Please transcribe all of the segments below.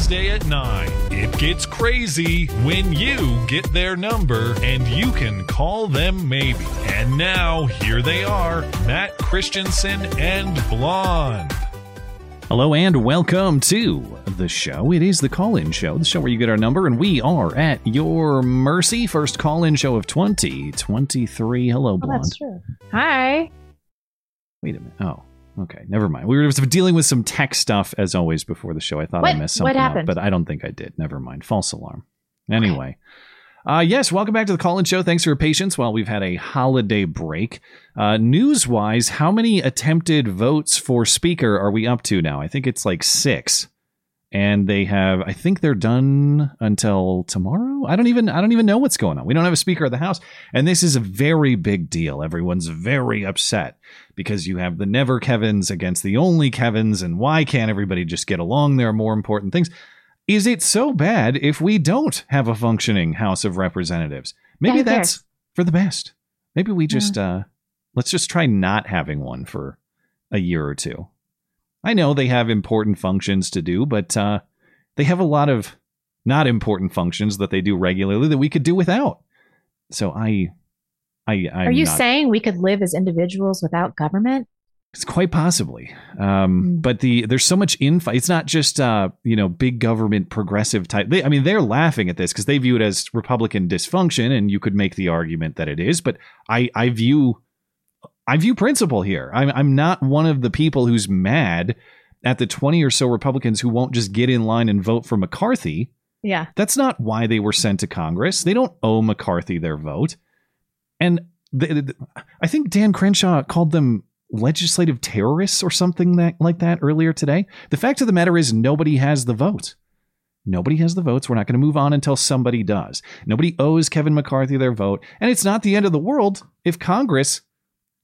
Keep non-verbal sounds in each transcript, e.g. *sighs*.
Wednesday at 9, it gets crazy when you get their number and you can call them maybe. And now, here they are Matt Christiansen and Blonde. Hello and welcome to the show. It is the call in show, the show where you get our number, and we are at your mercy. First call in show of 2023. Hello, Oh, Blonde. that's true. Hi. Wait a minute. Oh, okay. Never mind. We were dealing with some tech stuff as always before the show. I thought I What- messed what something up, but I don't think I did. Never mind. False alarm. Anyway. Uh, yes, welcome back to the call-in show. Thanks for your patience while we've had a holiday break. Uh, news-wise, how many attempted votes for speaker are we up to now? I think it's like six, and they have. I think they're done until tomorrow. I don't even. I don't even know what's going on. We don't have a speaker of the house, and this is a very big deal. Everyone's very upset because you have the never Kevins against the only Kevins, and why can't everybody just get along? There are more important things. Is it so bad if we don't have a functioning House of Representatives? Maybe who that's for the best. Maybe we just uh let's just try not having one for a year or two. I know they have important functions to do, but uh they have a lot of not important functions that they do regularly that we could do without. So I I I'm Are you not- saying we could live as individuals without government? it's quite possibly. Um, Mm. But the there's so much infight. It's not just uh, you know big government progressive type. They, I mean, they're laughing at this because they view it as Republican dysfunction, and you could make the argument that it is. But I I view I view principle here. I'm I'm not one of the people who's mad at the 20 or so Republicans who won't just get in line and vote for McCarthy. Yeah. That's not why they were sent to Congress. They don't owe McCarthy their vote. And the, the- I think Dan Crenshaw called them legislative terrorists or something that like that earlier today. The fact of the matter is nobody has the vote. Nobody has the votes. We're not going to move on until somebody does. Nobody owes Kevin McCarthy their vote, and it's not the end of the world if Congress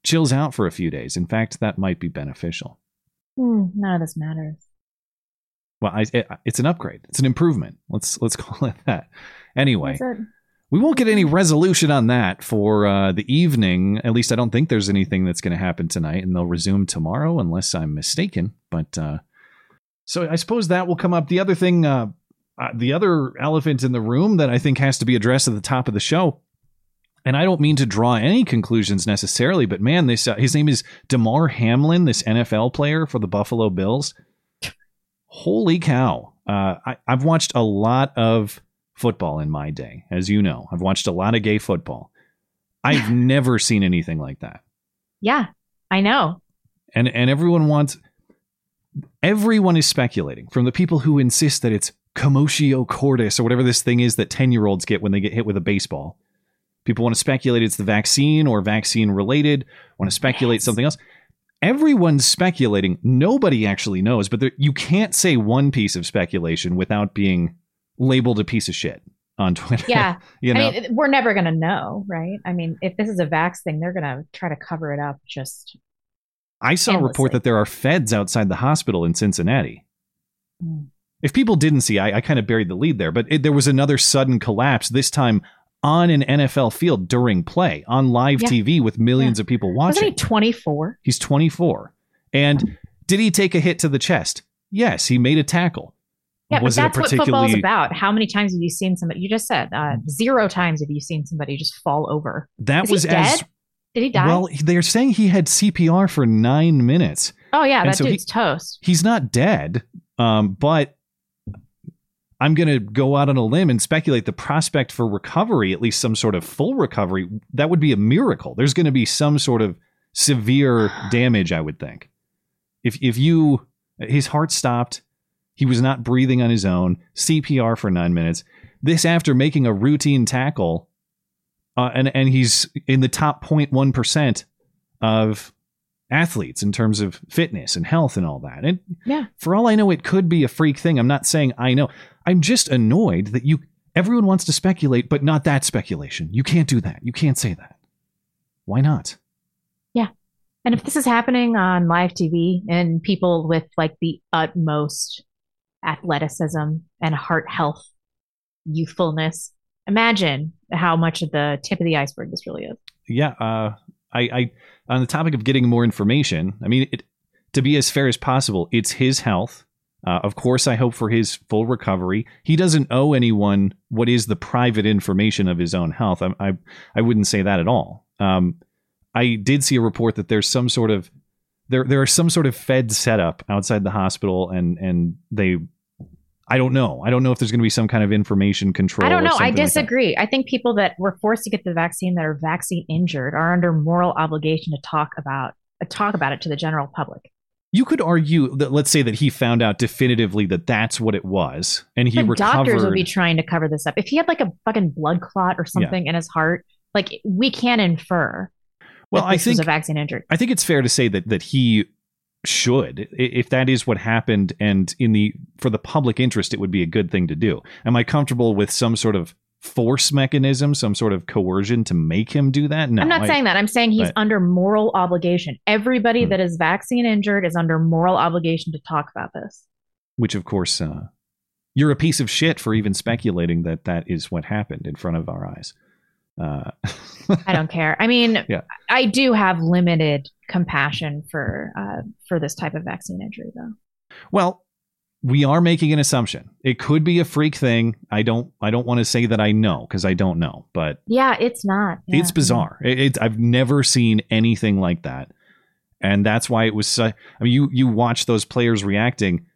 chills out for a few days. In fact, that might be beneficial. None of this matters. Well, I, it, it's an upgrade. It's an improvement. Let's let's *laughs* call it that. Anyway? We won't get any resolution on that for uh, the evening. At least I don't think there's anything that's going to happen tonight, and they'll resume tomorrow, unless I'm mistaken. But uh, so I suppose that will come up. The other thing, uh, uh, the other elephant in the room that I think has to be addressed at the top of the show. And I don't mean to draw any conclusions necessarily, but man, this uh, his name is Damar Hamlin, this NFL player for the Buffalo Bills. Holy cow! Uh, I, I've watched a lot of football in my day, as you know. I've watched a lot of gay football. I've *laughs* never seen anything like that. Yeah, I know. And and everyone wants everyone is speculating from the people who insist that it's commotio cordis or whatever this thing is that 10-year-olds get when they get hit with a baseball. People want to speculate it's the vaccine or vaccine related, want to speculate Yes. something else. Everyone's speculating. Nobody actually knows, but there, you can't say one piece of speculation without being labeled a piece of shit on *laughs* Twitter. Yeah. *laughs* you know. I mean, we're never going to know, right? I mean, if this is a vax thing, they're going to try to cover it up just. I saw a report that there are feds outside the hospital in Cincinnati. Hmm. If people didn't see, I, I kind of buried the lead there, but it, there was another sudden collapse, this time on an NFL field during play on live Yeah. TV with millions of people Wasn't watching. he 24? He's 24. And did he take a hit to the chest? Yes, he made a tackle. Yeah, was but that's what football's particularly about. How many times have you seen somebody? You just said uh, zero times have you seen somebody just fall over. that Is was he as dead? Did he die? well. They're saying he had CPR for nine minutes. oh yeah, and that so he- dude's toast. he's not dead, um, but I'm going to go out on a limb and speculate the prospect for recovery, at least some sort of full recovery, that would be a miracle. There's going to be some sort of severe *sighs* damage, I would think. If if you his heart stopped, he was not breathing on his own, CPR for nine minutes. This after making a routine tackle, uh, and and he's in the top 0.1 percent of athletes in terms of fitness and health and all that. And Yeah. for all I know, it could be a freak thing. I'm not saying I know. I'm just annoyed that you everyone wants to speculate, but not that speculation. You can't do that. You can't say that. Why not? Yeah. And if this is happening on live TV and people with like the utmost athleticism and heart health, youthfulness, imagine how much of the tip of the iceberg this really is. Yeah. Uh, I, I, on the topic of getting more information, I mean, it, to be as fair as possible, it's his health. Uh, of course, I hope for his full recovery. He doesn't owe anyone what is the private information of his own health. I, I, I wouldn't say that at all. Um, I did see a report that there's some sort of there there are some sort of Fed setup outside the hospital, and and they. I don't know. I don't know if there's going to be some kind of information control. I don't know. I something like disagree. I think people that were forced to get the vaccine that are vaccine injured are under moral obligation to talk about uh, talk about it to the general public. You could argue that let's say that he found out definitively that that's what it was, and he the recovered. doctors would be trying to cover this up. If he had like a fucking blood clot or something in his heart, like we can infer. well, that I think was a vaccine injured. I think it's fair to say that that he should, if that is what happened, and in the for the public interest, it would be a good thing to do. Am I comfortable with some sort of force mechanism, some sort of coercion to make him do that? No, I'm not I- saying that. I'm saying he's Right. under moral obligation. Everybody Hmm. that is vaccine injured is under moral obligation to talk about this. which of course uh, you're a piece of shit for even speculating that that is what happened in front of our eyes. Uh, *laughs* I don't care. I mean, Yeah. I do have limited compassion for uh, for this type of vaccine injury, though. well, we are making an assumption. It could be a freak thing. I don't. I don't want to say that I know because I don't know, but Yeah, it's not. Yeah. it's bizarre. It, it, I've never seen anything like that, and that's why it was. So, I mean, you you watch those players reacting.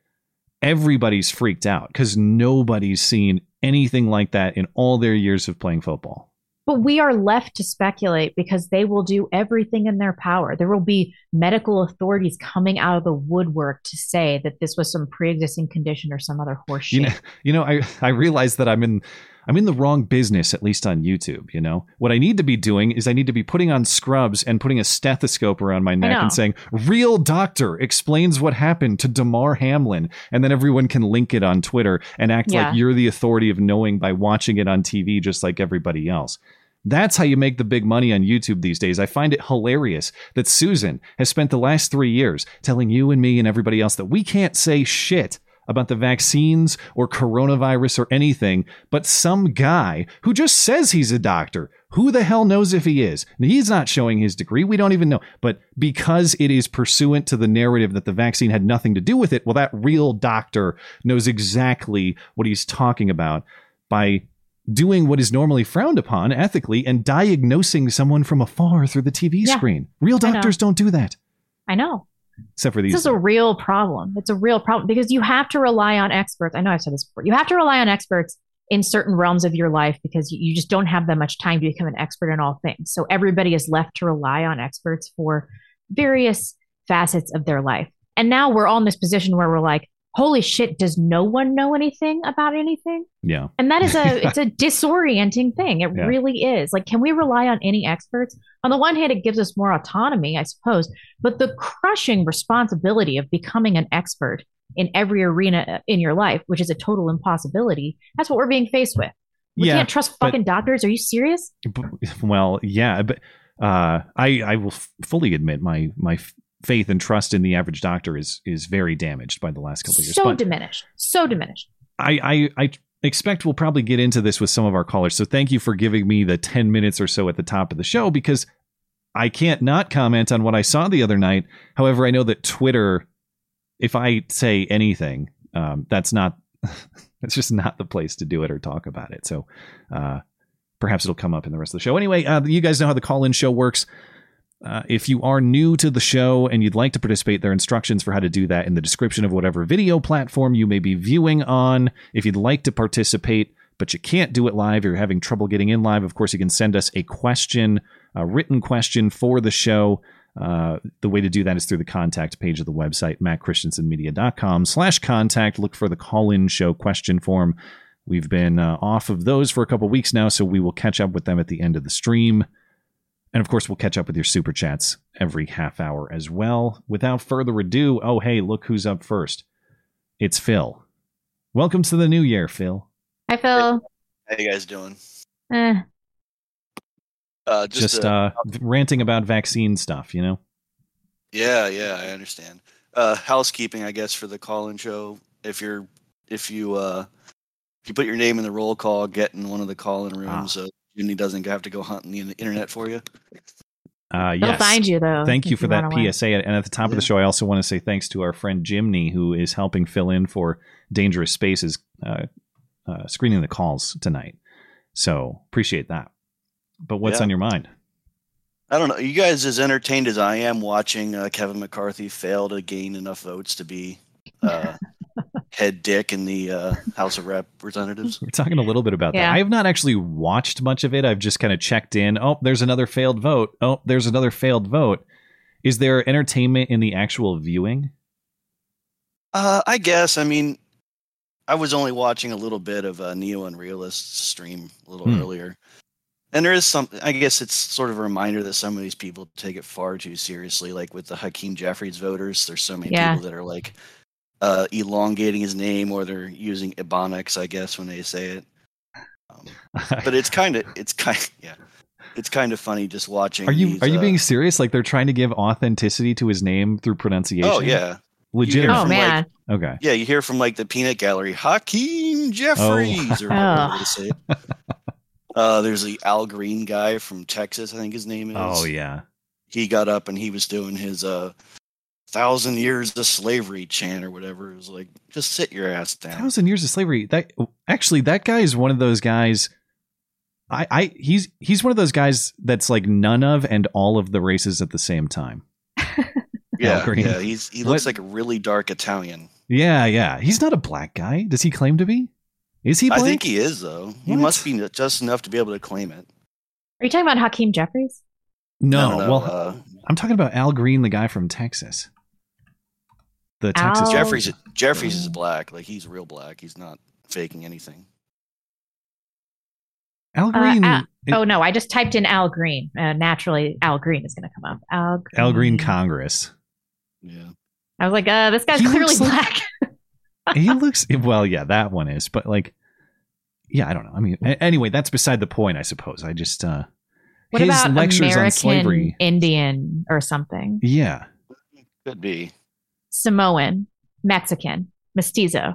Everybody's freaked out because nobody's seen anything like that in all their years of playing football. But we are left to speculate because they will do everything in their power. There will be medical authorities coming out of the woodwork to say that this was some pre-existing condition or some other horseshit. You know, you know, I I realize that I'm in I'm in the wrong business, at least on YouTube. You know, what I need to be doing is I need to be putting on scrubs and putting a stethoscope around my neck and saying, "Real doctor explains what happened to Damar Hamlin," and then everyone can link it on Twitter and act Yeah. like you're the authority of knowing by watching it on TV, just like everybody else. That's how you make the big money on YouTube these days. I find it hilarious that Susan has spent the last three years telling you and me and everybody else that we can't say shit about the vaccines or coronavirus or anything, but some guy who just says he's a doctor. Who the hell knows if he is? And he's not showing his degree. We don't even know. But because it is pursuant to the narrative that the vaccine had nothing to do with it, well, that real doctor knows exactly what he's talking about by doing what is normally frowned upon ethically and diagnosing someone from afar through the TV Yeah, screen. Real doctors don't do that, I know. Except for these. This is a real problem. It's a real problem because you have to rely on experts. I know I've said this before. You have to rely on experts in certain realms of your life because you, you just don't have that much time to become an expert in all things. So everybody is left to rely on experts for various facets of their life. And now we're all in this position where we're like, holy shit, does no one know anything about anything? yeah. And that is a *laughs* it's a disorienting thing. It Yeah. really is. Like, can we rely on any experts? On the one hand, it gives us more autonomy, I suppose, but the crushing responsibility of becoming an expert in every arena in your life, which is a total impossibility, that's what we're being faced with. We Yeah, can't trust but- fucking doctors. Are you serious? Well, yeah, but uh, I I will f- fully admit my my faith and trust in the average doctor is is very damaged by the last couple of years. So But diminished. So diminished. I, I I expect we'll probably get into this with some of our callers. So thank you for giving me the ten minutes or so at the top of the show because I can't not comment on what I saw the other night. However, I know that Twitter, if I say anything, um, that's not *laughs* it's just not the place to do it or talk about it. So uh, perhaps it'll come up in the rest of the show. Anyway, uh, you guys know how the call-in show works. Uh, if you are new to the show and you'd like to participate, there are instructions for how to do that in the description of whatever video platform you may be viewing on. If you'd like to participate, but you can't do it live, you're having trouble getting in live, of course, you can send us a question, a written question for the show. Uh, the way to do that is through the contact page of the website, mattchristiansenmedia.com slash contact. Look for the call-in show question form. We've been uh, off of those for a couple weeks now, so we will catch up with them at the end of the stream. And of course, we'll catch up with your super chats every half hour as well. Without further ado, oh, hey, look who's up first. It's Phil. Welcome to the new year, Phil. Hi, Phil. How you guys doing? eh, Uh, Just, just, uh, uh, ranting about vaccine stuff, you know? yeah, yeah, I understand. Uh, housekeeping, I guess, for the call-in show. If you're, if you, uh, if you put your name in the roll call, get in one of the call-in rooms, Ah. so Jimmy doesn't have to go hunting the internet for you. Uh, They'll find you though. Thank you for that run away. PSA. And at the top of the show, I also want to say thanks to our friend Jimmy, who is helping fill in for Dangerous Spaces, uh, uh, screening the calls tonight. So appreciate that. But what's Yeah. on your mind? I don't know. You guys as entertained as I am watching uh, Kevin McCarthy fail to gain enough votes to be uh, head dick in the uh, House of Representatives? We're talking a little bit about Yeah. that. I have not actually watched much of it. I've just kind of checked in. Oh, there's another failed vote. Oh, there's another failed vote. Is there entertainment in the actual viewing? Uh, I guess. I mean, I was only watching a little bit of a Neo Unrealist's stream a little Hmm. earlier, and there is some, I guess it's sort of a reminder that some of these people take it far too seriously. Like with the Hakeem Jeffries voters, there's so many Yeah. people that are like uh, elongating his name, or they're using Ebonics, I guess, when they say it. Um, *laughs* but it's kind of, it's kind, *laughs* yeah, it's kind of funny just watching. are you these, are you uh, being serious? Like they're trying to give authenticity to his name through pronunciation? Oh yeah, legitimate. Oh from, like, man. Okay. Yeah, you hear from like the peanut gallery, Hakeem Jeffries, or Oh. however they say it. Uh, there's the Al Green guy from Texas, I think his name is. Oh yeah. He got up and he was doing his uh, thousand years of slavery chant or whatever. It was like, just sit your ass down. thousand years of slavery. That actually, that guy is one of those guys. I, I, he's he's one of those guys that's like none of and all of the races at the same time. *laughs* yeah, Green. yeah. He's he looks What- like a really dark Italian. Yeah, yeah. He's not a black guy. Does he claim to be? Is he black? I think he is though. He must be just enough to be able to claim it. Are you talking about Hakeem Jeffries? no. no, well, uh, I'm talking about Al Green, the guy from Texas. The Texas Al- Jeffries. Jeffries is black. Like he's real black. He's not faking anything. Al Uh, Green. Al- oh no, I just typed in Al Green. Uh, naturally, Al Green is going to come up. Al Green. Al Green Congress. Yeah. I was like, uh, this guy's He clearly looks like- black. *laughs* he looks well. Yeah, that one is. But like, yeah, I don't know. I mean, anyway, that's beside the point. I suppose. I just uh, what his about lectures American on slavery. Indian or something? Yeah. Could be. Samoan, Mexican, mestizo,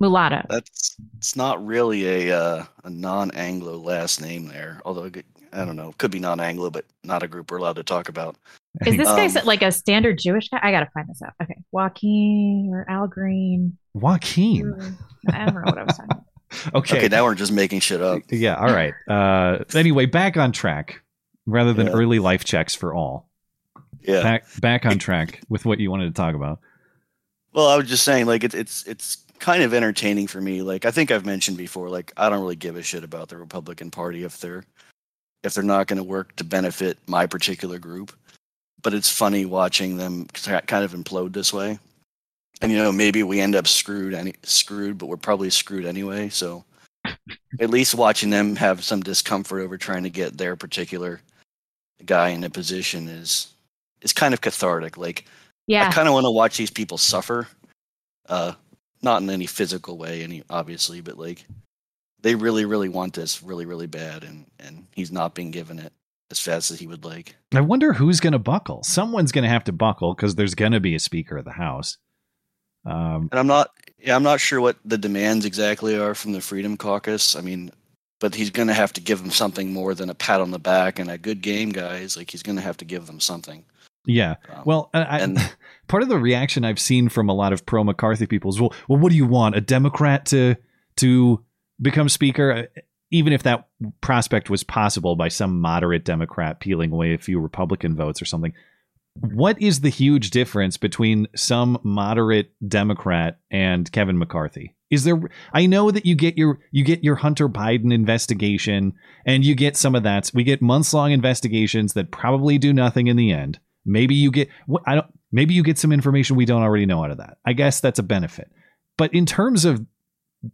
mulatto. That's it's not really a uh, a non-Anglo last name there. Although I don't know, could be non-Anglo, but not a group we're allowed to talk about. Is this guy Um, like a standard Jewish guy? I gotta find this out. Okay, Joaquin or Al Green. Joaquin? I don't know what I was talking about. *laughs* Okay. Okay, now we're just making shit up. yeah. All right. Uh, anyway, back on track. Rather than Yeah. early life checks for all. Yeah. Back back on track with what you wanted to talk about. Well, I was just saying, like it's it's it's kind of entertaining for me. Like I think I've mentioned before, like I don't really give a shit about the Republican Party if they're if they're not going to work to benefit my particular group. But it's funny watching them kind of implode this way. And you know, maybe we end up screwed any screwed, but we're probably screwed anyway. So *laughs* at least watching them have some discomfort over trying to get their particular guy in a position is is kind of cathartic. Like Yeah, I kind of want to watch these people suffer. Uh, not in any physical way, any obviously, but like they really, really want this really, really bad, and and he's not being given it as fast as he would like. I wonder who's going to buckle. Someone's going to have to buckle because there's going to be a Speaker of the House. Um, And I'm not, yeah, I'm not sure what the demands exactly are from the Freedom Caucus. I mean, but he's going to have to give them something more than a pat on the back and a good game, guys. Like he's going to have to give them something. Yeah. Um, Well, I, and *laughs* part of the reaction I've seen from a lot of pro McCarthy people is, well, well, what do you want? A Democrat to to become Speaker, Uh, even if that prospect was possible by some moderate Democrat peeling away a few Republican votes or something. What is the huge difference between some moderate Democrat and Kevin McCarthy? Is there? I know that you get your you get your Hunter Biden investigation, and you get some of that. We get months long investigations that probably do nothing in the end. Maybe you get I don't. Maybe you get some information we don't already know out of that. I guess that's a benefit. But in terms of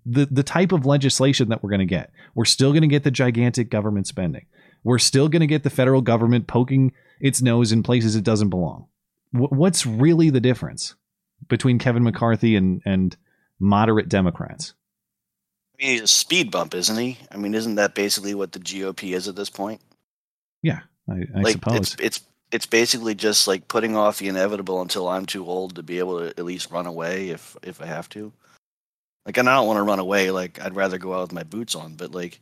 the the type of legislation that we're going to get, we're still going to get the gigantic government spending. We're still going to get the federal government poking its nose in places it doesn't belong. Wh- What's really the difference between Kevin McCarthy and and moderate Democrats? I mean, he's a speed bump, isn't he? I mean, isn't that basically what the GOP is at this point? Yeah, I, I like suppose. it's it's it's basically just like putting off the inevitable until I'm too old to be able to at least run away if if I have to. Like, and I don't want to run away. Like, I'd rather go out with my boots on. But like,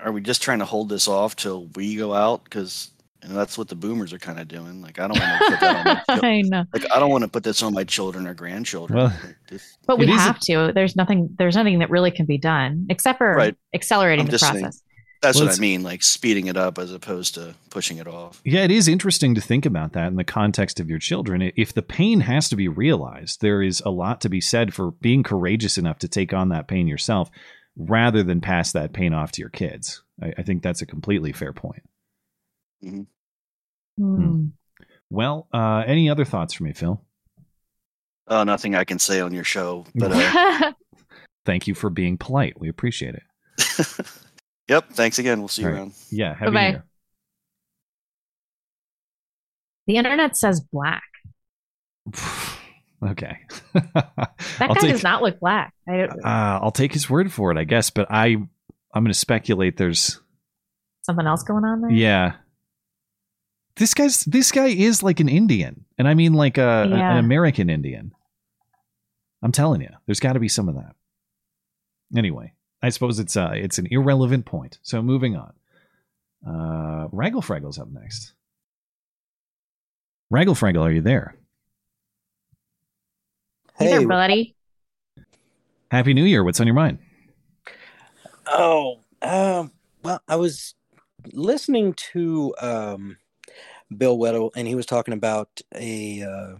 are we just trying to hold this off till we go out? Because you know, that's what the boomers are kind of doing. Like, I don't want to put that on my *laughs* chil- I know. like I don't want to put this on my children or grandchildren. Well, Like, this- But we It is a- have to. There's nothing. There's nothing that really can be done except for Right. accelerating I'm the process. saying. Process. that's Well, what I mean. Like speeding it up as opposed to pushing it off. Yeah, it is interesting to think about that in the context of your children. If the pain has to be realized, there is a lot to be said for being courageous enough to take on that pain yourself rather than pass that pain off to your kids. I, I think that's a completely fair point. Mm-hmm. Well, uh, any other thoughts for me, Phil? Oh, nothing I can say on your show. But uh, *laughs* Thank you for being polite. We appreciate it. *laughs* yep. Thanks again. We'll see you All right. around. Yeah, happy Bye-bye. New Year. the internet says black. *sighs* okay. That *laughs* I'll guy take, does not look black. I don't, uh, I'll take his word for it, I guess. But I, I'm going to speculate. There's, something else going on there. yeah. This guy's this guy is like an Indian, and I mean like a, Yeah. an American Indian. I'm telling you, there's got to be some of that. Anyway, I suppose it's uh it's an irrelevant point. So moving on. Uh, Raggle Fraggle's up next. Raggle Fraggle, are you there? Hey there, buddy. Happy New Year. What's on your mind? Oh, um, well, I was listening to um, Bill Weddle, and he was talking about a uh,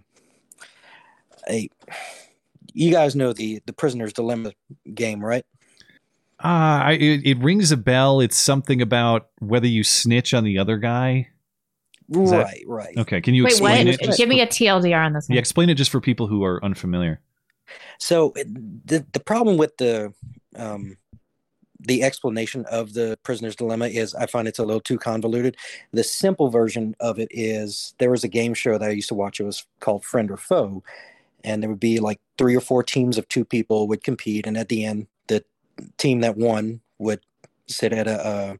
a. You guys know the the prisoner's dilemma game, right? Uh, I, it, it rings a bell. It's something about whether you snitch on the other guy. Is that- right, right. Okay, can you Wait, explain what? it? just Give me a TLDR on this one. yeah, explain it just for people who are unfamiliar. So the the problem with the um, the explanation of the prisoner's dilemma is I find it's a little too convoluted. The simple version of it is there was a game show that I used to watch. It was called Friend or Foe, and there would be like three or four teams of two people would compete, and at the end, the team that won would sit at a a,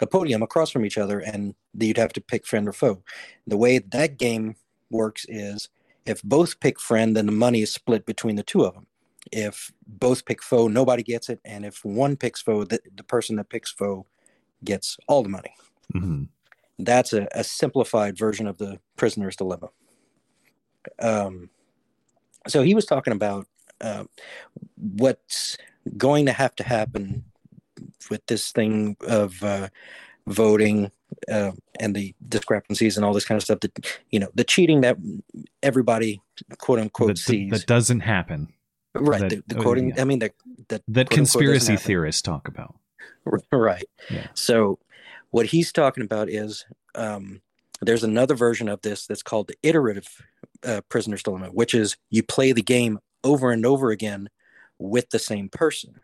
a podium across from each other, and you'd have to pick friend or foe. The way that game works is if both pick friend, then the money is split between the two of them. If both pick foe, nobody gets it, and if one picks foe, the, the person that picks foe gets all the money. hmm That's a, a simplified version of the prisoner's dilemma. Um, so he was talking about uh, what's going to have to happen with this thing of uh, voting uh, and the discrepancies and all this kind of stuff. That you know, the cheating that everybody quote unquote That, sees. that doesn't happen. right. that- the, the oh, quoting. yeah. I mean, that that That quote, unquote, doesn't conspiracy theorists talk about. *laughs* right Yeah. so what he's talking about is um, there's another version of this that's called the iterative uh, prisoner's dilemma which is you play the game over and over again with the same person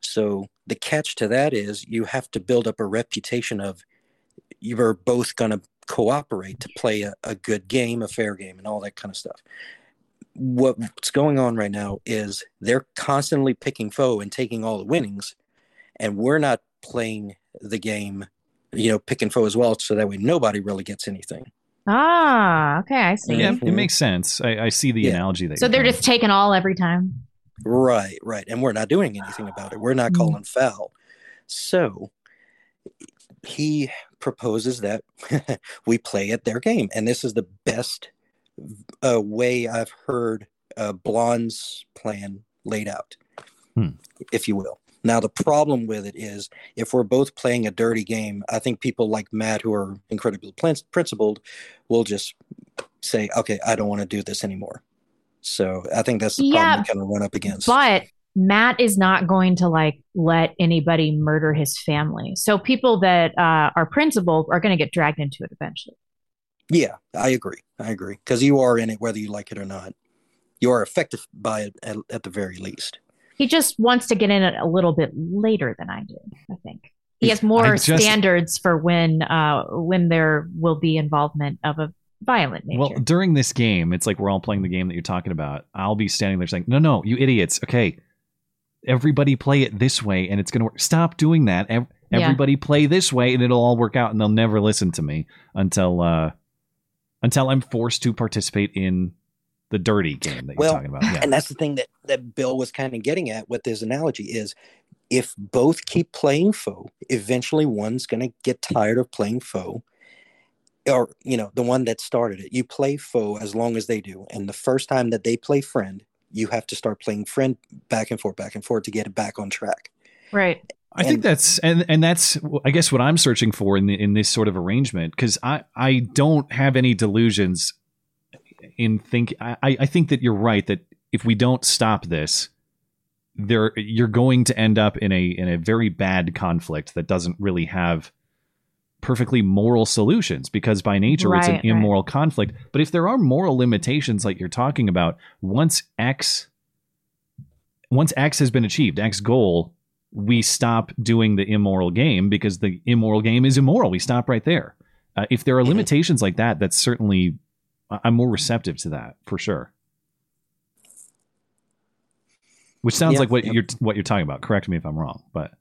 so the catch to that is you have to build up a reputation of you're both going to cooperate to play a, a good game a fair game and all that kind of stuff what's going on right now is they're constantly picking foe and taking all the winnings and we're not playing the game, you know, pick and foe as well, so that way nobody really gets anything. Ah, okay, I see. Yeah, it makes sense. I, I see the Yeah. analogy that So you're they're trying- just taking all every time. Right, right. And we're not doing anything about it. We're not Mm. calling foul. So he proposes that *laughs* we play at their game. And this is the best uh, way I've heard uh, Blonde's plan laid out, Hmm. if you will. Now, the problem with it is if we're both playing a dirty game, I think people like Matt, who are incredibly principled, will just say, okay, I don't want to do this anymore. So I think that's the Yeah, problem we kind of run up against. But Matt is not going to like let anybody murder his family. So people that uh, are principled are going to get dragged into it eventually. Yeah, I agree. I agree. Because you are in it whether you like it or not. You are affected by it at, at the very least. He just wants to get in it a little bit later than I do. I think he has more just- standards for when uh, when there will be involvement of a violent nature. Well, during this game, it's like we're all playing the game that you're talking about. I'll be standing there saying, "No, no, you idiots! Okay, everybody play it this way, and it's going to work. Stop doing that. Ev- Yeah. Everybody play this way and it'll all work out and they'll never listen to me until uh until I'm forced to participate in the dirty game that Well, you're talking about. Yeah. And that's the thing that, that Bill was kind of getting at with his analogy is if both keep playing foe, eventually one's going to get tired of playing foe. Or, you know, the one that started it. You play foe as long as they do. And the first time that they play friend, you have to start playing friend back and forth, back and forth to get it back on track. Right. I think that's and and that's I guess what I'm searching for in the, in this sort of arrangement because I I don't have any delusions in think I I think that you're right that if we don't stop this there you're going to end up in a in a very bad conflict that doesn't really have perfectly moral solutions because by nature it's an Right, right. immoral conflict but if there are moral limitations like you're talking about once x once x has been achieved x goal we stop doing the immoral game because the immoral game is immoral. We stop right there. Uh, if there are limitations like that, that's certainly I- I'm more receptive to that for sure. Which sounds Yeah, like what yeah. you're what you're talking about. Correct me if I'm wrong, but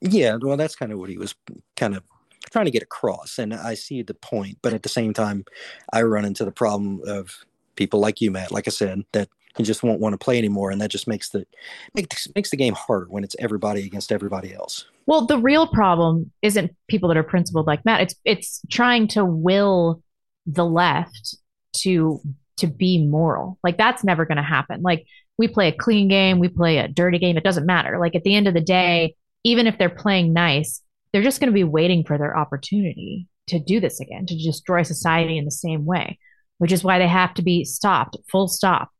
Yeah, well, that's kind of what he was kind of trying to get across, and I see the point. But at the same time, I run into the problem of people like you, Matt. Like I said, that you just won't want to play anymore, and that just makes the makes makes the game harder when it's everybody against everybody else. Well, the real problem isn't people that are principled like Matt. It's it's trying to will the left to to be moral. Like that's never going to happen. Like we play a clean game, we play a dirty game, it doesn't matter. Like at the end of the day, even if they're playing nice, they're just going to be waiting for their opportunity to do this again, to destroy society in the same way, which is why they have to be stopped, full stop.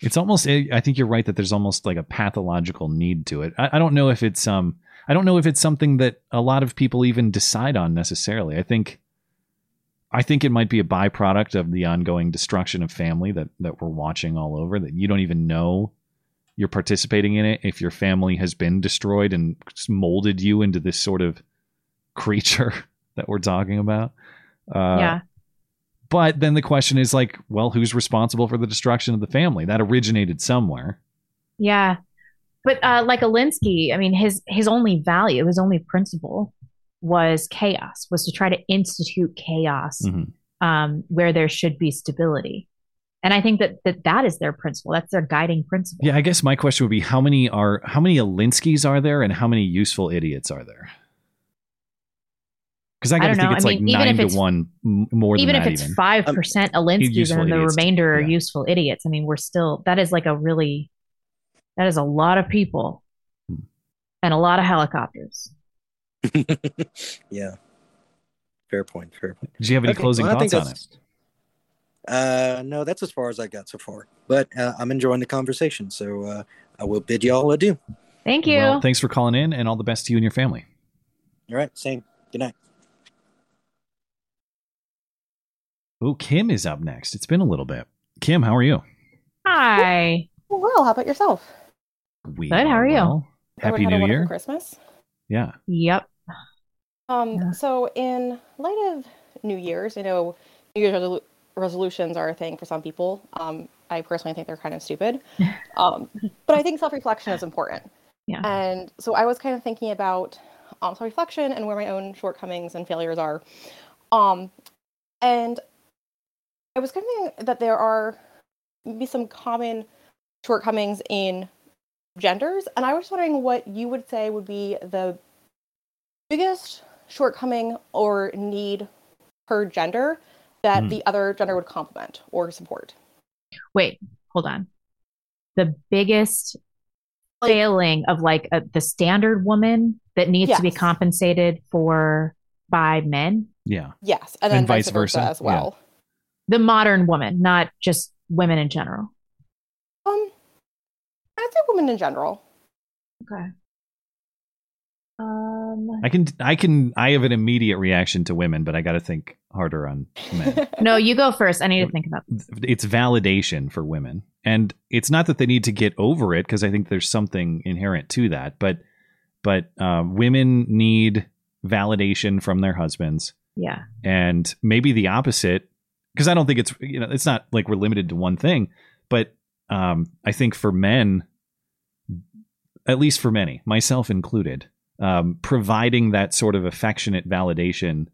it's almost I think you're right that there's almost like a pathological need to it. I, I don't know if it's um I don't know if it's something that a lot of people even decide on necessarily. I think I think it might be a byproduct of the ongoing destruction of family that that we're watching all over that you don't even know you're participating in it if your family has been destroyed and molded you into this sort of creature *laughs* that we're talking about. Uh, yeah. But then the question is like, well, who's responsible for the destruction of the family? That originated somewhere. Yeah. But uh, like Alinsky, I mean, his his only value, his only principle was chaos, was to try to institute chaos Mhm. um, where there should be stability. And I think that, that that is their principle. That's their guiding principle. Yeah, I guess my question would be how many are how many Alinskys are there and how many useful idiots are there? Because I I gotta don't think know. it's I like mean, even nine if to it's- one more Even than if that it's five percent Alinsky's and the idiots, remainder are yeah. useful idiots, I mean, we're still that is like a really that is a lot of people Hmm. and a lot of helicopters. *laughs* yeah, fair point. Fair point. Did you have any Okay, closing well, thoughts on it? That's- Uh, no, that's as far as I got so far. But uh, I'm enjoying the conversation, so uh, I will bid y'all adieu. Thank you. Well, thanks for calling in and all the best to you and your family. All right, same. Good night. Oh, Kim is up next. It's been a little bit. Kim, how are you? Hi. Well, how about yourself? We Good, how are you? well. Happy Everyone New Year. Christmas. Yeah. Yep. Um, Yeah. so in light of New Year's, I know New Year's resolu- resolutions are a thing for some people. Um, I personally think they're kind of stupid. *laughs* Um, but I think self-reflection is important. Yeah. And so I was kind of thinking about um, self-reflection and where my own shortcomings and failures are. Um, and I was kind of thinking that there are maybe some common shortcomings in genders, and I was wondering what you would say would be the biggest shortcoming or need per gender that Hmm. the other gender would complement or support. Wait, hold on. The biggest Like- failing of like a, the standard woman that needs to be compensated for by men, Yeah. Yes, and then And vice, vice versa, versa, as well. the modern woman, not just women in general. Um, I'd say women in general. Okay. Um, I can I can I have an immediate reaction to women, but I got to think harder on men. *laughs* no, you go first. I need to think about this. it's validation for women. And it's not that they need to get over it because I think there's something inherent to that, but but uh, women need validation from their husbands Yeah. and maybe the opposite because I don't think it's you know it's not like we're limited to one thing, but um, I think for men at least for many, myself included, um, providing that sort of affectionate validation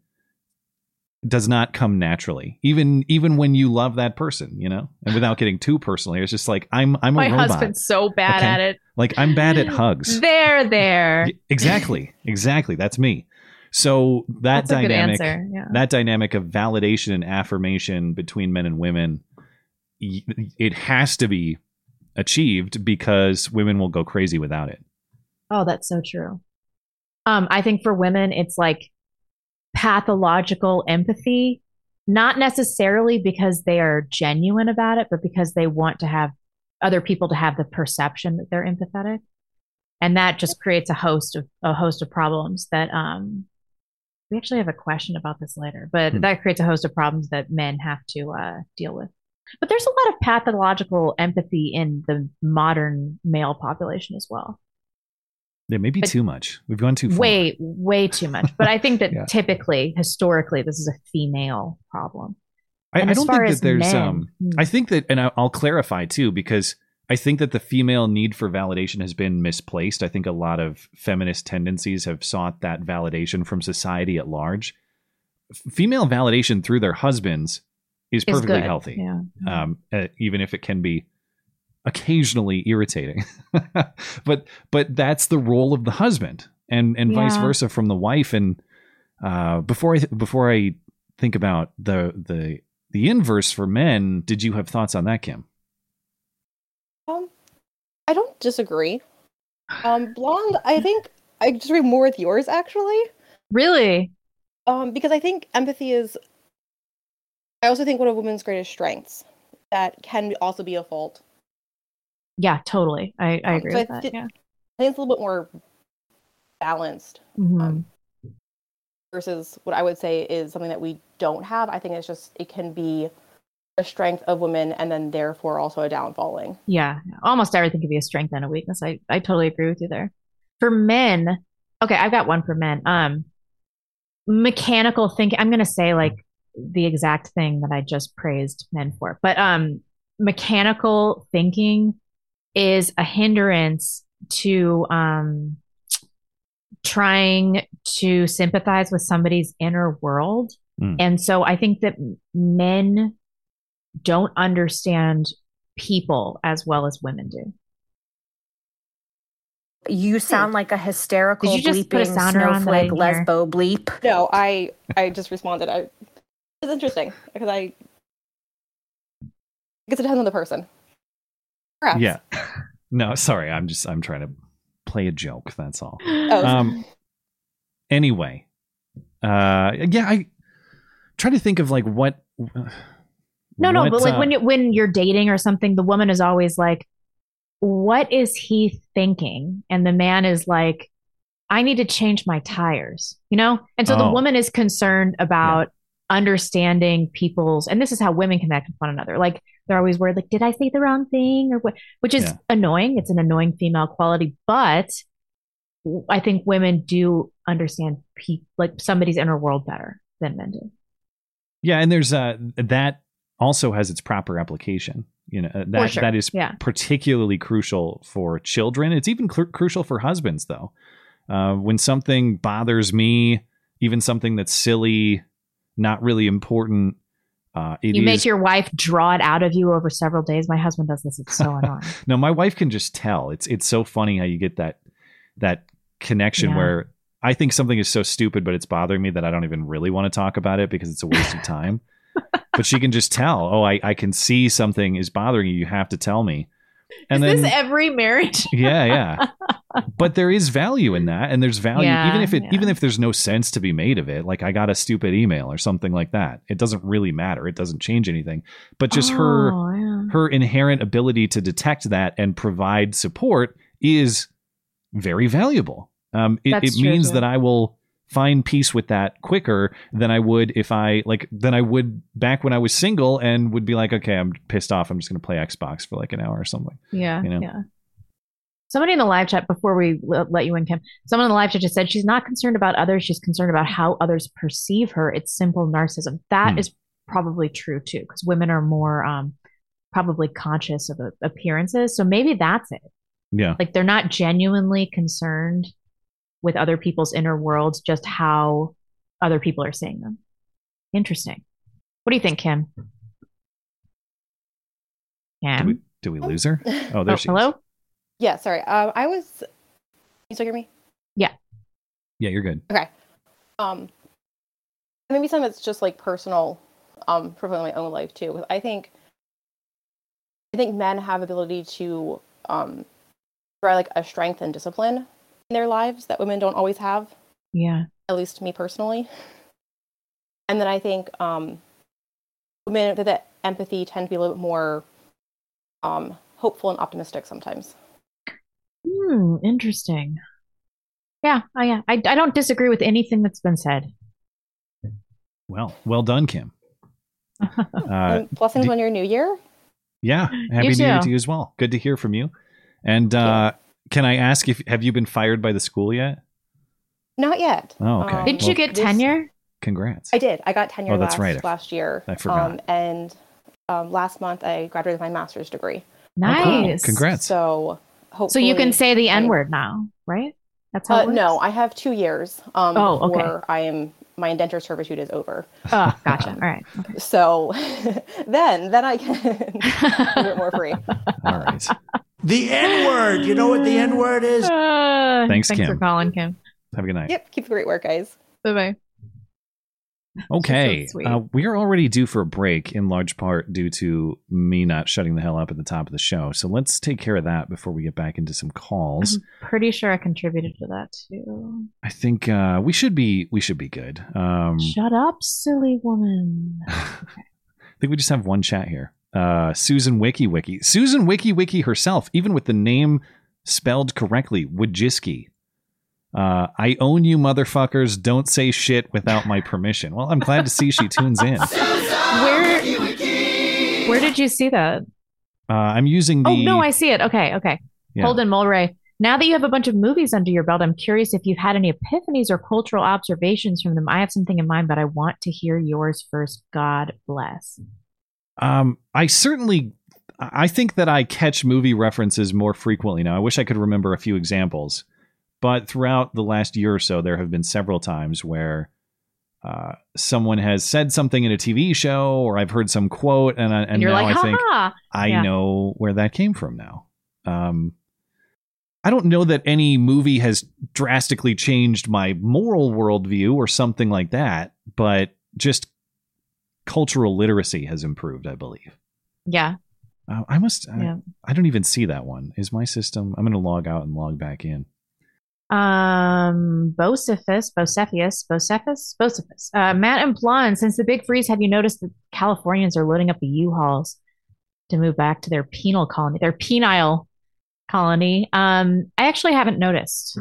does not come naturally. Even even when you love that person, you know, and without getting too personally, it's just like I'm I'm a My robot. husband's so bad Okay. at it. Like I'm bad at hugs. There, there. Exactly, exactly. That's me. So that That's dynamic. Yeah. that dynamic of validation and affirmation between men and women, it has to be achieved because women will go crazy without it. Oh, that's so true. Um, I think for women, it's like pathological empathy, not necessarily because they are genuine about it, but because they want to have other people to have the perception that they're empathetic. And that just creates a host of a host of problems that um we actually have a question about this later, but Hmm. that creates a host of problems that men have to uh, deal with. But there's a lot of pathological empathy in the modern male population as well. It may be But- too much. We've gone too far. way way too much but i think *laughs* that Yeah. typically historically this is a female problem I, I don't think that there's men- um Hmm. I think that and I- I'll clarify too because I think that the female need for validation has been misplaced. I think a lot of feminist tendencies have sought that validation from society at large. Female validation through their husbands is perfectly healthy. yeah um, uh, even if it can be occasionally irritating. *laughs* but but that's the role of the husband, and and vice versa from the wife. And uh, before I th- before I think about the the the inverse for men, did you have thoughts on that, Kim? Um, I don't disagree. Um, blonde, I think I disagree more with yours actually. really Um, because I think empathy is. I also think one of women's greatest strengths that can also be a fault. Yeah totally i, I Um, agree so with I that yeah I think it's a little bit more balanced Mhm. um, versus what I would say is something that we don't have. I think it's just it can be a strength of women and then therefore also a downfalling. yeah almost everything can be a strength and a weakness i i totally agree with you there for men okay i've got one for men um mechanical thinking i'm gonna say like the exact thing that i just praised men for but um mechanical thinking is a hindrance to um trying to sympathize with somebody's inner world Mm. and so i think that men don't understand people as well as women do You sound like a hysterical Did you just put a bleeping sounder on that I snowflake didn't hear? lesbo bleep. No, I I just responded. I it's interesting because I I guess it depends on the person. Perhaps. Yeah. No, sorry. I'm just I'm trying to play a joke. That's all. Oh, Um. Anyway, uh, yeah. I try to think of like what. No, no, what, but like uh, when you when you're dating or something, the woman is always like, "What is he thinking?" And the man is like, "I need to change my tires," you know. And so the Oh. woman is concerned about understanding people's, and this is how women connect with one another. Like they're always worried, like, "Did I say the wrong thing?" or what, which is Yeah. annoying. It's an annoying female quality, but I think women do understand pe- like somebody's inner world better than men do. Yeah, and there's uh that also has its proper application. You know uh, that sure. that is Yeah. particularly crucial for children. It's even cru- crucial for husbands, though. Uh, when something bothers me, even something that's silly, not really important, uh, you is- make your wife draw it out of you over several days. My husband does this. It's so *laughs* annoying. No, my wife can just tell. It's it's so funny how you get that that connection Yeah. where I think something is so stupid, but it's bothering me that I don't even really want to talk about it because it's a waste of time. *laughs* but she can just tell. Oh, I, I can see something is bothering you. You have to tell me. And is then this every marriage? yeah, yeah. *laughs* But there is value in that, and there's value Yeah, even if it yeah. even if there's no sense to be made of it. Like I got a stupid email or something like that. It doesn't really matter. It doesn't change anything. But just her Oh, yeah. her inherent ability to detect that and provide support is very valuable. Um, it, it true, means that I will find peace with that quicker than I would if I like than I would back when I was single and would be like, okay, I'm pissed off. I'm just going to play Xbox for like an hour or something. Yeah, you know? yeah. Somebody in the live chat before we l- let you in, Kim. Someone in the live chat just said she's not concerned about others. She's concerned about how others perceive her. It's simple narcissism. That is Hmm. probably true too, because women are more um, probably conscious of a- appearances. So maybe that's it. Yeah. Like they're not genuinely concerned with other people's inner worlds, just how other people are seeing them. Interesting. What do you think, Kim? Did Kim? we, did we lose her? Oh, there Oh, she is. Hello? Yeah, sorry. Um, I was. You still hear me? Yeah, Yeah, you're good. Okay. Um, maybe some of it's just like personal, um, for my own life too. 'cause I think, I think men have ability to, um, provide like a strength and discipline in their lives that women don't always have. Yeah. At least me personally. And then I think, um, women with that empathy tend to be a little bit more, um, hopeful and optimistic sometimes. Hmm, interesting. Yeah, oh, yeah. I, I don't disagree with anything that's been said. Well, well done, Kim. *laughs* Uh, and blessings do- on your new year. yeah, happy New Year to you as well. Good to hear from you. And uh, can I ask if have you been fired by the school yet? Not yet. Oh, okay. Um, Did you Well, get tenure? Congrats. I did. I got tenure Oh, that's last, right. last year. I forgot. Um, and um, last month I graduated with my master's degree. Oh, cool. Nice. Congrats. So So you can say the N word now, right? That's how Uh, it works? no, I have two years. Um, Oh, okay. before I am my indenture servitude is over. Oh, gotcha. *laughs* All right. Okay. So *laughs* then, then I can be a bit more free. *laughs* All right. The N word. You know what the N word is? Uh, *sighs* Thanks, Thanks for calling, Kim. Have a good night. Yep. Keep the great work, guys. Bye bye. *laughs* Okay. so uh, we are already due for a break, in large part due to me not shutting the hell up at the top of the show. So let's take care of that before we get back into some calls. Pretty sure I contributed to that too. I think uh, we should be we should be good. Um, Shut up, silly woman. *laughs* I think we just have one chat here. Uh, Susan Wiki Wiki. Susan Wiki Wiki herself, even with the name spelled correctly, Wojcicki. Uh, I own you, motherfuckers. Don't say shit without my permission. Well, I'm glad to see she tunes in. *laughs* Where Where did you see that? Uh, I'm using the. Oh no, I see it. Okay, okay. Yeah. Holden Mulray. Now that you have a bunch of movies under your belt, I'm curious if you've had any epiphanies or cultural observations from them. I have something in mind, but I want to hear yours first. God bless. Um, I certainly, I think that I catch movie references more frequently now. I wish I could remember a few examples, but throughout the last year or so, there have been several times where uh, someone has said something in a TV show, or I've heard some quote, and, I, and, And, you're now like, I think I Yeah. know where that came from now. Um, I don't know that any movie has drastically changed my moral worldview or something like that, but just cultural literacy has improved, I believe. Yeah. Uh, I must. I- Yeah. I, don't even see that one. Is my system? I'm going to log out and log back in. Um, Bocephus, Bocephius, Bocephus, Bocephus. Uh, Matt and Blonde, since the big freeze, have you noticed that Californians are loading up the U-Hauls to move back to their penal colony, their penile colony? Um, I actually haven't noticed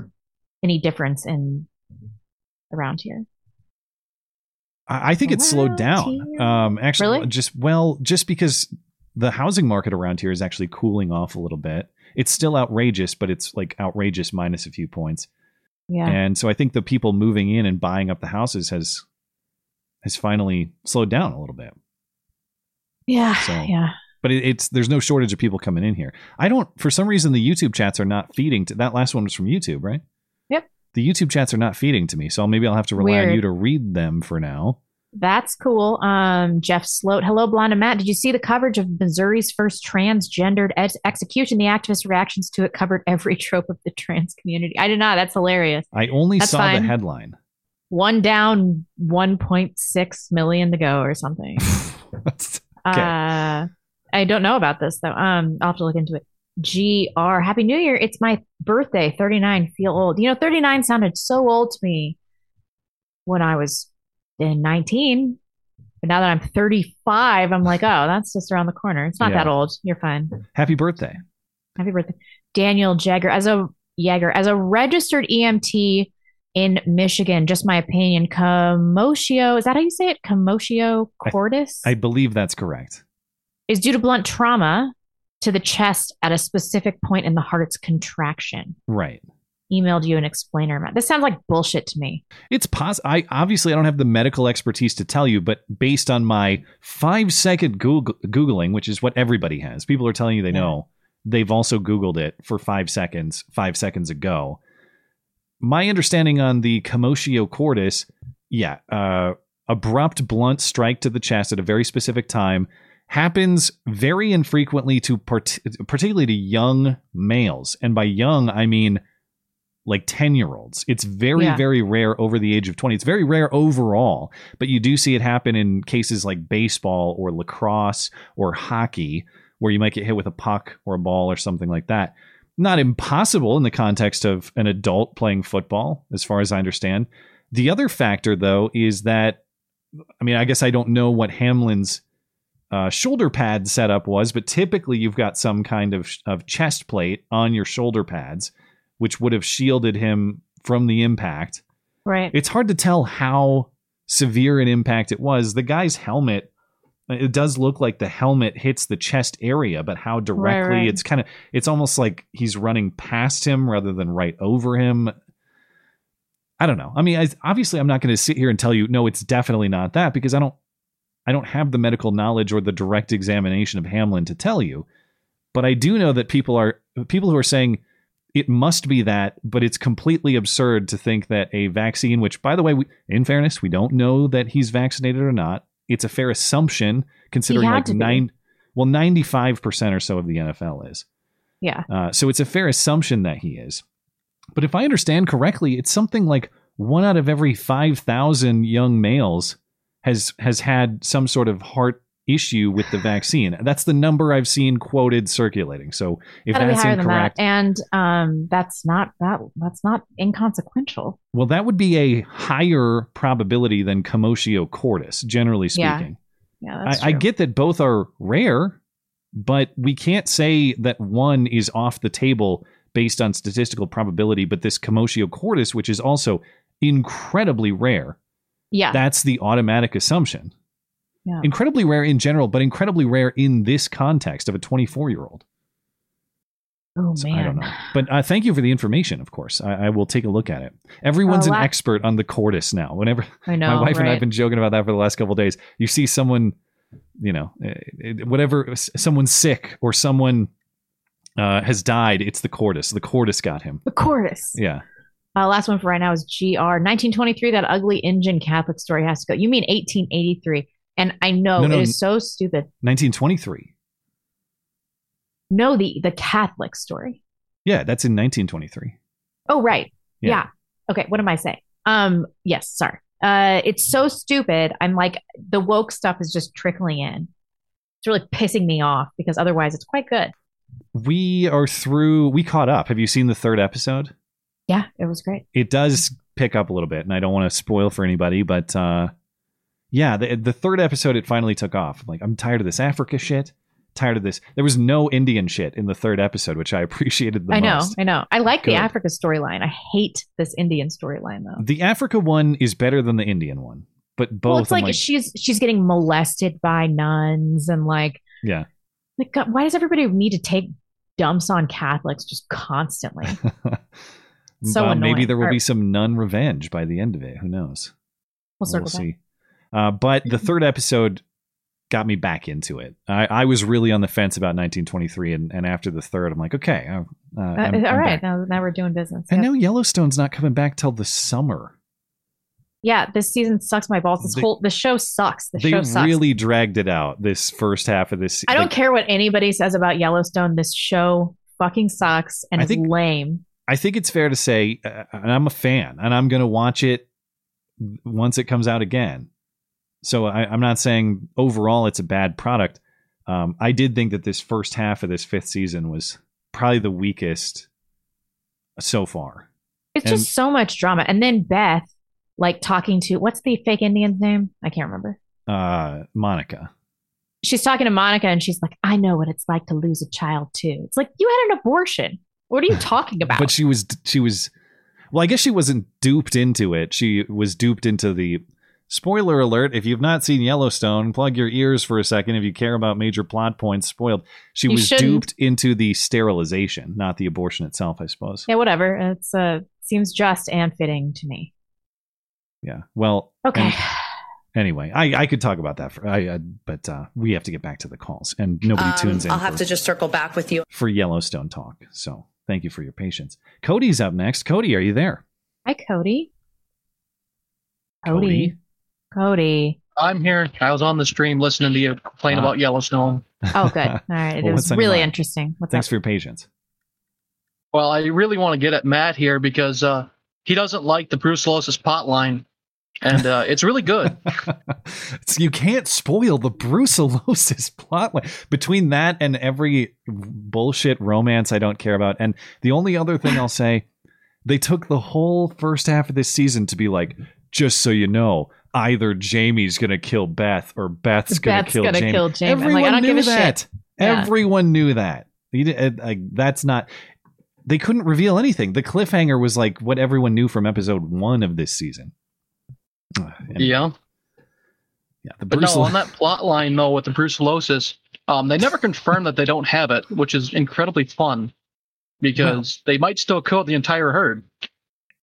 any difference in around here. I, I think it's slowed down. Here? Um, actually, Really? just well, just because the housing market around here is actually cooling off a little bit. It's still outrageous, but it's like outrageous minus a few points. Yeah. And so I think the people moving in and buying up the houses has has finally slowed down a little bit. yeah. So- yeah. But it, it's there's no shortage of people coming in here. I don't for some reason the YouTube chats are not feeding to that last one was from YouTube, right? Yep. The YouTube chats are not feeding to me, so maybe I'll have to rely on you to read them for now. That's cool. Um, Jeff Sloat. Hello, Blonde and Matt. Did you see the coverage of Missouri's first transgendered ex- execution? The activist reactions to it covered every *laughs* trope of the trans community. I did not. That's hilarious. I only That's saw fine. the headline. One down, 1.6 million to go or something. *laughs* Okay. Uh, I don't know about this though. Um, I'll have to look into it. GR. Happy New Year. It's my birthday. 39. Feel old. You know, 39 sounded so old to me when I was in 19. But now that I'm 35, I'm like, oh, that's just around the corner. It's not Yeah. that old. You're fine. Happy birthday. Happy birthday. Daniel Jagger. As a Jagger, as a registered EMT in Michigan, just my opinion, commotio, is that how you say it? Commotio I- cordis? I believe that's correct. is due to blunt trauma to the chest at a specific point in the heart's contraction. Right. Emailed you an explainer. This sounds like bullshit to me. It's pos. I obviously I don't have the medical expertise to tell you, but based on my five second Google- googling, which is what everybody has, people are telling you they Yeah. know. they've also Googled it for five seconds, five seconds ago. My understanding on the commotio cordis, yeah, uh, abrupt, blunt strike to the chest at a very specific time happens very infrequently to part- particularly to young males. And by young, I mean like 10 year olds. It's very, Yeah. very rare over the age of 20. It's very rare overall, but you do see it happen in cases like baseball or lacrosse or hockey, where you might get hit with a puck or a ball or something like that. Not impossible in the context of an adult playing football, as far as I understand. The other factor, though, is that, I mean, I guess I don't know what Hamlin's uh, shoulder pad setup was, but typically you've got some kind of, of chest plate on your shoulder pads, which would have shielded him from the impact. Right. It's hard to tell how severe an impact it was. The guy's helmet, it does look like the helmet hits the chest area, but how directly right. it's kind of, it's almost like he's running past him rather than right over him. I don't know. I mean, I, obviously, I'm not going to sit here and tell you, no, it's definitely not that because I don't, I don't have the medical knowledge or the direct examination of Hamlin to tell you. But I do know that people are people who are saying it must be that, but it's completely absurd to think that a vaccine, which, by the way, we, in fairness, we don't know that he's vaccinated or not. It's a fair assumption considering like be. nine, well, ninety five percent or so of the NFL is. Yeah. Uh, so it's a fair assumption that he is. But if I understand correctly, it's something like one out of every 5,000 young males has has had some sort of heart issue with the vaccine. That's the number I've seen quoted circulating. So if Gotta that's incorrect, that. And um, that's not that that's not inconsequential. well, that would be a higher probability than commotio cordis, generally speaking. Yeah, that's I, I get that both are rare, but we can't say that one is off the table based on statistical probability. But this commotio cordis, which is also incredibly rare, Yeah. that's the automatic assumption. Yeah. Incredibly rare in general, but incredibly rare in this context of a 24 year old. oh So man. I don't know. But uh, thank you for the information, of course. I, I will take a look at it. Everyone's an expert on the cordis now. Whenever I know. my wife and I've been joking about that for the last couple of days. You see someone, you know, eh, eh, whatever, someone's sick or someone uh, has died. It's the cordis. The cordis got him. the chorus. Yeah. Uh, last one for right now is GR 1923. That ugly Indian Catholic story has to go. You mean 1883? And I know No, no, it is so stupid. 1923. No, the the Catholic story. Yeah, that's in 1923. Oh, right. Yeah. Yeah. Okay. What am I saying? Um. Yes. Sorry. Uh. It's so stupid. I'm like the woke stuff is just trickling in. It's really pissing me off because otherwise it's quite good. We are through. We caught up. Have you seen the third episode? Yeah. It was great. It does pick up a little bit, and I don't want to spoil for anybody, but uh, yeah, the the third episode it finally took off. Like, I'm tired of this Africa shit. Tired of this. There was no Indian shit in the third episode, which I *laughs* appreciated the I know. most. I know. I like Good. the Africa storyline. I hate this Indian storyline though. The Africa one is better than the Indian one, but both. well, it's I'm like, she's she's getting molested by nuns and like yeah. like God, why does everybody need to take dumps on Catholics just constantly? *laughs* So Uh, maybe there will Or- be some nun revenge by the end of it. Who knows? We'll circle we'll back. see. Uh, but the third episode got me back into it. I, I was really on the fence about 1923, and, and after the third, I'm like, okay, uh, uh, Uh, I'm- all I'm right, now, now we're doing business. And Yep. now Yellowstone's not coming back till the summer. yeah, this season sucks my balls. This They- whole the show sucks. The they show sucks. really dragged it out this first half of this. I don't like, care what anybody says about Yellowstone. This show fucking sucks and I it's think- lame. I think it's fair to say, uh, and I'm a fan, and I'm going to watch it once it comes out again. So I, I'm not saying overall it's a bad product. Um, I did think that this first half of this fifth season was probably the weakest so far. It's And- just so much drama. And then Beth, like talking to what's the fake Indian's name? I can't remember. Uh, Monica. She's talking to Monica and she's like, I know what it's like to lose a child too. It's like you had an abortion. What are you *laughs* talking about? But she was she was well, I guess she wasn't duped into it. She was duped into the spoiler alert. If you've not seen Yellowstone, plug your ears for a second if you care about major plot points spoiled. She You was shouldn't. duped into the sterilization, not the abortion itself, I suppose. yeah, whatever. It's uh seems just and fitting to me. Yeah. Well, Okay. and Anyway, I, I could talk about that for I, uh, but uh, we have to get back to the calls, and nobody Um, tunes in I'll for, have to just circle back with you. for Yellowstone talk. So thank you for your patience. Cody's up next. Cody, are you there? Hi, Cody. Cody. Cody. I'm here. I was on the stream listening to you complain Ah. about Yellowstone. Oh, good. *laughs* All right. It Well, was what's on your really mind? interesting. What's Thanks up? for your patience. Well, I really want to get at Matt here because uh, he doesn't like the brucellosis pot line, and uh, it's really good. *laughs* It's- you can't spoil the brucellosis plotline between that and every bullshit romance I don't care about. And the only other thing I'll say, they took the whole first half of this season to be like, just so you know, either Jamie's gonna kill Beth or Beth's gonna Beth's kill gonna Jamie. kill Jamie. I'm like, Everyone I don't knew give a that. shit. Yeah. Everyone knew that. You di- uh, that's not. They couldn't reveal anything. The cliffhanger was like what everyone knew from episode one of this season. Ugh, and- yeah. yeah. The But Bruce no, on that plot line though with the brucellosis, um, they never confirm that they don't have it, which is incredibly fun because they might still kill the entire herd.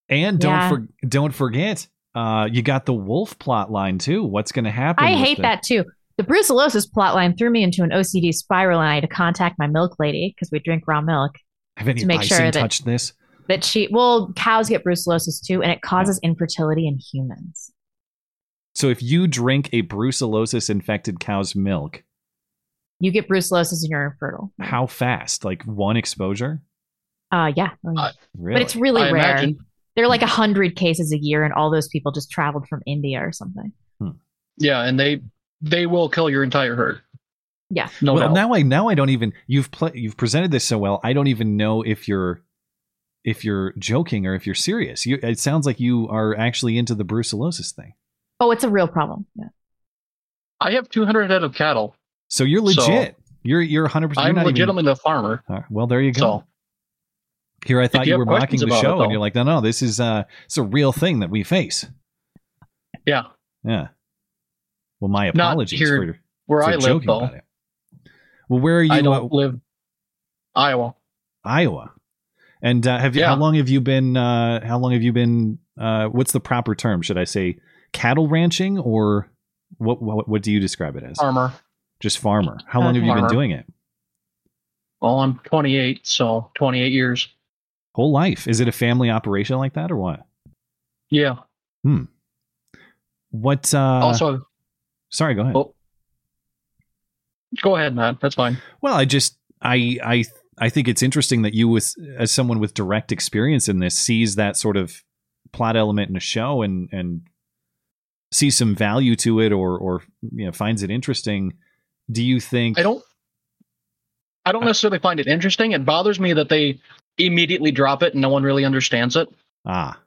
And don't Yeah. for, don't forget, uh, you got the wolf plot line too. What's going to happen? I hate the- that too. The brucellosis plot line threw me into an OCD spiral, and I had to contact my milk lady because we drink raw milk. Have any to make sure that- touched this? That she, well, cows get brucellosis too, and it causes infertility in humans. So if you drink a brucellosis infected cow's milk, You get brucellosis and you're infertile. how fast? Like one exposure? Uh, yeah, yeah. Really? but it's really I rare. imagine. There are like a hundred cases a year, and all those people just traveled from India or something. Hmm. Yeah, and they they will kill your entire herd. Yeah. No well, doubt. now I now I don't even you've pl- you've presented this so well. I don't even know if you're if you're joking or if you're serious. You, it sounds like you are actually into the brucellosis thing. Oh, it's a real problem. Yeah. I have 200 head of cattle. So you're So- legit. you're you're 100. percent I'm legitimately a farmer. well, there you go. So Here, I thought you you, were mocking the show, and you're like, no, no, this is uh, it's a real thing that we face. yeah, Yeah. Well, my apologies here for, where for I live though. Well, where are you? I uh, don't live Iowa. Iowa. And uh, have you? Yeah. How long have you been? Uh, how long have you been? Uh, what's the proper term? Should I say cattle ranching or what? What, what do you describe it as? Farmer. Just farmer. How long have you been doing it? Well, I'm 28, so 28 years. Whole life? Is it a family operation like that or what? Yeah. Hmm. What? Uh, also, sorry. Go ahead. oh, go ahead, Matt. That's fine. Well, I just I I I think it's interesting that you with as someone with direct experience in this sees that sort of plot element in a show and and sees some value to it or or you know finds it interesting. Do you think I don't. I don't necessarily find it interesting. It bothers me that they immediately drop it and no one really understands it. Ah,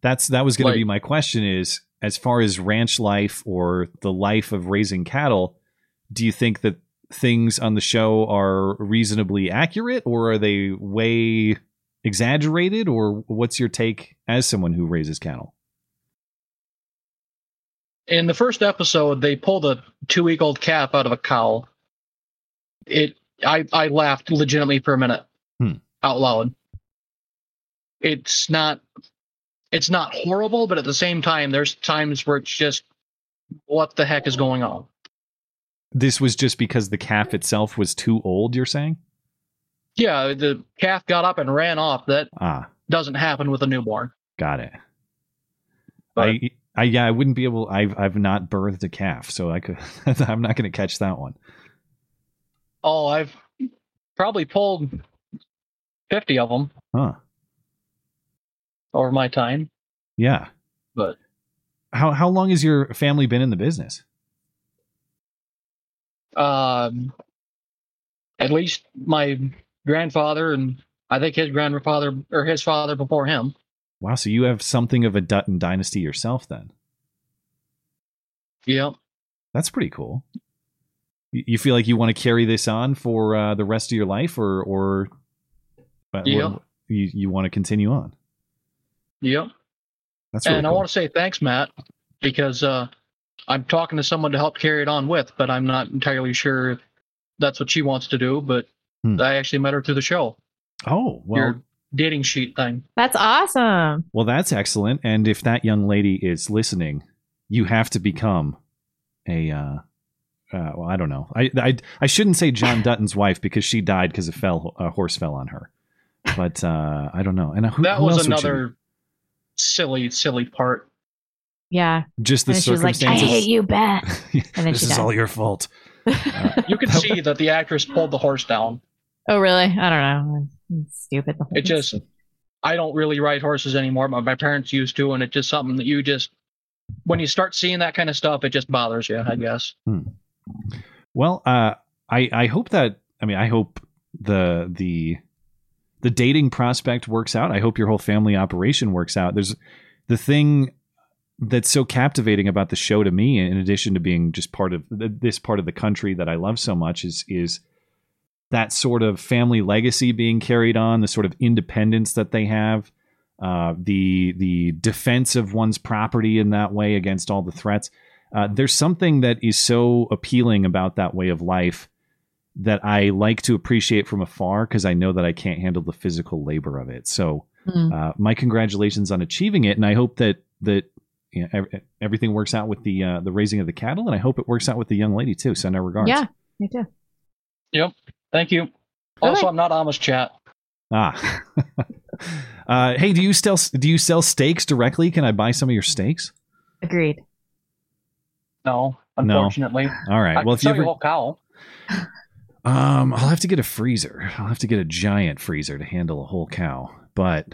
that's that was going Like- to be my question. Is as far as ranch life or the life of raising cattle, do you think that things on the show are reasonably accurate, or are they way exaggerated, or what's your take as someone who raises cattle? In the first episode, they pulled a two-week-old calf out of a cow. It, I, I laughed legitimately for a minute, Hmm. out loud. It's not, it's not horrible, but at the same time, there's times where it's just, what the heck is going on? This was just because the calf itself was too old. You're saying? Yeah, the calf got up and ran off. That Ah, doesn't happen with a newborn. got it. But- I, I yeah, I wouldn't be able. I've I've not birthed a calf, so I could. *laughs* I'm not going to catch that one. Oh, I've probably pulled 50 of them Huh? over my time. Yeah. But How how long has your family been in the business? um, at least my grandfather and I think his grandfather or his father before him. Wow, so you have something of a Dutton dynasty yourself then. Yep. That's pretty cool. You you feel like you want to carry this on for uh, the rest of your life, or or Yeah. what- you you want to continue on? Yep. That's really and I want to say thanks, Matt, because uh, I'm talking to someone to help carry it on with, but I'm not entirely sure if that's what she wants to do. But Hmm. I actually met her through the show, Oh well, your dating sheet thing. That's awesome. well that's excellent. And if that young lady is listening, you have to become a uh, uh, well, I don't know. I, I I shouldn't say John *laughs* Dutton's wife because she died because a fell a horse fell on her. But uh, I don't know. And who, that who else was another silly, silly part. Yeah. just the and she was like, I hate you, Beth. *laughs* And then this she is died. all your fault. Uh, *laughs* You could see that the actress pulled the horse down. Oh, really? I don't know. It's stupid. The It just, I don't really ride horses anymore, but my parents used to, and it's just something that you just, when you start seeing that kind of stuff, it just bothers you, I guess. Well, uh, I I hope that I mean I hope the the the dating prospect works out. I hope your whole family operation works out. There's the thing that's so captivating about the show to me, in addition to being just part of th- this part of the country that I love so much, is is that sort of family legacy being carried on, the sort of independence that they have, uh, the the defense of one's property in that way against all the threats. Uh, there's something that is so appealing about that way of life that I like to appreciate from afar because I know that I can't handle the physical labor of it. So, Mm. uh, my congratulations on achieving it, and I hope that that you know, ev- everything works out with the uh, the raising of the cattle, and I hope it works out with the young lady too. Send our regards. Yeah, me too. Yep. Thank you. Also, I'm not Amish chat. Ah. *laughs* uh, hey, do you sell do you sell steaks directly? Can I buy some of your steaks? Agreed. No, No. unfortunately. All right. I well, if you sell ever, a whole cow. Um, I'll have to get a freezer. I'll have to get a giant freezer to handle a whole cow. But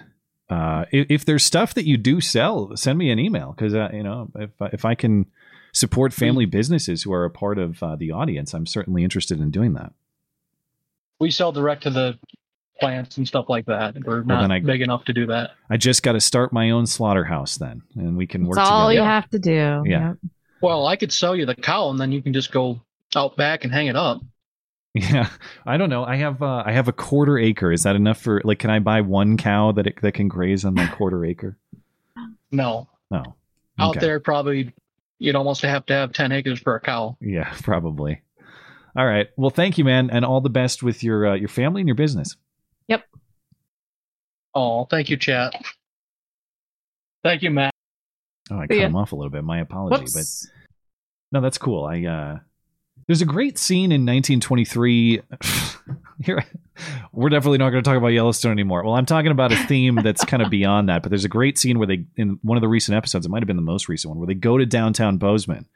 uh, if, if there's stuff that you do sell, send me an email because uh, you know if if I can support family businesses who are a part of uh, the audience, I'm certainly interested in doing that. We sell direct to the plants and stuff like that. We're Well, not I- big enough to do that. I just got to start my own slaughterhouse then, and we can work That's all together. you have to do. Yeah. Yep. Well, I could sell you the cow, and then you can just go out back and hang it up. Yeah, I don't know. I have uh, I have a quarter acre. Is that enough for like? Can I buy one cow that it, that can graze on my quarter acre? No, No. out there probably you'd almost have to have ten acres for a cow. Yeah, *laughs* probably. All right. Well, thank you, man, and all the best with your uh, your family and your business. Yep. Oh, thank you, chat. Thank you, Matt. Oh, I See cut ya. him off a little bit. My apology, Whoops. but no, that's cool. I uh, there's a great scene in 1923. *laughs* Here, we're definitely not going to talk about Yellowstone anymore. Well, I'm talking about a theme that's kind of *laughs* beyond that. But there's a great scene where they, in one of the recent episodes, it might have been the most recent one, where they go to downtown Bozeman,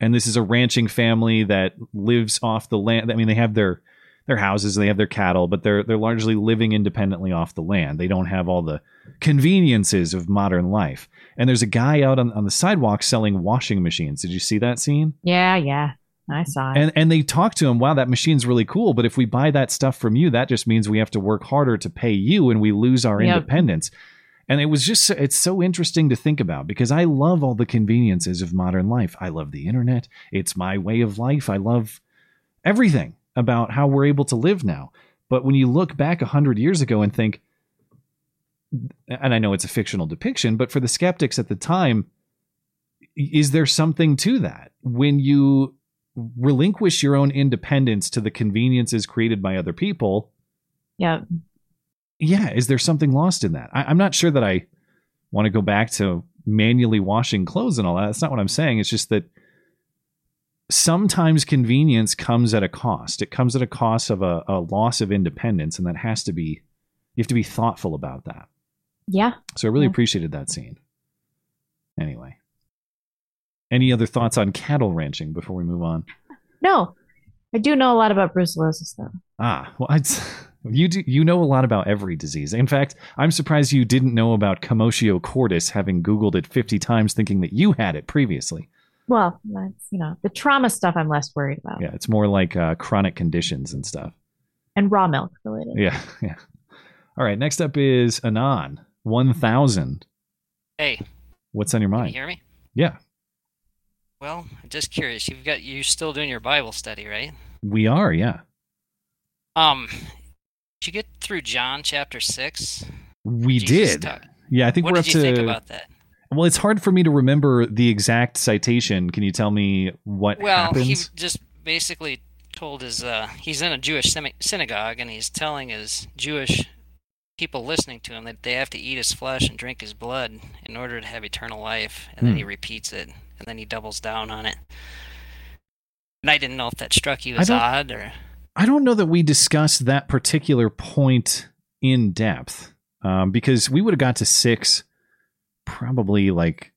and this is a ranching family that lives off the land. I mean, they have their their houses, they have their cattle, but they're they're largely living independently off the land. They don't have all the conveniences of modern life. And there's a guy out on, on the sidewalk selling washing machines. Did you see that scene? Yeah, yeah. I saw it. And and they talk to him, wow, that machine's really cool, but if we buy that stuff from you, that just means we have to work harder to pay you and we lose our Yep. independence. And it was just it's so interesting to think about because I love all the conveniences of modern life. I love the internet. It's my way of life. I love everything about how we're able to live now. But when you look back a hundred years ago and think, and I know it's a fictional depiction, but for the skeptics at the time, is there something to that? When you relinquish your own independence to the conveniences created by other people, yeah. yeah, is there something lost in that? I, I'm not sure that I want to go back to manually washing clothes and all that. That's not what I'm saying. It's just that sometimes convenience comes at a cost. It comes at a cost of a, a loss of independence, and that has to be you have to be thoughtful about that. Yeah. So I really Yeah. appreciated that scene. Anyway, any other thoughts on cattle ranching before we move on? No. I do know a lot about brucellosis though. Ah, well, I'd, *laughs* you do, you know a lot about every disease. In fact, I'm surprised you didn't know about commotio cordis, having Googled it 50 times, thinking that you had it previously. Well, that's you know, the trauma stuff I'm less worried about. Yeah, it's more like uh, chronic conditions and stuff. And raw milk related. Yeah, *laughs* yeah. All right, next up is Anon 1000. Hey, What's on your can mind? you hear me? Yeah, Well, I'm just curious. You've got you're still doing your Bible study, right? we are. Yeah, Um, did you get through John chapter six? we Jesus did. talk- Yeah, I think what we're did up you to. think about that? Well, it's hard for me to remember the exact citation. Can you tell me what Well, happens? he just basically told his uh, he's in a Jewish synagogue and he's telling his Jewish people listening to him that they have to eat his flesh and drink his blood in order to have eternal life, and then Hmm. he repeats it and then he doubles down on it. And I didn't know if that struck you as odd or I don't know that we discussed that particular point in depth um, because we would have got to six probably like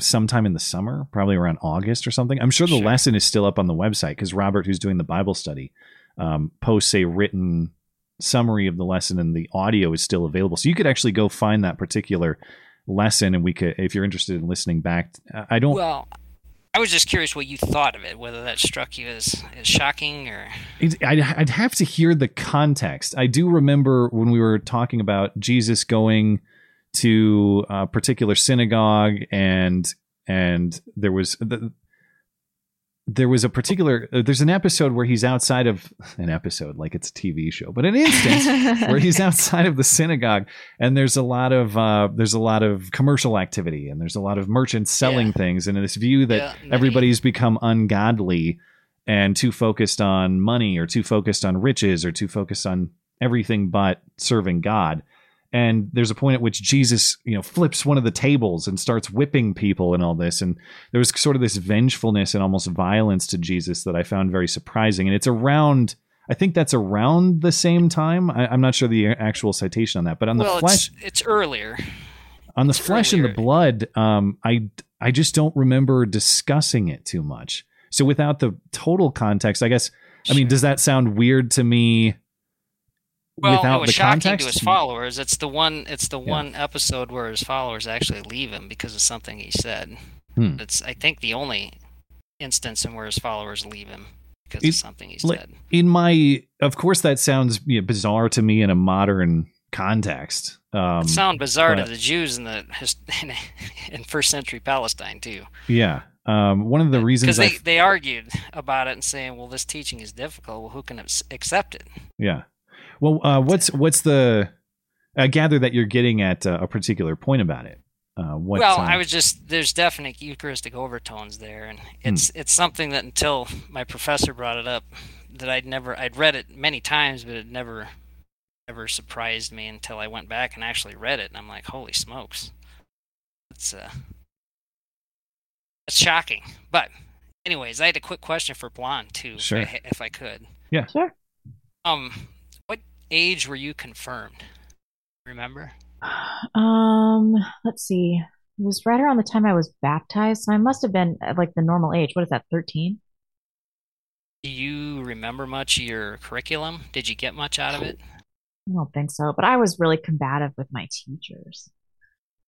sometime in the summer, probably around August or something. I'm sure the Sure. lesson is still up on the website because Robert, who's doing the Bible study, um, posts a written summary of the lesson and the audio is still available. So you could actually go find that particular lesson and we could, if you're interested in listening back. I don't. well. I was just curious what you thought of it, whether that struck you as, as shocking or I'd, I'd have to hear the context. I do remember when we were talking about Jesus going to a particular synagogue, and and there was the, there was a particular uh, there's an episode where he's outside of *laughs* an episode like it's a TV show, but an instance where he's *laughs* outside of the synagogue, and there's a lot of uh, there's a lot of commercial activity, and there's a lot of merchants selling Yeah. things, and this view that Yeah, everybody's become ungodly and too focused on money or too focused on riches or too focused on everything but serving God. And there's a point at which Jesus, you know, flips one of the tables and starts whipping people and all this. And there was sort of this vengefulness and almost violence to Jesus that I found very surprising. And it's around, I think that's around the same time. I, I'm not sure the actual citation on that, but on the flesh, it's it's earlier. on the it's flesh and the blood um i i just don't remember discussing it too much so without the total context i guess i mean does that sound weird to me Well, without it was the shocking context to his followers. It's the one. It's the Yeah. one episode where his followers actually leave him because of something he said. Hmm. It's I think the only instance in where his followers leave him because It- of something he Like, said. in my of course that sounds you know, bizarre to me in a modern context um it sound bizarre but- to the Jews in the his- *laughs* in first century Palestine too, yeah um one of the reasons because they f- they argued about it and saying, "Well, this teaching is difficult. Well, who can accept it?" yeah well uh what's what's the i gather that you're getting at uh, a particular point about it uh what well, uh, I was just there's definite Eucharistic overtones there, and Hmm. it's it's something that until my professor brought it up, that I'd never I'd read it many times, but it never ever surprised me until I went back and actually read it, and I'm like, holy smokes, it's uh, it's shocking. But anyways, I had a quick question for Blonde too, if I, if I could. Yeah. Sure. Um, what age were you confirmed? Remember? Um, let's see. It was right around the time I was baptized, so I must have been at like the normal age. What is that, 13? Do you remember much of your curriculum? Did you get much out of it? I don't think so, but I was really combative with my teachers.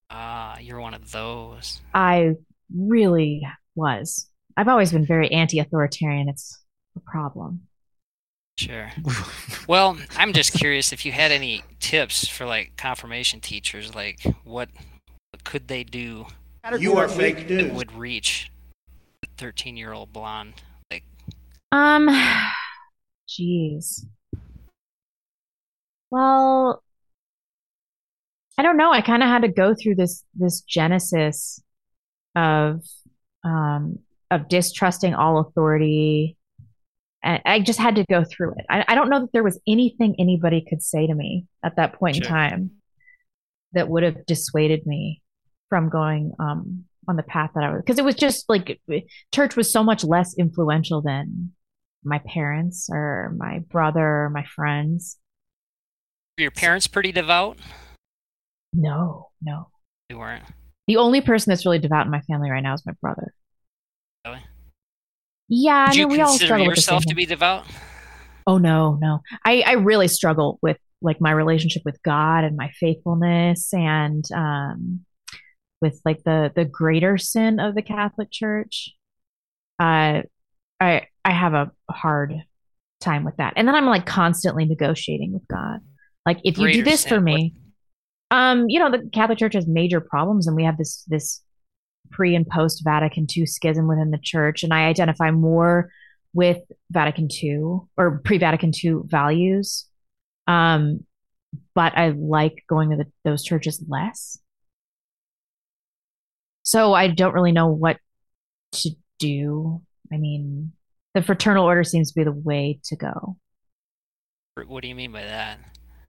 Ah, you're one of those. I really was. I've always been very anti-authoritarian. It's a problem. Sure. Well, I'm just curious if you had any tips for like confirmation teachers, like what, what could they do You are fake news. would reach a 13 year old blonde? Like, Um, jeez. Well, I don't know. I kind of had to go through this this genesis of um of distrusting all authority. And I just had to go through it. I, I don't know that there was anything anybody could say to me at that point in time that would have dissuaded me from going um on the path that I was because it was just like church was so much less influential than my parents or my brother or my friends. were your parents pretty devout? No, no. They weren't. The only person that's really devout in my family right now is my brother. Yeah, I Did you mean, we all struggle with yourself to be devout? Oh no, no. I I really struggle with like my relationship with God and my faithfulness and um with like the the greater sin of the Catholic Church. Uh I I have a hard time with that. And then I'm like constantly negotiating with God. Like if you do this sin, for what- me, um you know the Catholic Church has major problems and we have this this pre and post Vatican II schism within the church and I identify more with Vatican II or pre Vatican II values. Um, but I like going to the, those churches less. So I don't really know what to do. I mean, the fraternal order seems to be the way to go. What do you mean by that?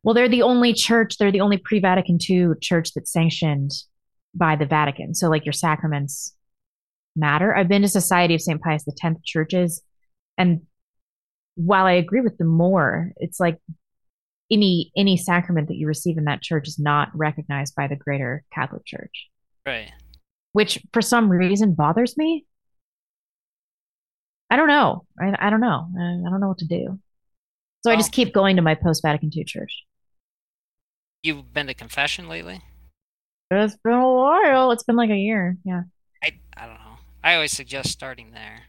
Well, they're the only church, they're the only pre Vatican II church that's sanctioned by the Vatican. So, like your sacraments matter. I've been to Society of St. Pius X churches, and while I agree with them more, it's like any any sacrament that you receive in that church is not recognized by the greater Catholic Church, Right. which for some reason bothers me. I don't know. I, I don't know. I, I don't know what to do. So I just keep going to my post Vatican II church. You've been to confession lately? It's been a while. It's been like a year. Yeah. I I don't know. I always suggest starting there.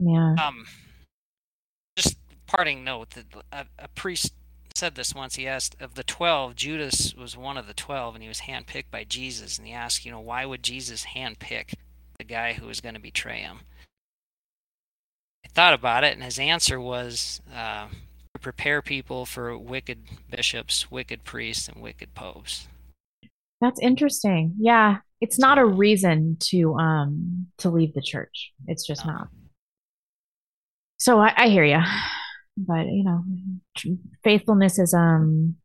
Yeah. Um, just parting note that a, a priest said this once. He asked, of the twelve, Judas was one of the twelve, and he was handpicked by Jesus. And he asked, you know, why would Jesus handpick the guy who was going to betray him? I thought about it, and his answer was uh, to prepare people for wicked bishops, wicked priests, and wicked popes. That's interesting. Yeah. It's not a reason to um to leave the church. It's just not. So I, I hear you. But you know, tr- faithfulness is um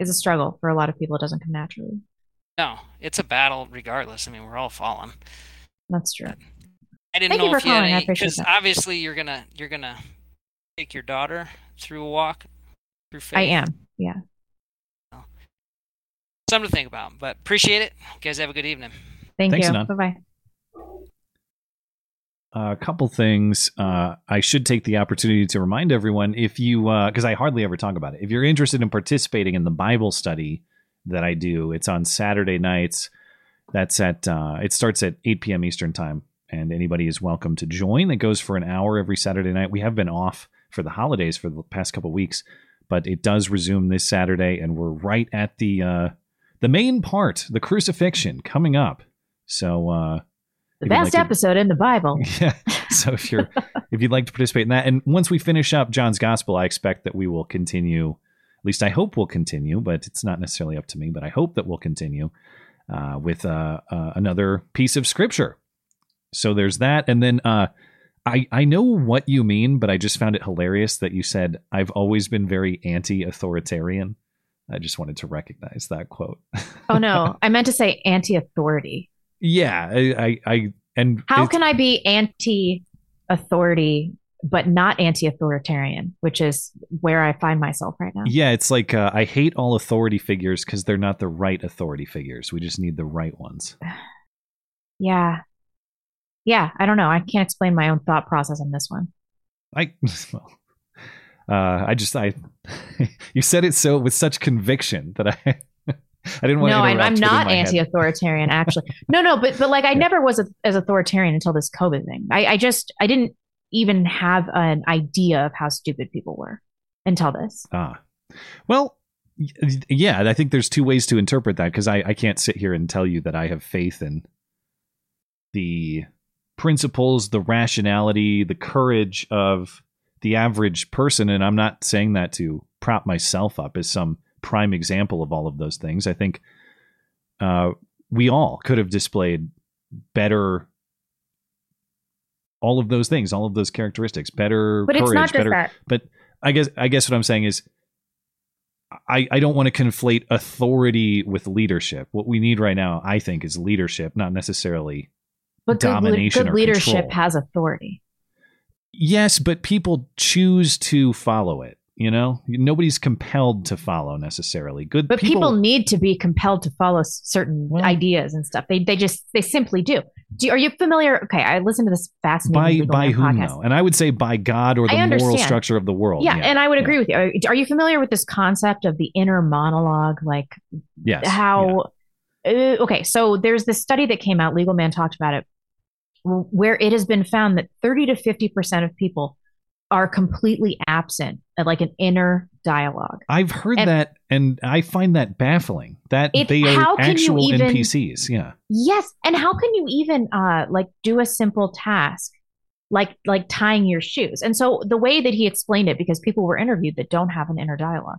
is a struggle for a lot of people. It doesn't come naturally. No, it's a battle regardless. I mean, we're all fallen. That's true. I didn't Thank know you for if you had calling. I any, because obviously you're gonna you're gonna take your daughter through a walk through faith. I am. Yeah. Something to think about. But appreciate it. You guys have a good evening. Thank Thanks, you. Anon. Bye bye. a couple things. Uh, I should take the opportunity to remind everyone if you, because I hardly ever talk about it, if you're interested in participating in the Bible study that I do, it's on Saturday nights. That's at, uh, it starts at 8 p.m. Eastern Time, and anybody is welcome to join. It goes for an hour every Saturday night. We have been off for the holidays for the past couple weeks, but it does resume this Saturday, and we're right at the, uh, the main part, the crucifixion, coming up. So, uh, The you'd like best to- episode in the Bible. *laughs* yeah. So if you're *laughs* if you'd like to participate in that, and once we finish up John's Gospel, I expect that we will continue. At least I hope we'll continue, but it's not necessarily up to me. But I hope that we'll continue uh, with uh, uh, another piece of Scripture. So there's that, and then uh, I I know what you mean, but I just found it hilarious that you said I've always been very anti-authoritarian. I just wanted to recognize that quote. Oh no, *laughs* I meant to say anti-authority. yeah, I I, I and How can I be anti-authority but not anti-authoritarian, which is where I find myself right now? Yeah, it's like uh, I hate all authority figures because they're not the right authority figures. We just need the right ones. *sighs* Yeah. Yeah, I don't know. I can't explain my own thought process on this one. I *laughs* well, uh, I just I *laughs* you said it so with such conviction that I *laughs* I didn't want no, to. No, I'm not anti-authoritarian. Actually, no, no, but but like I never was a, as authoritarian until this COVID thing. I, I just I didn't even have an idea of how stupid people were until this. Ah, well, yeah. I think there's two ways to interpret that because I I can't sit here and tell you that I have faith in the principles, the rationality, the courage of the average person, and I'm not saying that to prop myself up as some prime example of all of those things. I think uh, we all could have displayed better. All of those things, all of those characteristics, better But courage, it's not just better. that. But I guess I guess what I'm saying is I, I don't want to conflate authority with leadership. What we need right now, I think, is leadership, not necessarily But good, domination good or leadership control. has authority. Yes, but people choose to follow it. You know, nobody's compelled to follow necessarily. Good But people, need to be compelled to follow certain ideas and stuff. They they just they simply do. Do you, are you familiar? Okay, I listened to this fascinating by by whom podcast. though? And I would say by God or the moral structure of the world. Yeah, and I would agree with you. Are, are you familiar with this concept of the inner monologue? Like Yes, how? Uh, okay, so there's this study that came out. Legal Man talked about it, where it has been found that 30 to 50 percent of people are completely absent of like an inner dialogue. I've heard And- that, and I find that baffling. That It- they are actual even- NPCs. Yeah. Yes, and how can you even uh like do a simple task like like tying your shoes? And so the way that he explained it because people were interviewed that don't have an inner dialogue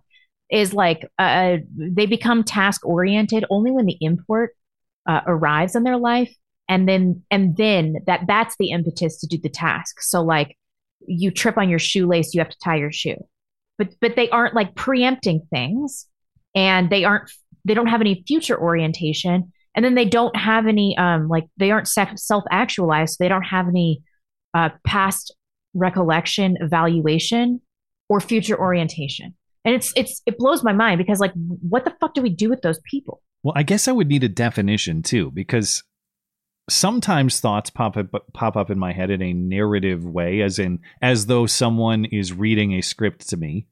is like uh they become task oriented only when the import uh, arrives in their life and then and then that that's the impetus to do the task. So like you trip on your shoelace, you have to tie your shoe. But but they aren't like preempting things and they aren't they don't have any future orientation and then they don't have any um like they aren't self actualized. So they don't have any uh, past recollection, evaluation, or future orientation. And it's it's it blows my mind because like what the fuck do we do with those people? Well, I guess I would need a definition too because sometimes thoughts pop up pop up in my head in a narrative way as in as though someone is reading a script to me.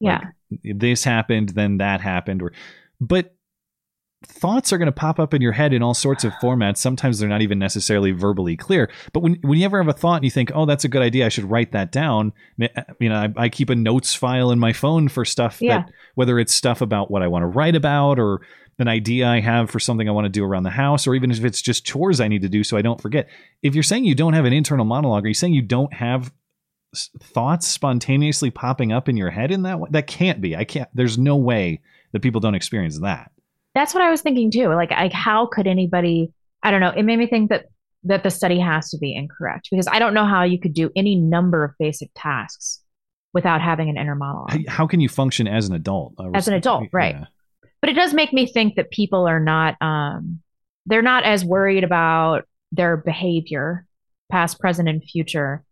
Yeah. Like, this happened, then that happened or but thoughts are going to pop up in your head in all sorts of formats. Sometimes they're not even necessarily verbally clear. But when, when you ever have a thought and you think, oh, that's a good idea, I should write that down. Uh, you know, I, I keep a notes file in my phone for stuff Yeah. that, whether it's stuff about what I want to write about or an idea I have for something I want to do around the house, or even if it's just chores I need to do so I don't forget. If you're saying you don't have an internal monologue, are you saying you don't have thoughts spontaneously popping up in your head in that way? That can't be. I can't. There's no way that people don't experience that. That's what I was thinking too. Like, like how could anybody? I don't know. It made me think that that the study has to be incorrect because I don't know how you could do any number of basic tasks without having an inner monologue. How, how can you function as an adult? As an adult, right? yeah. But it does make me think that people are not um they're not as worried about their behavior, past, present, and future,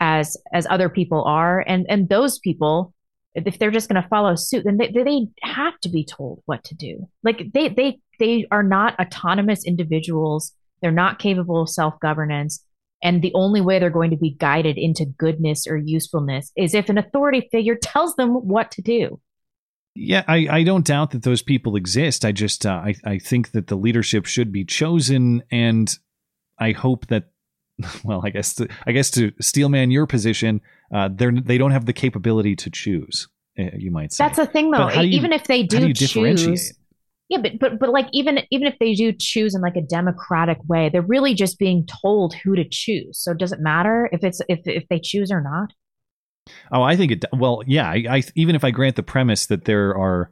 as as other people are. And and those people, if they're just going to follow suit, then they they have to be told what to do. Like they they they are not autonomous individuals. They're not capable of self governance. And the only way they're going to be guided into goodness or usefulness is if an authority figure tells them what to do. Yeah, I, I don't doubt that those people exist. I just uh, I I think that the leadership should be chosen, and I hope that *laughs* well, I guess to, I guess to steelman your position, uh, they're they don't have the capability to choose. uh, You might say That's the thing, though. But how do you- even if they do, do choose, yeah, but but but like even even if they do choose in like a democratic way, they're really just being told who to choose. So does it matter if it's if if they choose or not? Oh, I think it. Well, yeah. I, I even if I grant the premise that there are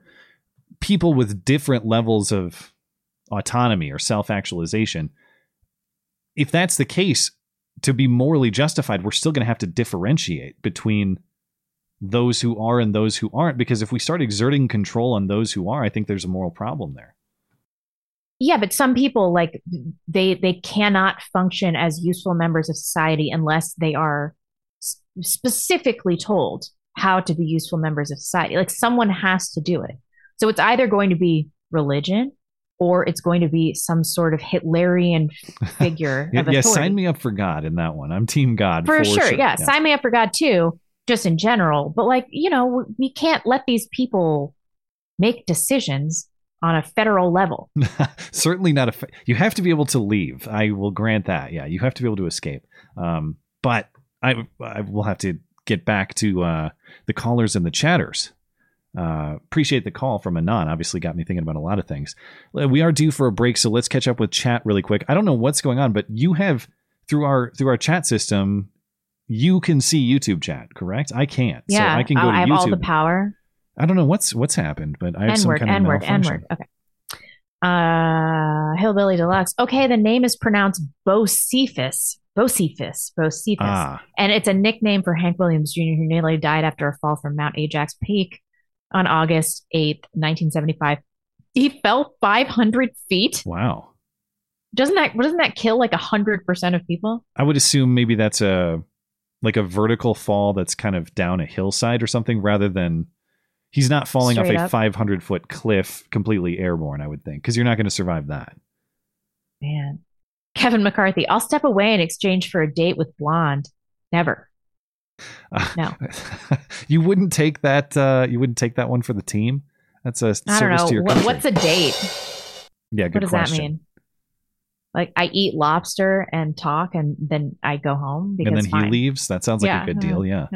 people with different levels of autonomy or self actualization, if that's the case, to be morally justified, we're still going to have to differentiate between those who are and those who aren't. Because if we start exerting control on those who are, I think there's a moral problem there. Yeah, but some people like they they cannot function as useful members of society unless they are specifically told how to be useful members of society. Like someone has to do it. So it's either going to be religion or it's going to be some sort of Hitlerian *laughs* figure Yeah, of yeah, sign me up for God in that one. I'm Team God for, sure, Yeah. sign me up for God too, just in general. But like you know, we can't let these people make decisions on a federal level. *laughs* certainly not a. Fa- you have to be able to leave. I will grant that. Yeah, you have to be able to escape. Um, but I, I will have to get back to uh, the callers and the chatters. Uh, appreciate the call from Anon. Obviously, got me thinking about a lot of things. Uh, We are due for a break, so let's catch up with chat really quick. I don't know what's going on, but you have through our through our chat system, you can see YouTube chat, correct? I can't. Yeah, so I can go oh, to I have YouTube. all the power. I don't know what's what's happened, but I have N some kind of N word, N malfunction. word. Okay. Uh, Hillbilly Deluxe. Okay, the name is pronounced Bocephus. Bocephus. Bocephus. Ah. And it's a nickname for Hank Williams Jr., who nearly died after a fall from Mount Ajax Peak on August 8th, 1975. He fell 500 feet. Wow. Doesn't that doesn't that kill like 100% of people? I would assume maybe that's a like a vertical fall that's kind of down a hillside or something rather than he's not falling Straight off a 500 foot cliff completely airborne i would think because you're not going to survive that Man. Kevin McCarthy. I'll step away in exchange for a date with Blonde. Never. No. *laughs* you wouldn't take that uh you wouldn't take that one for the team that's a I don't service know. to your What, country. what's a date? yeah good What does question that mean? Like I eat lobster and talk, and then I go home because and then he fine. leaves that sounds like Yeah, a good uh, deal yeah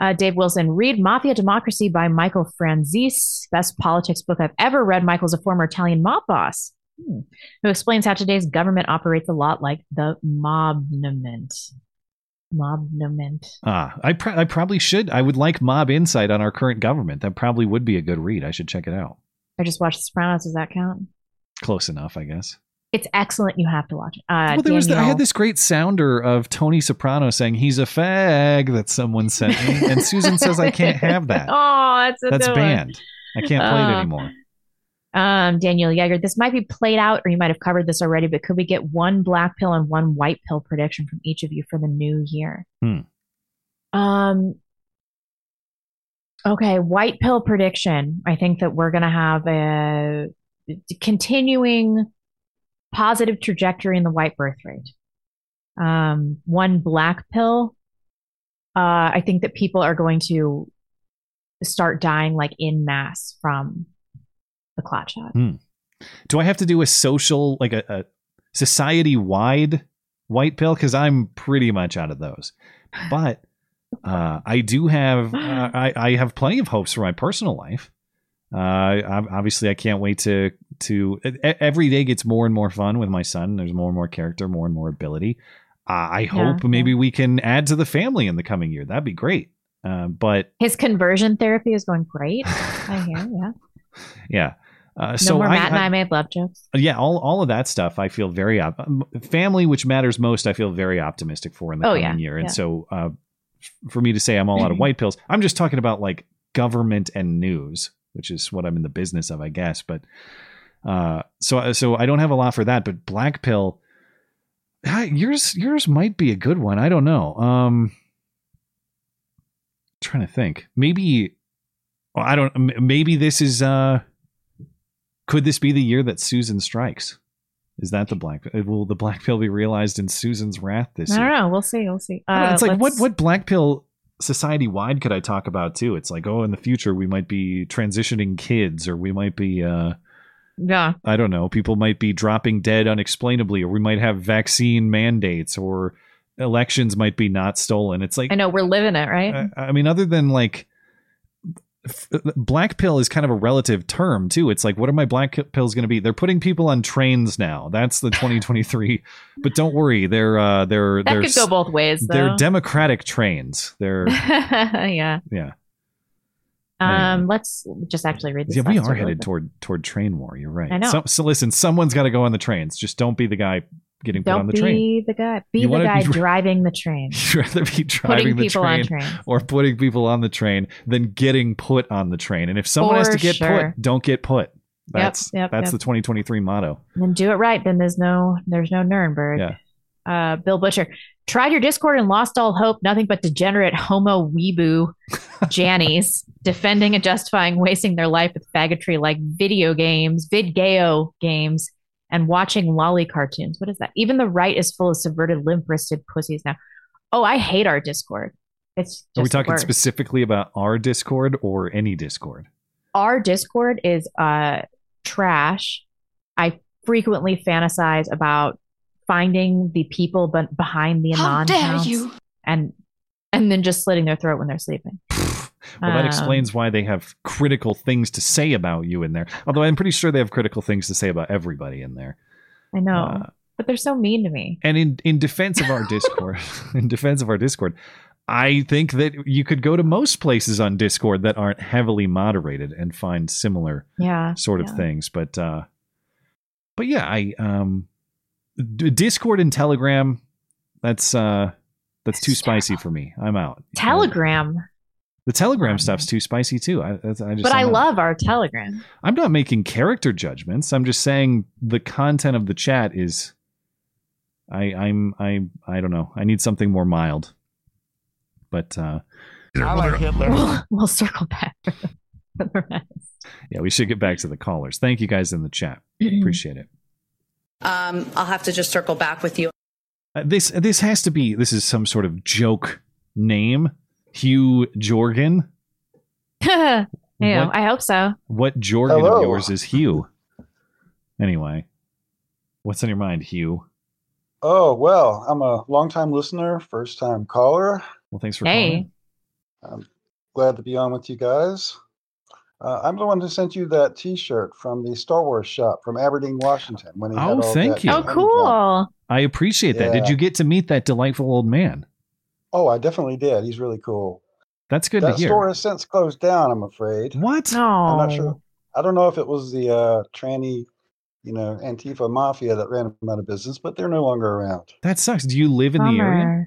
Uh, Dave Wilson, read Mafia Democracy by Michael Franzese, best politics book I've ever read. Michael's a former Italian mob boss who explains how today's government operates a lot like the mobnement. Mobnement. ah I, pr- I probably should i would like mob insight on our current government that probably would be a good read i should check it out I just watched The Sopranos. Does that count? close enough i guess It's excellent. You have to watch it. Uh, well, there was the, I had this great sounder of Tony Soprano saying he's a fag that someone sent me, and Susan says I can't have that. *laughs* Oh, that's a That's good one. banned. I can't play it Uh, anymore. Um, Daniel Yeager, this might be played out, or you might have covered this already, but could we get one black pill and one white pill prediction from each of you for the new year? Hmm. Um, okay, white pill prediction. I think that we're going to have a continuing positive trajectory in the white birth rate. Um, one black pill. Uh, I think that people are going to start dying like in mass from the clot shot. Hmm. Do I have to do a social, like a, a society wide white pill? Because I'm pretty much out of those. But *sighs* uh, I do have, uh, I, I have plenty of hopes for my personal life. Uh, obviously, I can't wait to to every day gets more and more fun with my son. There's more and more character, more and more ability. Uh, I hope maybe we can add to the family in the coming year. That'd be great. Uh, but His conversion therapy is going great. *laughs* I hear, yeah. yeah. Uh, No so more I, Matt and I- I made love jokes. yeah, all all of that stuff. I feel very op- family, which matters most. I feel very optimistic for in the Oh, coming yeah, year. And yeah. so, uh, for me to say I'm all out of *clears throat* white pills, I'm just talking about like government and news, which is what I'm in the business of, I guess. But uh, so so I don't have a lot for that. But black pill, yours yours might be a good one. I don't know. Um, trying to think. Maybe I don't. Maybe this is. uh Could this be the year that Susan strikes? Is that the black? Will the black pill be realized in Susan's wrath this I year? don't know. We'll see. We'll see. I Uh, it's like what let's- what black pill society wide could I talk about too? It's like oh, in the future we might be transitioning kids, or we might be. uh Yeah. I don't know. People might be dropping dead unexplainably, or we might have vaccine mandates, or elections might be not stolen. It's like I know we're living it, right? I, I mean, other than like black pill is kind of a relative term too. It's like, what are my black pills going to be? They're putting people on trains now. That's the 2023. *laughs* but don't worry, they're uh, they're that they're could go both ways, They're democratic trains. They're *laughs* yeah. yeah. Um. Let's just actually read this. Yeah, we are headed toward toward train war. You're right. I know. So, so listen, someone's got to go on the trains. Just don't be the guy getting put Don't on the be the guy. Be You the guy be- *laughs* driving the train. You'd rather be driving the people on train or putting people on the train than getting put on the train. And if someone has to get sure. put, don't get put. That's yep, that's yep. the 2023 motto. And then do it right. Then there's no there's no Nuremberg. Yeah. Uh, Bill Butcher tried your Discord and lost all hope. Nothing but degenerate homo weeboo *laughs* Jannies defending and justifying wasting their life with faggotry like video games, vidgeo games, and watching loli cartoons. What is that? Even the right is full of subverted, limp-wristed pussies now. Oh, I hate our Discord. It's Are we talking worst. specifically about our Discord or any Discord? our Discord is uh trash. I frequently fantasize about finding the people but behind the How anon dare accounts you. and and then just slitting their throat when they're sleeping. Well, that Um, explains why they have critical things to say about you in there. Although I'm pretty sure they have critical things to say about everybody in there. I know, Uh, but they're so mean to me. And in in defense of our *laughs* Discord, in defense of our Discord, I think that you could go to most places on Discord that aren't heavily moderated and find similar Yeah, sort of yeah. things. But uh but yeah, I um Discord and Telegram that's uh that's too spicy for me. I'm out. Telegram, The Telegram stuff's too spicy too. I, I just but I I'm not- love our Telegram. I'm not making character judgments. I'm just saying the content of the chat is I I'm I I don't know. I need something more mild. But uh I like Hitler. We'll, we'll circle back. *laughs* for the rest. yeah, we should get back to the callers. Thank you guys in the chat. *clears throat* Appreciate it. Um, I'll have to just circle back with you. Uh, this this has to be this is some sort of joke name. Hugh Jorgen. *laughs* yeah, What- I hope so. What Jorgen Hello. of yours is Hugh? Anyway, what's on your mind, Hugh? Oh, well, I'm a longtime listener, first time caller. Well, thanks for Hey. calling. I'm glad to be on with you guys. Uh, I'm the one who sent you that t shirt from the Star Wars shop from Aberdeen, Washington. When he Oh, thank you. Oh, money cool. I appreciate that. Did you get to meet that delightful old man? Oh, I definitely did. He's really cool. That's good that to hear. The store has since closed down, I'm afraid. What? No. I'm not sure. I don't know if it was the uh, tranny, you know, Antifa mafia that ran them out of business, but they're no longer around. That sucks. Do you live in the area?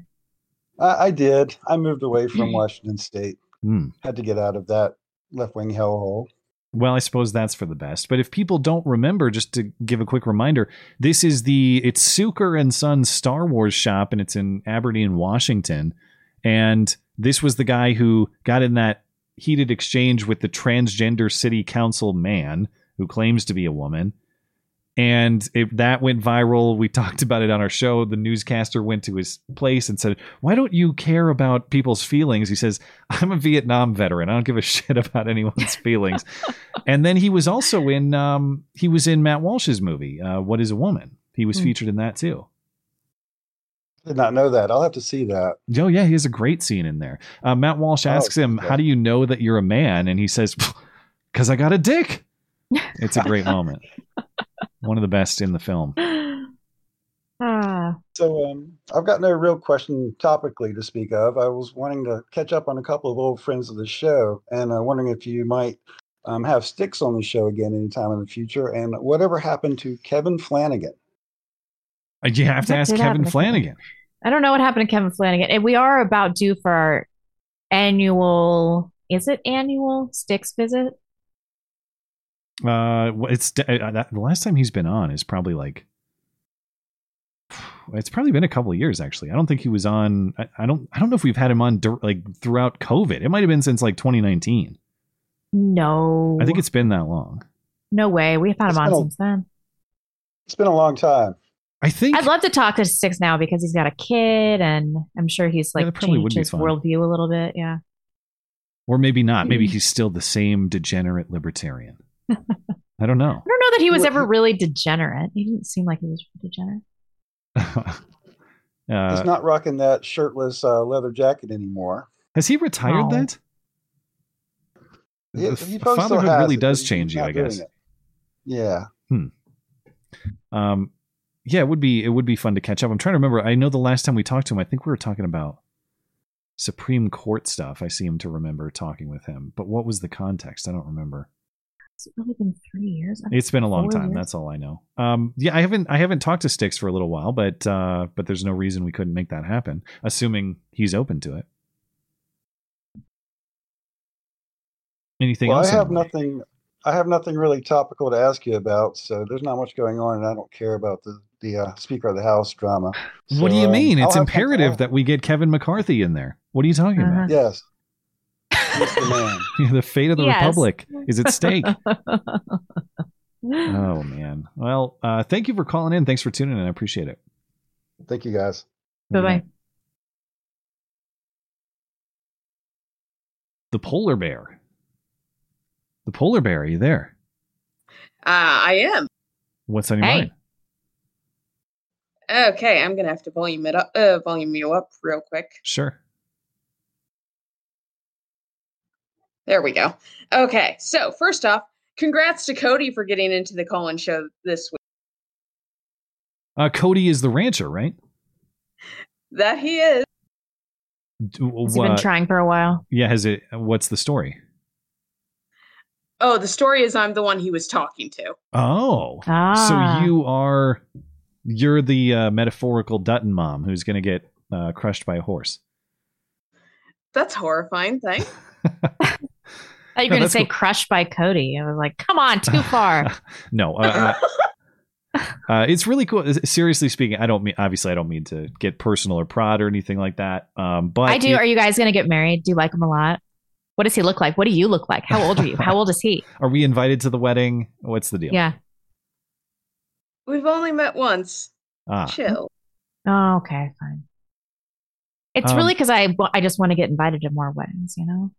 I, I did. I moved away from Washington State. Hmm. Had to get out of that left wing hellhole. Well, I suppose that's for the best. But if people don't remember, just to give a quick reminder, this is the it's Sucher and Sons Star Wars shop, and it's in Aberdeen, Washington. And this was the guy who got in that heated exchange with the transgender city council man who claims to be a woman. And it, that went viral. We *laughs* talked about it on our show. The newscaster went to his place and said, Why don't you care about people's feelings? He says, I'm a Vietnam veteran. I don't give a *laughs* shit about anyone's *laughs* feelings. and then he was also in um, he was in Matt Walsh's movie, uh, What is a Woman? He was Hmm. featured in that too. I did not know that. I'll have to see that. Oh yeah, he has a great scene in there. Uh, Matt Walsh Oh, asks him, okay. "How do you know that you're a man?" And he says, "Cause I got a dick." It's a great moment. One of the best in the film. *gasps* Ah. So um, I've got no real question topically to speak of. I was wanting to catch up on a couple of old friends of the show, and uh, wondering if you might um, have Sticks on the show again anytime in the future. And whatever happened to Kevin Flanagan? Uh, You have to What ask Kevin Flanagan. I don't know what happened to Kevin Flanagan. And we are about due for our annual, is it annual Sticks visit? Uh, it's uh, that, the last time he's been on is probably like it's probably been a couple of years actually. I don't think he was on. I, I don't. I don't know if we've had him on dur- like throughout COVID. It might have been since like 2019. No. I think it's been that long. No way. We've had him on a- since then. It's been a long time. I think I'd love to talk to Sticks now because he's got a kid and I'm sure he's like that probably changed his fun. worldview a little bit. Yeah. or maybe not. Maybe *laughs* he's still the same degenerate libertarian. I don't know. I don't know that he was Well, ever really degenerate. He didn't seem like he was degenerate. *laughs* He's uh, not rocking that shirtless uh, leather jacket anymore. has he retired No. that? He, The he f- probably still fatherhood really it, does change you, I guess. it. Yeah. Um, yeah, it would be it would be fun to catch up. I'm trying to remember. I know the last time we talked to him, I think we were talking about Supreme Court stuff. I seem to remember talking with him, but what was the context? I don't remember. Has it really been three years? I think It's been a long time. years. That's all I know. Um, yeah, I haven't I haven't talked to Sticks for a little while, but uh, but there's no reason we couldn't make that happen, assuming he's open to it. Anything well, I else? have anyway? nothing. I have nothing really topical to ask you about. So there's not much going on, and I don't care about the the uh, Speaker of the House drama. What do you um, mean? I'll It's have something imperative else. that we get Kevin McCarthy in there. What are you talking Uh-huh. about? Yes. Mr. Man. *laughs* the fate of the Yes. republic is at stake. *laughs* Oh man. Well, uh, thank you for calling in. Thanks for tuning in. I appreciate it. Thank you, guys. Bye bye. The polar bear. The polar bear. Are you there? Uh, I am. What's on your Hey. mind? Okay, I'm gonna have to volume it up, uh, volume you up real quick. Sure. There we go. Okay, so first off, congrats to Cody for getting into the call-in show this week. Uh, Cody is the rancher, right? That he is. D- Has been uh, trying for a while? yeah. Has it? What's the story? Oh, the story is I'm the one he was talking to. Oh. Ah. So you are. You're the uh, metaphorical Dutton mom who's going to get uh, crushed by a horse. That's horrifying. Thanks. *laughs* I thought you No, going to say cool. crushed by Cody. I was like, come on, too *laughs* far. no, uh, uh, *laughs* uh, it's really cool. Seriously speaking, I don't mean obviously I don't mean to get personal or prod or anything like that. Um, but I do. it- Are you guys going to get married? Do you like him a lot? What does he look like? What do you look like? How old are you? How old is he? *laughs* are we invited to the wedding? What's the deal? Yeah. We've only met once. Ah, Chill. Oh, okay, fine. It's Um, really because I I just want to get invited to more weddings, you know.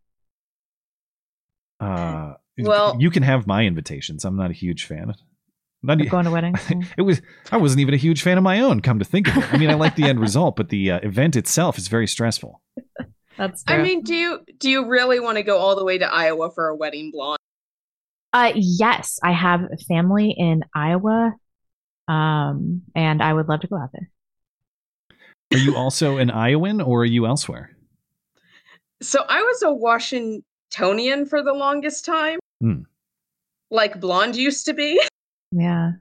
Uh, Well- you can have my invitations. I'm not a huge fan. Not Of going to *laughs* weddings. it was. I wasn't even a huge fan of my own. Come to think of it, I mean, I like the end *laughs* result, but the uh, event itself is very stressful. That's I mean, do you do you really want to go all the way to Iowa for a wedding blonde? Uh, yes, I have family in Iowa, um, and I would love to go out there. Are you also an Iowan or are you elsewhere? So I was a Washingtonian for the longest time, Hmm. like blonde used to be. *laughs* Yeah.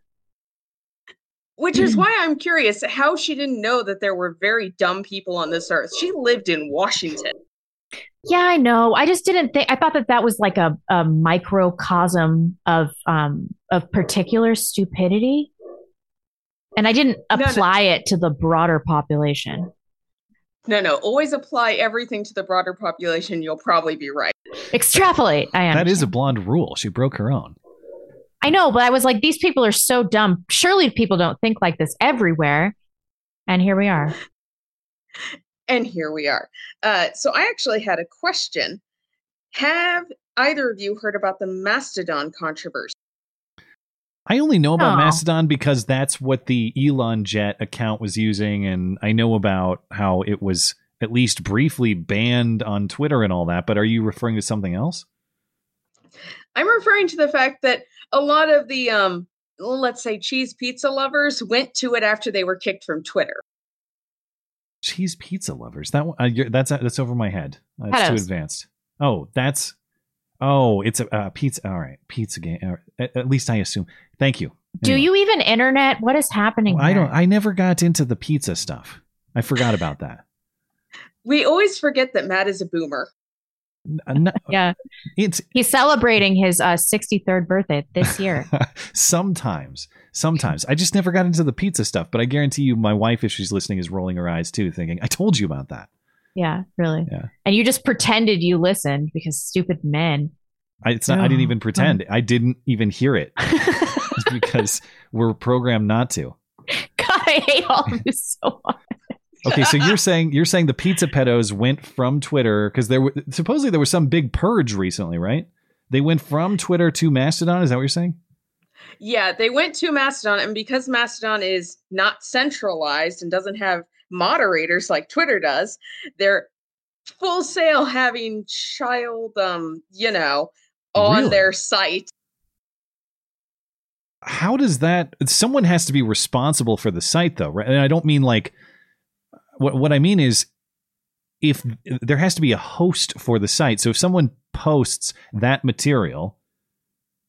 Which is *clears throat* why I'm curious how she didn't know that there were very dumb people on this earth. She lived in Washington. Yeah, I know. I just didn't think. I thought that that was like a, a microcosm of um of particular stupidity, and I didn't no. apply it to the broader population. No, no. Always apply everything to the broader population. You'll probably be right. Extrapolate. I am. That is a blonde rule. She broke her own. I know, but I was like, these people are so dumb. Surely people don't think like this everywhere. And here we are. And here we are. Uh, so I actually had a question. Have either of you heard about the Mastodon controversy? I only know about Oh. Mastodon because that's what the Elon Jet account was using, and I know about how it was at least briefly banned on Twitter and all that. But are you referring to something else? I'm referring to the fact that a lot of the um let's say cheese pizza lovers went to it after they were kicked from Twitter. Cheese pizza lovers. That one, uh, you're, that's that's over my head. That's too advanced. Oh, that's oh, it's a uh, pizza. All right, pizza game. all right. At, at least I assume. Thank you. Do you even internet? What is happening? I don't. I never got into the pizza stuff. I forgot about that. We always forget that Matt is a boomer. No- *laughs* Yeah, it's he's celebrating his uh, 63rd birthday this year. *laughs* sometimes, sometimes I just never got into the pizza stuff. But I guarantee you, my wife, if she's listening, is rolling her eyes too, thinking, "I told you about that." yeah, really. Yeah. And you just pretended you listened because stupid men. I, it's not. I didn't even pretend. I didn't even hear it *laughs* because we're programmed not to. God, I hate all of you so much. Okay, so you're saying you're saying the pizza pedos went from Twitter because there were supposedly there was some big purge recently, right? They went from Twitter to Mastodon. Is that what you're saying? Yeah, they went to Mastodon, and because Mastodon is not centralized and doesn't have moderators like Twitter does, they're full sale having child, um, you know, on Really? their site. how does that someone has to be responsible for the site though right and i don't mean like what what i mean is if there has to be a host for the site so if someone posts that material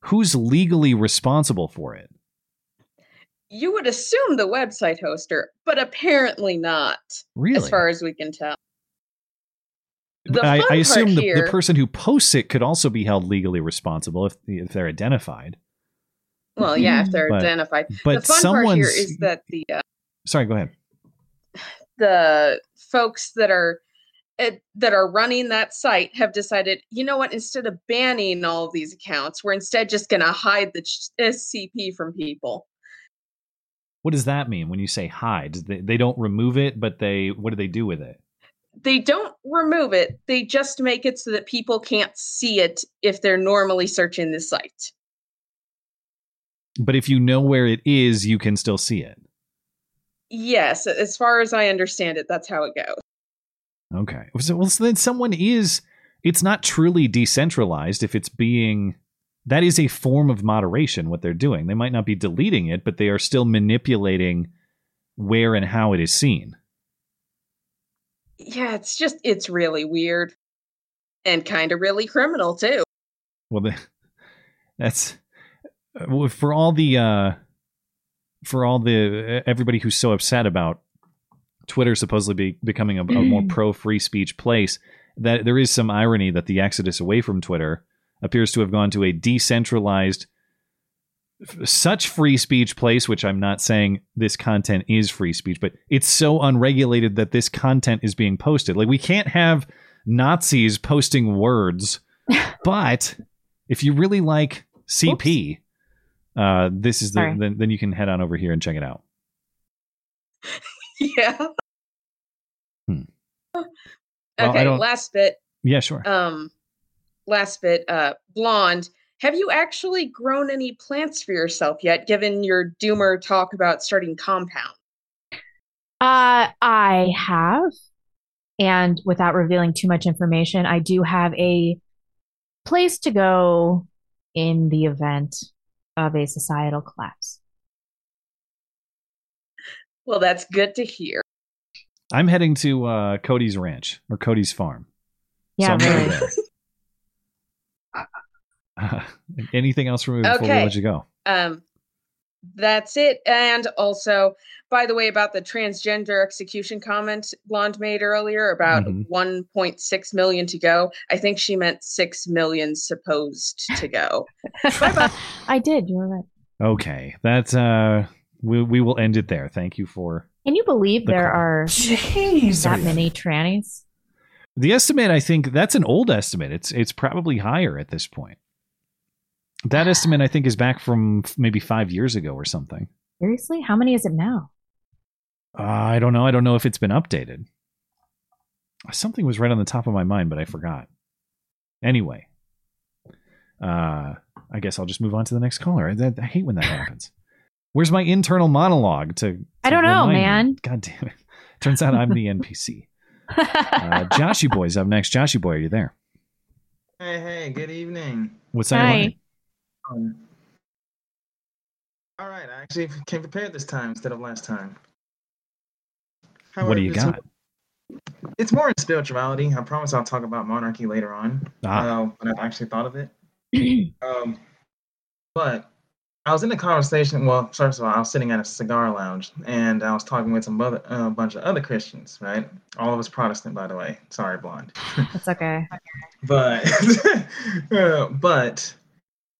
who's legally responsible for it You would assume the website hoster, but apparently not. Really? As far as we can tell. I, I assume the, here, the person who posts it could also be held legally responsible if if they're identified Well, yeah, if they're But- identified. but the fun part here is that the uh, sorry go ahead the folks that are eh, that are running that site have decided, you know what? Instead of banning all of these accounts, we're instead just going to hide the SCP from people. what does that mean when you say hide they, they don't remove it but they what do they do with it They don't remove it; they just make it so that people can't see it if they're normally searching the site. but if you know where it is you can still see it Yes, as far as I understand it, that's how it goes. Okay. So, well, so then someone is, it's not truly decentralized if it's being, that is a form of moderation, what they're doing. They might not be deleting it, but they are still manipulating where and how it is seen. Yeah, it's just it's really weird and kind of really criminal too. Well, *laughs* that's, uh, for all the, uh, for all the, everybody who's so upset about Twitter supposedly be, becoming a, a more mm. pro free speech place, that there is some irony that the exodus away from Twitter appears to have gone to a decentralized, such free speech place, which I'm not saying this content is free speech, but it's so unregulated that this content is being posted. Like, we can't have Nazis posting words, *laughs* but if you really like CP, uh, this is the, Sorry. then, then you can head on over here and check it out. *laughs* yeah. Hmm. Okay, don't- last bit. Yeah, sure. Um, last bit. Uh, blonde. Have you actually grown any plants for yourself yet? Given your doomer talk about starting compound. Uh, I have, and without revealing too much information, I do have a place to go in the event of a societal collapse. Well, that's good to hear. I'm heading to uh, Cody's ranch or Cody's farm. Yeah, I'm really. there. *laughs* Uh, *laughs* anything else from me before we Okay. let you go? Um, that's it. And also, by the way, about the transgender execution comment Blonde made earlier about Mhm. 1.6 million to go. I think she meant 6 million supposed to go. *laughs* I did. You're right. Okay, That's, uh, we we will end it there. Thank you for Can you believe The there call. are that many trannies? the estimate. I think that's an old estimate. It's it's probably higher at this point. That estimate, I think, is back from maybe five years ago or something. Seriously? How many is it now? Uh, I don't know. I don't know if it's been updated. Something was right on the top of my mind, but I forgot. Anyway, uh, I guess I'll just move on to the next caller. I, I hate when that happens. Where's my internal monologue? To, I don't know, remind me? man. God damn it! Turns out I'm the *laughs* NPC. Uh, Joshy Boy's up next. Joshy Boy, are you there? Hey, hey, good evening. What's on your mind? Um, all right, I actually came prepared this time instead of last time. What do you it's- got? It's more in spirituality. I promise I'll talk about monarchy later on Ah. uh, when I've actually thought of it. *clears throat* um, but I was in a conversation. Well, first of all, I was sitting at a cigar lounge and I was talking with some other, a bunch of other Christians, right? All of us Protestant, by the way. Sorry, blonde. That's okay. *laughs* but *laughs* uh, but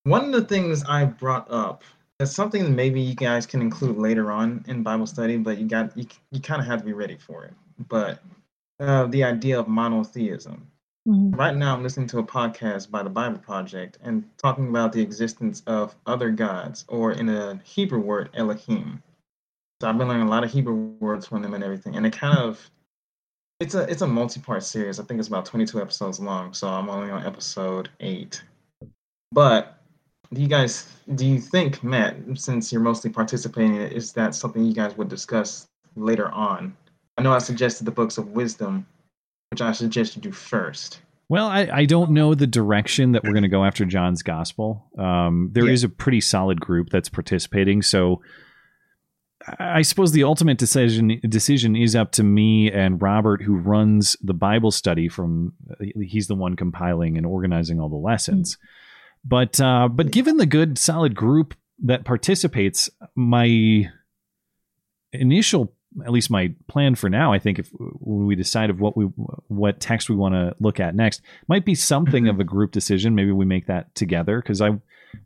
one of the things I brought up is something that maybe you guys can include later on in Bible study, but you got you, you kind of have to be ready for it. But uh, the idea of monotheism. Right now, I'm listening to a podcast by the Bible Project and talking about the existence of other gods, or in a Hebrew word, Elohim. So I've been learning a lot of Hebrew words from them and everything, and it kind of it's a it's a multi-part series. I think it's about 22 episodes long, so I'm only on episode eight. But do you guys do you think, Matt, since you're mostly participating, in it, is that something you guys would discuss later on? I know I suggested the books of wisdom, which I suggest you do first. Well, I, I don't know the direction that we're going to go after John's gospel. Um, there is a pretty solid group that's participating, so I I suppose the ultimate decision decision is up to me and Robert, who runs the Bible study. From he's the one compiling and organizing all the lessons. But uh, but given the good solid group that participates, my initial at least my plan for now i think if when we decide of what we what text we want to look at next might be something of a group decision. Maybe we make that together because i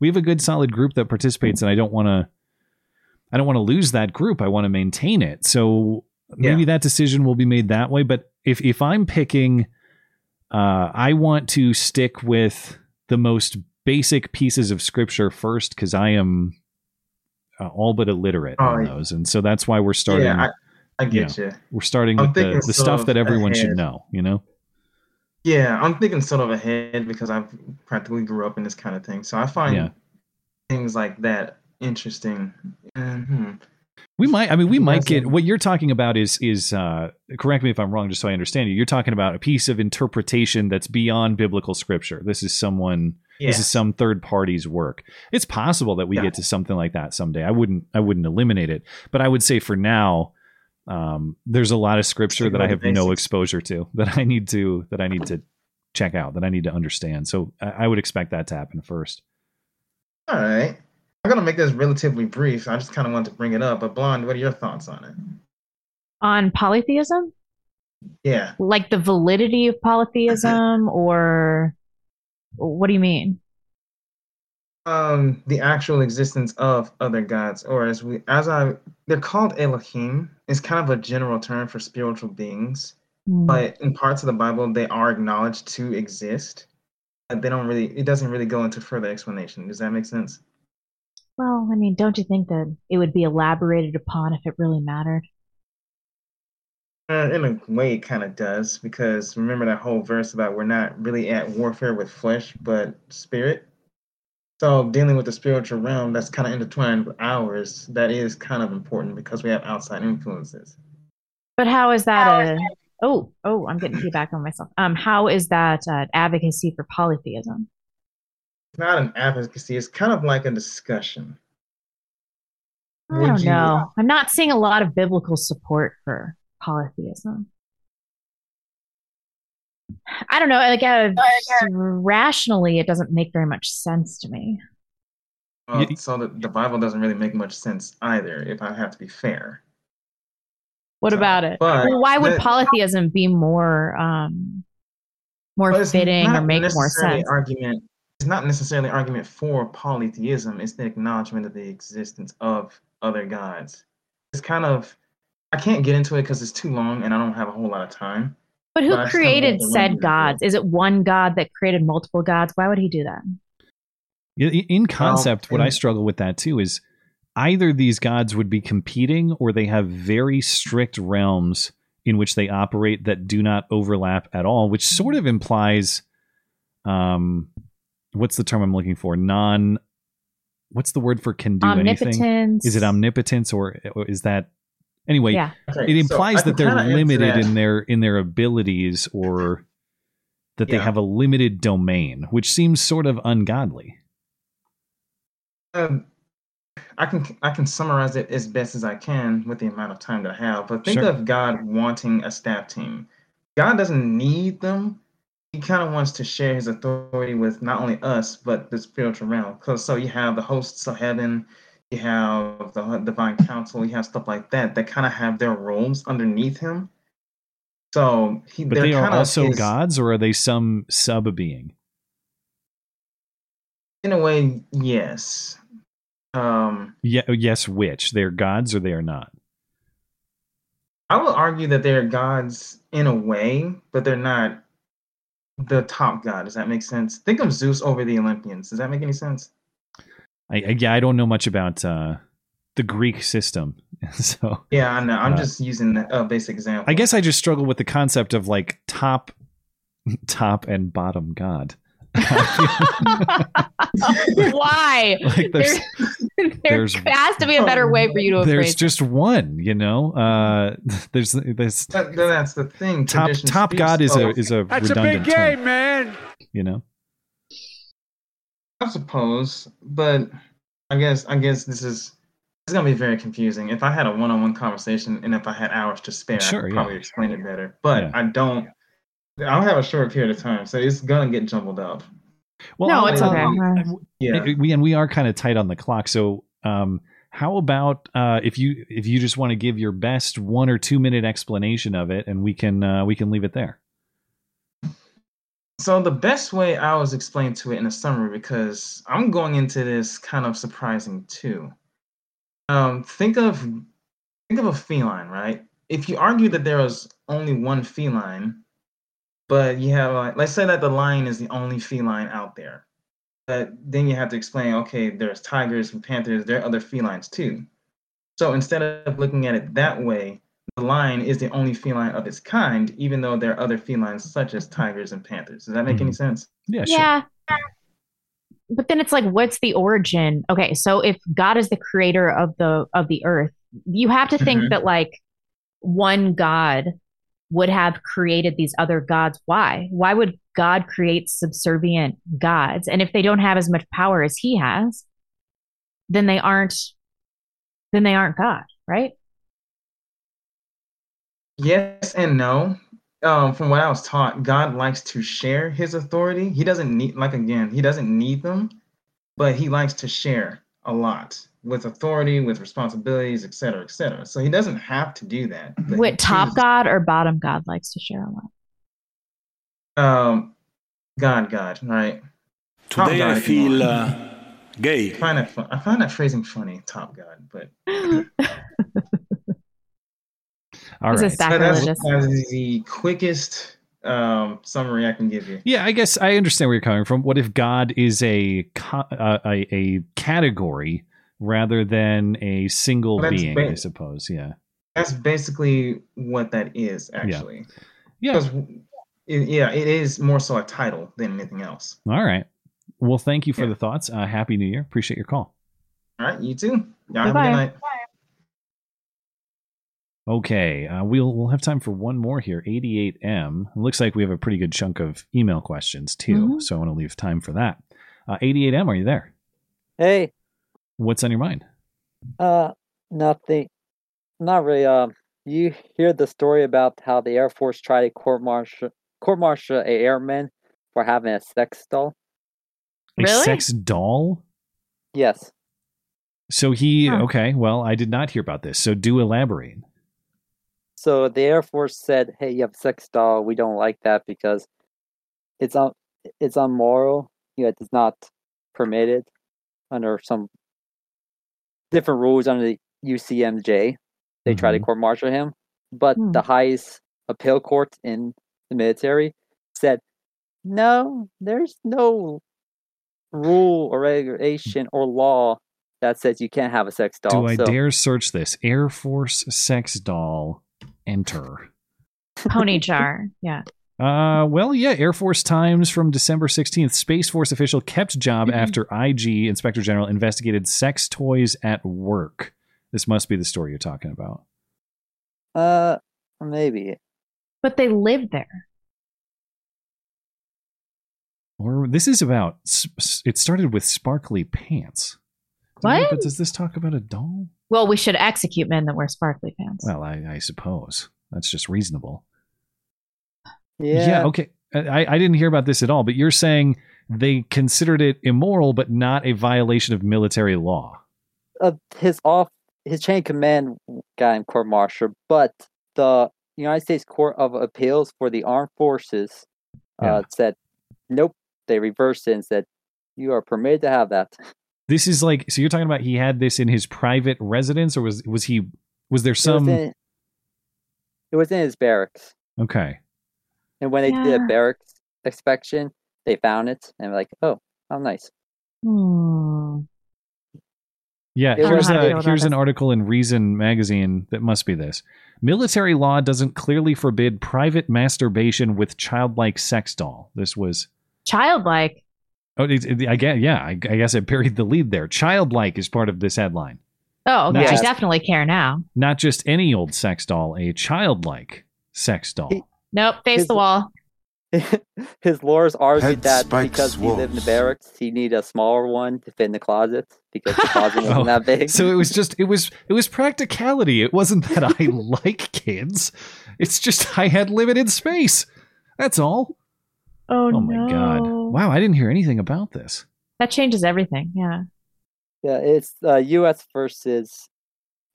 we have a good solid group that participates and i don't want to i don't want to lose that group. I want to maintain it. So maybe that decision will be made that way. But if if i'm picking uh i want to stick with the most basic pieces of scripture first because i am uh, all but illiterate Oh, on those, and so that's why we're starting. Yeah, I- I you get know, you. We're starting I'm with the, the stuff that everyone should know. You know. Yeah, I'm thinking sort of ahead because I've practically grew up in this kind of thing. So I find Yeah. things like that interesting. And, hmm. We might. I mean, we might get what you're talking about. Is is uh, correct me if I'm wrong, just so I understand you. You're talking about a piece of interpretation that's beyond biblical scripture. This is someone. This is some third party's work. It's possible that we Yeah. get to something like that someday. I wouldn't. I wouldn't eliminate it, but I would say for now, um, there's a lot of scripture Stick that I have the no exposure to *laughs* that I need to that I need to check out that I need to understand. So I, I would expect that to happen first. All right. I'm going to make this relatively brief. I just kind of wanted to bring it up. But, Blonde, what are your thoughts on it? On polytheism? Yeah. Like the validity of polytheism *laughs* or what do you mean? Um, the actual existence of other gods, or as we, as I, they're called Elohim. It's kind of a general term for spiritual beings, Hmm. but in parts of the Bible, they are acknowledged to exist. But they don't really. It doesn't really go into further explanation. Does that make sense? Well, I mean, don't you think that it would be elaborated upon if it really mattered? Uh, in a way, it kind of does because remember that whole verse about we're not really at warfare with flesh but spirit. So dealing with the spiritual realm that's kind of intertwined with ours, that is kind of important because we have outside influences. But how is that a oh oh I'm getting feedback on myself. Um, how is that uh, advocacy for polytheism? It's not an advocacy; it's kind of like a discussion. I Would don't you- know. I'm not seeing a lot of biblical support for polytheism. I don't know. Like, uh, rationally, it doesn't make very much sense to me. Well, so the, the Bible doesn't really make much sense either, if I have to be fair. What about it? but well, why would that- polytheism be more um more fitting or make more sense? Argument. It's not necessarily argument for polytheism. It's the acknowledgement of the existence of other gods. It's kind of I can't get into it because it's too long and I don't have a whole lot of time. But who I created said gods? Is it one god that created multiple gods? Why would he do that? Yeah, In concept, what I struggle with that too is either these gods would be competing or they have very strict realms in which they operate that do not overlap at all, which sort of implies um what's the term I'm looking for? Non what's the word for can do anything? Omnipotence. Is it omnipotence or, or is that anyway Yeah. Okay, it implies I that they're limited that. in their in their abilities or that they have a limited domain, which seems sort of ungodly. Um, I can I can summarize it as best as I can with the amount of time that I have. But think Sure. of God wanting a staff team. God doesn't need them. He kind of wants to share his authority with not only us but the spiritual realm. Because so you have the hosts of heaven, you have the divine council, you have stuff like that that kind of have their roles underneath him. So he, But they're they are kind of also his- gods, or are they some sub being? In a way, yes. Um, Yeah, yes. Which they're gods or they are not? I would argue that they're gods in a way, but they're not the top god. Does that make sense? Think of Zeus over the Olympians. Does that make any sense? I, I yeah, I don't know much about uh, the Greek system, *laughs* so Yeah, I know. I'm Uh, just using a basic example. I guess I just struggle with the concept of like top, *laughs* top and bottom god. *laughs* Why? *laughs* Like, there's- *laughs* there there's- has to be a better way for you to There's appraise. just one, you know. Uh, there's there's That- that's the thing. top Tradition top god is a is a That's a redundant big term, game, man. you know. I suppose, but I guess I guess this is it's gonna be very confusing. If I had a one-on-one conversation and if I had hours to spare, I Sure, could yeah. probably explain it better. But Yeah. I don't. I don't have a short period of time, so it's gonna get jumbled up. Well, no, I'll- it's okay. I'll- Yeah. We and we are kind of tight on the clock so um how about uh if you if you just want to give your best one or two minute explanation of it and we can uh we can leave it there So the best way I was explained to it in a summary, because I'm going into this kind of surprising too. Um, think of think of a feline, right? If you argue that there was only one feline, but you have like let's say that the lion is the only feline out there. But then you have to explain, okay, there's tigers and panthers, there are other felines too. So instead of looking at it that way, the lion is the only feline of its kind, even though there are other felines such as tigers and panthers. Does that make any sense? yeah yeah. But then it's like, what's the origin? Okay, so if God is the creator of the of the earth, you have to think Mhm. that like one God would have created these other gods. Why? Why would God create subservient gods? And if they don't have as much power as he has, then they aren't then they aren't God, right? Yes and no. Um, from what I was taught, God likes to share his authority. He doesn't need, like again, he doesn't need them, but he likes to share a lot with authority, with responsibilities, et cetera, et cetera. So he doesn't have to do that. but he What top God or bottom God likes to share a lot? Um, God, God, right? Top Today God, I feel uh, gay. I find that fun. I find that phrasing funny, top God, but *laughs* All right. This right is but that's, that's the quickest um, summary I can give you. yeah i guess i understand where you're coming from what if god is a uh, a, a category rather than a single Well, being ba- i suppose yeah That's basically what that is, actually. Yeah. Because, it, yeah, it is more so a title than anything else. all right well thank you for the thoughts uh happy new year appreciate your call All right, you too. Y'all have a Bye-bye. good night. Okay, uh, we'll we'll have time for one more here. 88M. It looks like we have a pretty good chunk of email questions too, Mhm. so I want to leave time for that. Uh, 88M, are you there? Hey, What's on your mind? uh, nothing. Not really. Um, you hear the story about how the Air Force tried to court martial court martial a airman for having a sex doll? A sex doll? Yes. So he Huh. okay. Well, I did not hear about this. So do elaborate. So the Air Force said, "Hey, you have a sex doll. We don't like that because it's un- it's unmoral. You know, it's not permitted under some different rules under the UCMJ. They try to Mhm. court martial him, but Hmm. the highest appeal court in the military said, "No, there's no rule or regulation or law that says you can't have a sex doll." Do I so, dare search this? Air Force sex doll. Enter. Pony jar. Yeah. Uh, well, yeah. Air Force Times from December 16th. Space Force official kept job after IG Inspector General investigated sex toys at work. This must be the story you're talking about. Uh, maybe. But they live there. Or this is about. s- s- It started with sparkly pants. What? But does this talk about a doll? Well, we should execute men that wear sparkly pants. Well, I, I suppose that's just reasonable. Yeah. okay. I, I didn't hear about this at all, but you're saying they considered it immoral, but not a violation of military law. uh, his off his chain of command got him court martial, but the United States Court of Appeals for the Armed Forces uh, Yeah. said nope. They reversed it and said you are permitted to have that. *laughs* This is like so. You're talking about he had this in his private residence, or was was he was there It was some? in, it was in his barracks, Okay, and when they did a barracks inspection, they found it and like, oh, how nice. Hmm. yeah. I Here's a here's an article in Reason magazine that must be this. Military law doesn't clearly forbid private masturbation with childlike sex doll. This was Childlike. oh, it, it- I guess yeah. I, I guess I buried the lead there. Childlike is part of this headline. Oh, okay. Not I definitely care now. Not just any old sex doll, a childlike sex doll. Nope. Face His- the wall. *laughs* His lawyers argued Head that spikes because he lived in the barracks, he needed a smaller one to fit in the closet because the closet wasn't *laughs* Oh, that big. So it was just it was it was practicality. It wasn't that I *laughs* like kids. It's just I had limited space. That's all. Oh, Oh my god. Wow, I didn't hear anything about this. That changes everything. Yeah. Yeah, it's uh, U.S. versus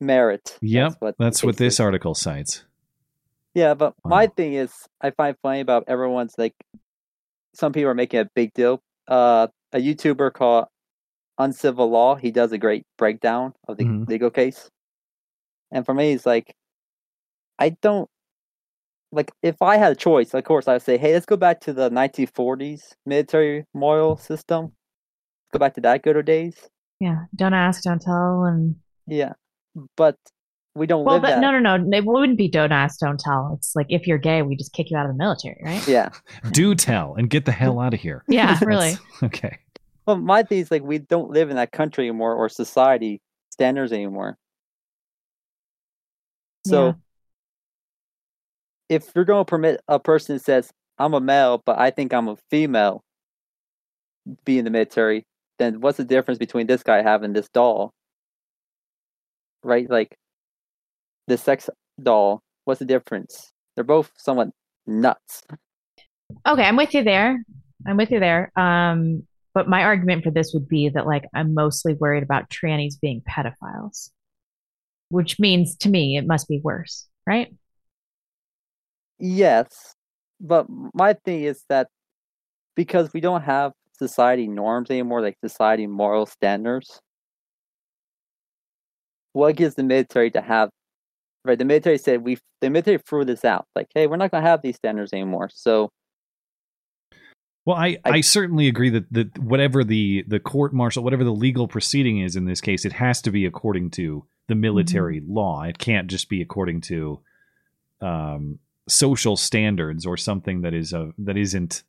Merit. Yep. what That's what this article cites. Yeah, but my thing is, I find funny about everyone's like, some people are making a big deal. Uh, a YouTuber called Uncivil Law, he does a great breakdown of the Mhm. legal case. And for me, it's like, I don't like if I had a choice. Of course, I'd say, hey, let's go back to the 1940s military moral system. Go back to that good old days. Yeah. Don't ask, don't tell. And Yeah, but we don't well, live but that. no, no, no. It wouldn't be don't ask, don't tell. It's like if you're gay, we just kick you out of the military, right? Yeah. *laughs* Do tell and get the hell out of here. *laughs* Yeah, really. *laughs* Okay. Well, my thing is like we don't live in that country anymore or society standards anymore. So Yeah. if you're going to permit a person that says I'm a male, but I think I'm a female, be in the military, then what's the difference between this guy having this doll, right? Like the sex doll. What's the difference? They're both somewhat nuts. Okay, I'm with you there. I'm with you there. Um, but my argument for this would be that like I'm mostly worried about trannies being pedophiles, which means to me it must be worse, right? Yes, but my thing is that because we don't have society norms anymore, like society moral standards, what gives the military to have? Right, the military said we. The military threw this out, like, hey, we're not going to have these standards anymore. So Well, I, I, certainly agree that, that whatever the, the court martial, whatever the legal proceeding is in this case, it has to be according to the military law. It can't just be according to um, social standards or something that is a, that isn't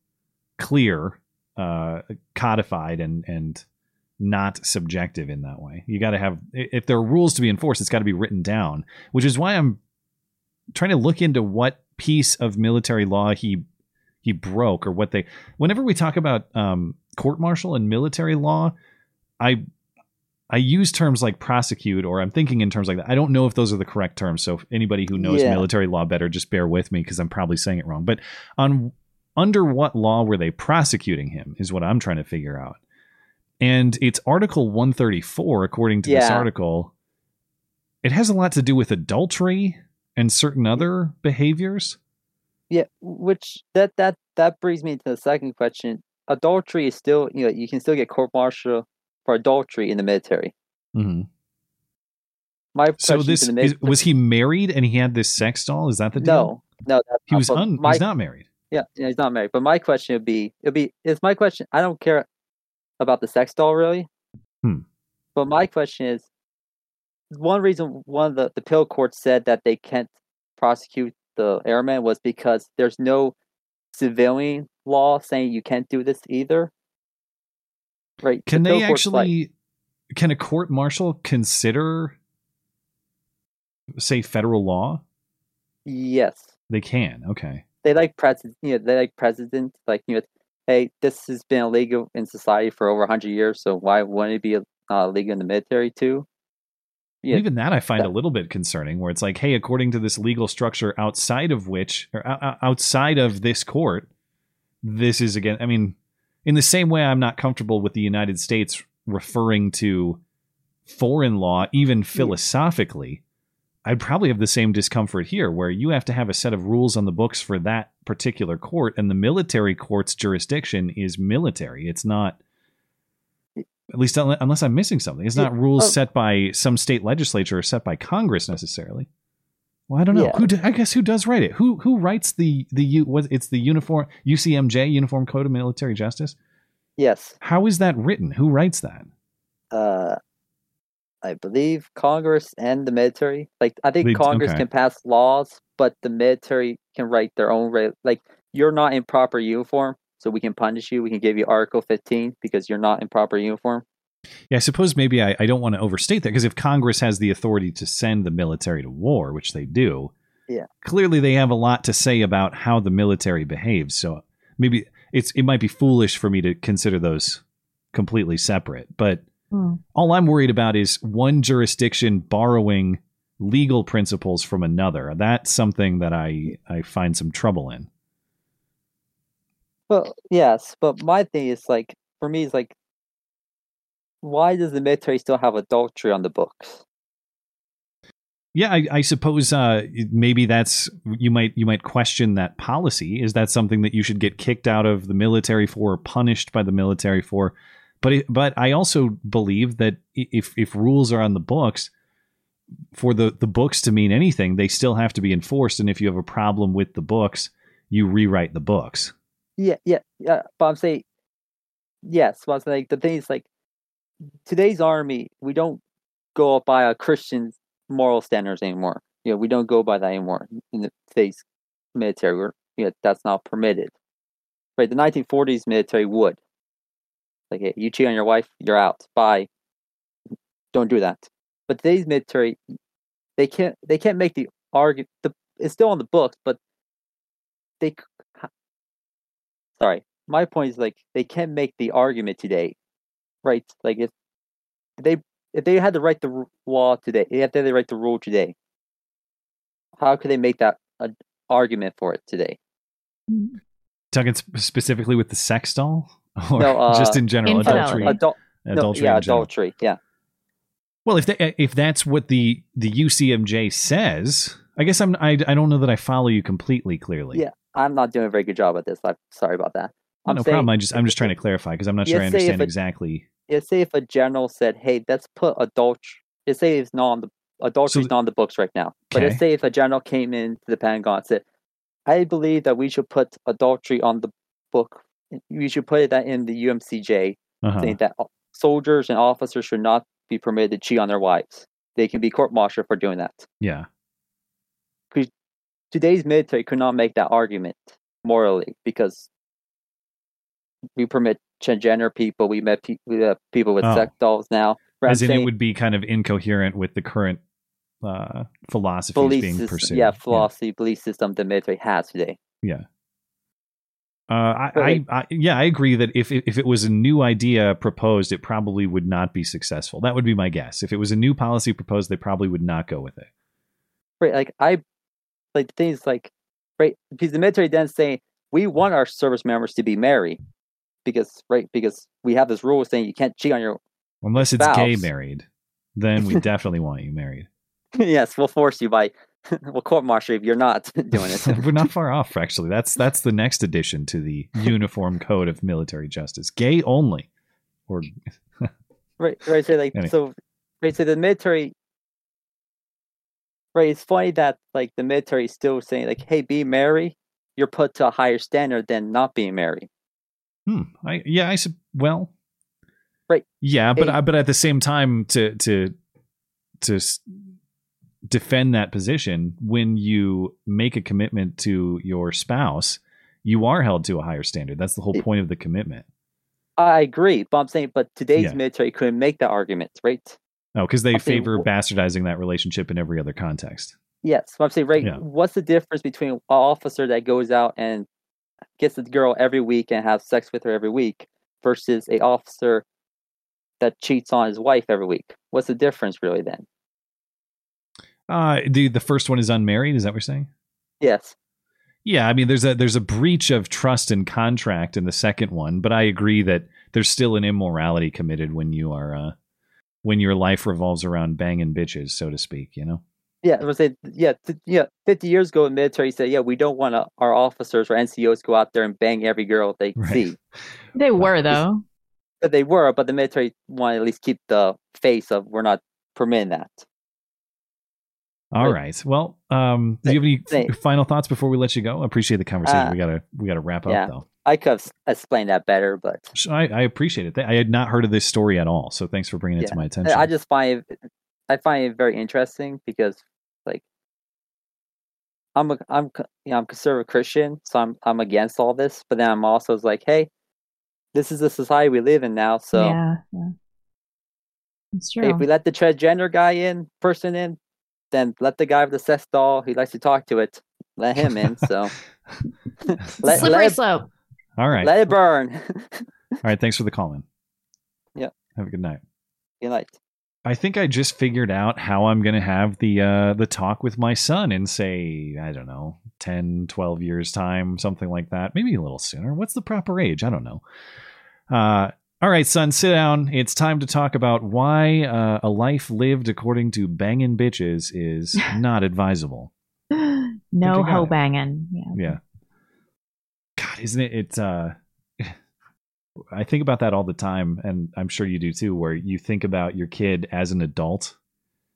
clear, uh, codified, and and not subjective in that way. You got to have if there are rules to be enforced, it's got to be written down. Which is why I'm trying to look into what piece of military law he he broke or what they whenever we talk about um, court martial and military law i i use terms like prosecute or i'm thinking in terms like that i don't know if those are the correct terms so if anybody who knows Yeah. military law better just bear with me because i'm probably saying it wrong but on under what law were they prosecuting him is what i'm trying to figure out and it's Article 134, according to this article. It has a lot to do with adultery and certain other behaviors. Yeah, which that that that brings me to the second question. Adultery is still, you know, you can still get court martial for adultery in the military. hmm My So this the is, was he married and he had this sex doll? Is that the deal? no, no, that's he was un, my, he's not married. Yeah, yeah, he's not married. But my question would be, it'd be, is my question. I don't care about the sex doll really. Hmm. But my question is, one reason one of the the pill court said that they can't prosecute the airman was because there's no civilian law saying you can't do this either. Right? The Can they pill court's like- actually? can a court martial consider, say, federal law? yes. They can. Okay. they like president you know they like president like you know hey this has been illegal in society for over 100 years so why wouldn't it be uh, illegal in the military too Yeah, Even that I find a little bit concerning, where it's like, hey, according to this legal structure outside of which, or outside of this court, this is again. I mean, in the same way, I'm not comfortable with the United States referring to foreign law, even philosophically. I'd probably have the same discomfort here, where you have to have a set of rules on the books for that particular court, and the military court's jurisdiction is military. It's not at least unless I'm missing something. It's not rules oh. set by some state legislature or set by Congress necessarily. Well, I don't know. Yeah. Who do, I guess who does write it? Who who writes the the U, what it's the uniform UCMJ Uniform Code of Military Justice? yes How is that written? Who writes that? uh i believe congress and the military like i think They- congress okay. can pass laws but the military can write their own re- like you're not in proper uniform so we can punish you we can give you article 15 because you're not in proper uniform Yeah, I suppose maybe I, I don't want to overstate that because if Congress has the authority to send the military to war, which they do, yeah clearly they have a lot to say about how the military behaves. So maybe it's it might be foolish for me to consider those completely separate. But Hmm. all I'm worried about is one jurisdiction borrowing legal principles from another. That's something that I I find some trouble in. Well, yes, but my thing is like for me is like why does the military still have adultery on the books? Yeah, I, I suppose uh, maybe that's you might you might question that policy. Is that something that you should get kicked out of the military for, or punished by the military for? But it, but I also believe that if if rules are on the books, for the the books to mean anything, they still have to be enforced. And if you have a problem with the books, you rewrite the books. Yeah, yeah, yeah. But I'm saying yes, but I'm saying like the thing is like today's army, we don't go by a Christian moral standards anymore. You know, we don't go by that anymore in the today's military. We're you know, that's not permitted. Right, the 1940s military would. Like, hey, you cheat on your wife, you're out. Bye. Don't do that. But today's military, they can't. They can't make the argument. The it's still on the books, but they. Sorry, my point is like they can't make the argument today, right? Like if they if they had to write the law today, if they had to write the rule today, how could they make that an argument for it today? Mm-hmm. Talking sp- specifically with the sex doll, *laughs* or No, uh, just in general, adultery, Adul- no, adultery yeah, in general? adultery. Yeah. Well, if they, if that's what the the UCMJ says, I guess I'm I, I don't know that I follow you completely clearly. Yeah, I'm not doing a very good job at this. I'm sorry about that. Oh, I'm no saying, problem. I just I'm just trying to clarify because I'm not sure I Yeah, say if understand it- exactly. Yeah, say if a general said, "Hey, let's put adultery." Let's say it's not on the adultery's not on the books right now. But let's say if a general came into the Pentagon and said, "I believe that we should put adultery on the book. We should put it that in the UMCJ, Uh-huh. saying that soldiers and officers should not be permitted to cheat on their wives. They can be court-martialed for doing that." Yeah. Because today's military could not make that argument morally because we permit transgender people. We met pe- we people with Oh. sex dolls now. As in, it would be kind of incoherent with the current uh, philosophies being system, pursued. yeah, philosophy belief system the military has today. Yeah. Uh, I, I, I, yeah, I agree that if if it was a new idea proposed, it probably would not be successful. That would be my guess. If it was a new policy proposed, they probably would not go with it. Right, like I, like things like, right, because the military then saying we want our service members to be married, because right because we have this rule saying you can't cheat on your Unless it's gay married, then we *laughs* definitely want you married. yes, we'll force you by *laughs* we'll court martial if you're not *laughs* doing it. *laughs* We're not far off, actually. That's that's the next addition to the Uniform Code of Military Justice: gay only, or right, right. So like Anyway. so, right. So the military, right. It's funny that like the military is still saying like, "Hey, be married." You're put to a higher standard than not being married. Hmm. I yeah. I sup- well. Right. Yeah, but Hey. I but at the same time, to to to defend that position, when you make a commitment to your spouse, you are held to a higher standard. That's the whole point of the commitment. I agree, but I'm saying, but today's Yeah. military couldn't make that argument, right? Oh, because they I'm favor wh- bastardizing that relationship in every other context. Yes, I'm saying, right? Yeah. What's the difference between an officer that goes out and gets the girl every week and has sex with her every week versus a officer that cheats on his wife every week? What's the difference, really? Then, Uh the the first one is unmarried. Is that what you're saying? yes, Yeah, I mean, there's a there's a breach of trust and contract in the second one, but I agree that there's still an immorality committed when you are uh, when your life revolves around banging bitches, so to speak. You know. yeah, I was saying, yeah, th- yeah. Fifty years ago, the military said, yeah, we don't want to, our officers or NCOs go out there and bang every girl they *laughs* Right. see. They were though. But they were, but the military want to at least keep the face of we're not permitting that. All right. Well, um, do you have any Say- f- final thoughts before we let you go? I appreciate the conversation. Uh, we gotta we gotta wrap yeah. up though. I could have explained that better, but So I, I appreciate it. I had not heard of this story at all, so thanks for bringing it to my attention. I just find it, I find it very interesting because like I'm a I'm you know I'm conservative Christian, so I'm I'm against all this, but then I'm also like, hey, this is the society we live in now, so yeah, yeah. It's true. hey, if we let the transgender guy in, person in, then let the guy with the cess doll, he likes to talk to it, let him in. So *laughs* let, Slippery let, it, slope. all right. let it burn. all right. Thanks for the call in. Yeah. Have a good night. Good night. I think I just figured out how I'm going to have the uh, the talk with my son in say, I don't know, 10, 12 years time, something like that. Maybe a little sooner. What's the proper age? I don't know. Uh, all right, son, sit down. It's time to talk about why uh, a life lived according to banging bitches is *laughs* not advisable. no hoe banging. Yeah. Yeah. God, isn't it? It's uh, *sighs* I think about that all the time, and I'm sure you do too. Where you think about your kid as an adult.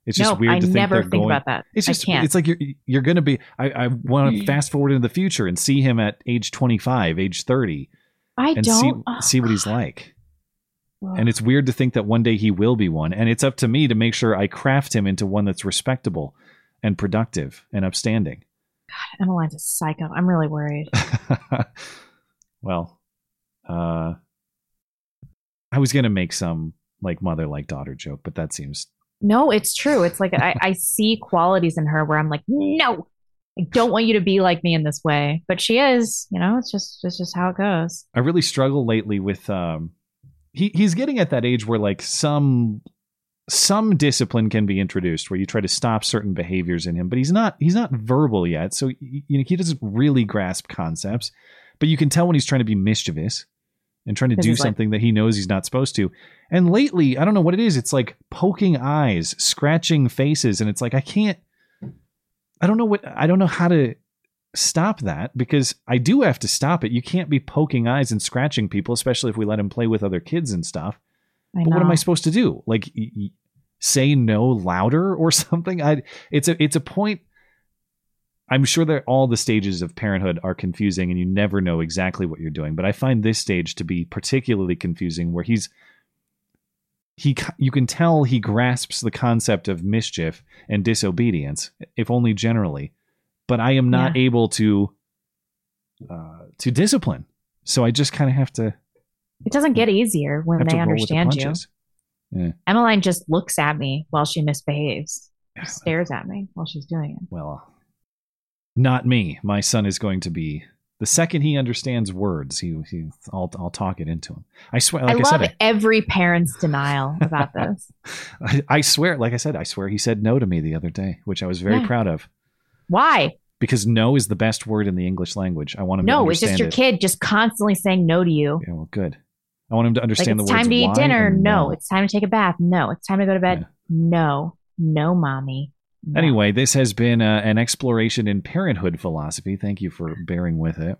It's just Nope, weird I to think never think going. about that. It's I just can't. it's like you're you're gonna be. I I want to fast forward into the future and see him at age 25, age 30, I and don't. see oh, see what he's like. And it's weird to think that one day he will be one, and it's up to me to make sure I craft him into one that's respectable and productive and upstanding. God, Emmeline's a psycho. I'm really worried. *laughs* well, uh, I was gonna make some like mother like daughter joke, but that seems No, it's true. It's like I, I see qualities in her where I'm like, no, I don't want you to be like me in this way. But she is, you know, it's just it's just how it goes. I really struggle lately with um he he's getting at that age where like some some discipline can be introduced where you try to stop certain behaviors in him, but he's not he's not verbal yet. So you know he doesn't really grasp concepts, but you can tell when he's trying to be mischievous and trying to do he's like- something that he knows he's not supposed to. And lately, I don't know what it is. It's like poking eyes, scratching faces, and it's like I can't. I don't know what I don't know how to stop that because I do have to stop it. You can't be poking eyes and scratching people, especially if we let him play with other kids and stuff. I but what am. I supposed to do? Like y- y- say no louder *laughs* or something? I it's a it's a point I'm sure that all the stages of parenthood are confusing and you never know exactly what you're doing, but I find this stage to be particularly confusing where he's he you can tell he grasps the concept of mischief and disobedience if only generally but i am not able to uh to discipline so i just kind of have to It doesn't get easier when they with the understand you. yeah Emmeline just looks at me while she misbehaves. She stares at me while she's doing it. well not me my son is going to be the second he understands words he, he I'll, I'll talk it into him i swear like I i, love said every parent's denial about *laughs* this. I, I swear like i said i swear he said no to me the other day which i was very Yeah. proud of Why? Because no is the best word in the English language. I want him to No, it's just your it. kid just constantly saying no to you. Yeah, well, good. I want him to understand it's the words time to eat dinner. and No. It's time to take a bath. No. It's time to go to bed. No. No, mommy. Anyway, this has been uh, an exploration in parenthood philosophy. Thank you for bearing with it.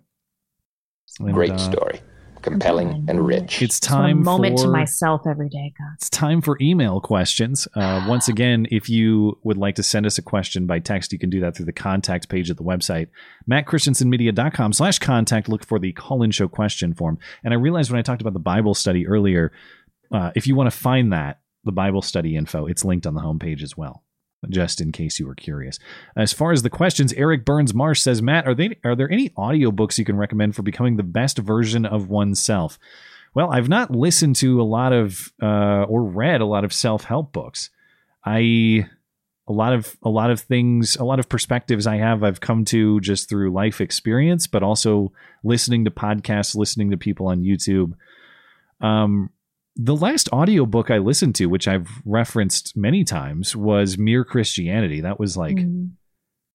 And, Great uh, story. Compelling and rich. It's Just want a time moment for to myself every day, God. It's time for email questions. Uh, *sighs* once again, if you would like to send us a question by text, you can do that through the contact page at the website, mattchristiansenmedia.com slash contact. Look for the call-in show question form. And I realized when I talked about the Bible study earlier, uh, if you want to find that, the Bible study info, it's linked on the homepage as well, just in case you were curious. As far as the questions, Eric Burns Marsh says, Matt, are they are there any audiobooks you can recommend for becoming the best version of oneself? Well, I've not listened to a lot of uh, or read a lot of self help books. I a lot of a lot of things, a lot of perspectives I have I've come to just through life experience, but also listening to podcasts, listening to people on YouTube. Um, the last audiobook I listened to, which I've referenced many times, was Mere Christianity. That was like mm.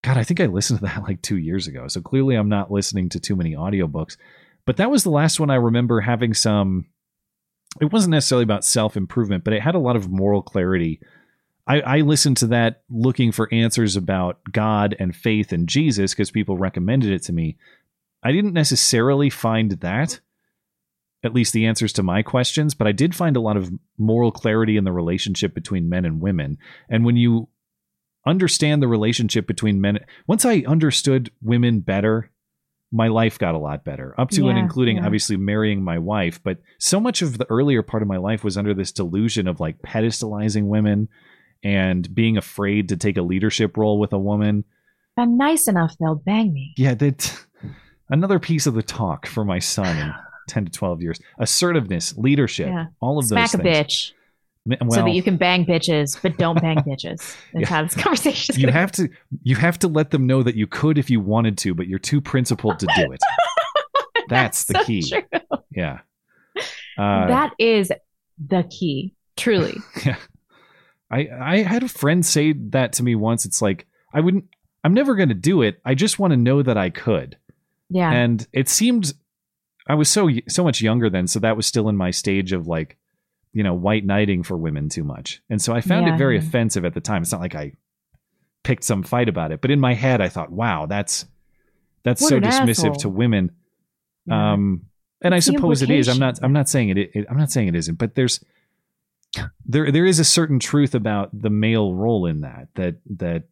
God, I think I listened to that like two years ago. So clearly I'm not listening to too many audiobooks. But that was the last one I remember having some. It wasn't necessarily about self improvement, but it had a lot of moral clarity. I, I listened to that looking for answers about God and faith and Jesus because people recommended it to me. I didn't necessarily find that, at least the answers to my questions, but I did find a lot of moral clarity in the relationship between men and women. And when you understand the relationship between men, once I understood women better, my life got a lot better, up to and including yeah. obviously marrying my wife. But so much of the earlier part of my life was under this delusion of like pedestalizing women and being afraid to take a leadership role with a woman. I'm nice enough, they'll bang me. Yeah, that another piece of the talk for my son *sighs* 10 to 12 years. Assertiveness, leadership, Yeah. all of Smack those a bitch Ma- so that you can bang bitches, but don't bang *laughs* bitches. That's Yeah. how this conversation is you have to you have to let them know that you could if you wanted to, but you're too principled to do it. *laughs* That's the so key. true. Yeah. Uh, that is the key, truly. *laughs* yeah. I I had a friend say that to me once. It's like I wouldn't. I'm never going to do it. I just want to know that I could. Yeah. And it seemed I was so so much younger then, so that was still in my stage of like, you know, white knighting for women too much. And so I found Yeah, it very offensive at the time. It's not like I picked some fight about it, but in my head I thought, wow, that's that's What so dismissive asshole. to women. Um and I What's suppose it is. I'm not? I'm not saying it, it I'm not saying it isn't, but there's there there is a certain truth about the male role in that that that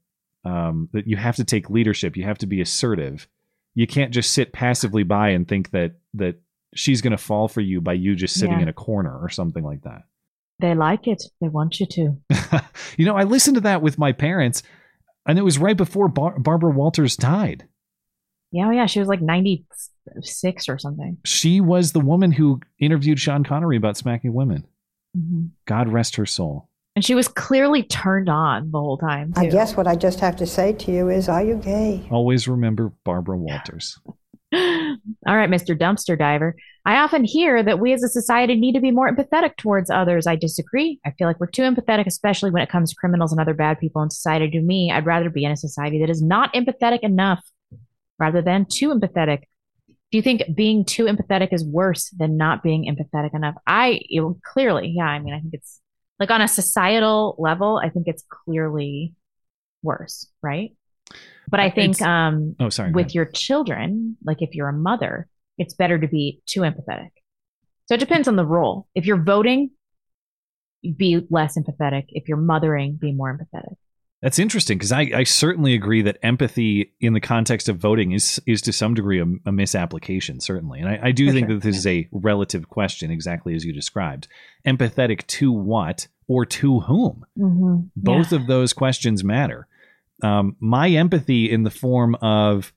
um that you have to take leadership you have to be assertive you can't just sit passively by and think that that she's going to fall for you by you just sitting Yeah. in a corner or something like that They like it. They want you to. *laughs* you know i listened to that with my parents and it was right before Bar- barbara walters died Yeah, oh yeah. She was like 96 or something. she was the woman who interviewed sean connery about smacking women Mhm. god rest her soul And she was clearly turned on the whole time. I guess what I just have to say to you is, are you gay? always remember barbara walters *laughs* All right, Mr. Dumpster Diver. I often hear that we as a society need to be more empathetic towards others. I disagree. I feel like we're too empathetic, especially when it comes to criminals and other bad people in society. To me, I'd rather be in a society that is not empathetic enough rather than too empathetic. Do you think being too empathetic is worse than not being empathetic enough? I it, clearly, yeah. I mean, I think it's like on a societal level, I think it's clearly worse, right? But I think It's- um, oh, sorry, with your children, like if you're a mother, it's better to be too empathetic. So it depends on the role. If you're voting, be less empathetic. If you're mothering, be more empathetic. That's interesting because I, I certainly agree that empathy in the context of voting is is to some degree a, a misapplication, certainly. And I, I do think that this is a relative question, exactly as you described. Empathetic to what or to whom? Mm-hmm. Both of those questions matter. Um, my empathy in the form of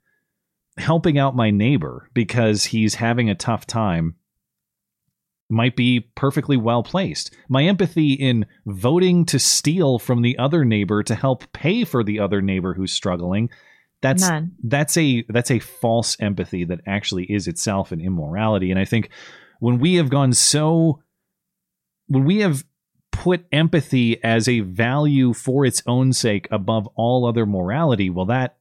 helping out my neighbor because he's having a tough time might be perfectly well placed. My empathy in voting to steal from the other neighbor to help pay for the other neighbor who's struggling that's None. that's a that's a false empathy that actually is itself an immorality and I think when we have gone so when we have put empathy as a value for its own sake above all other morality well that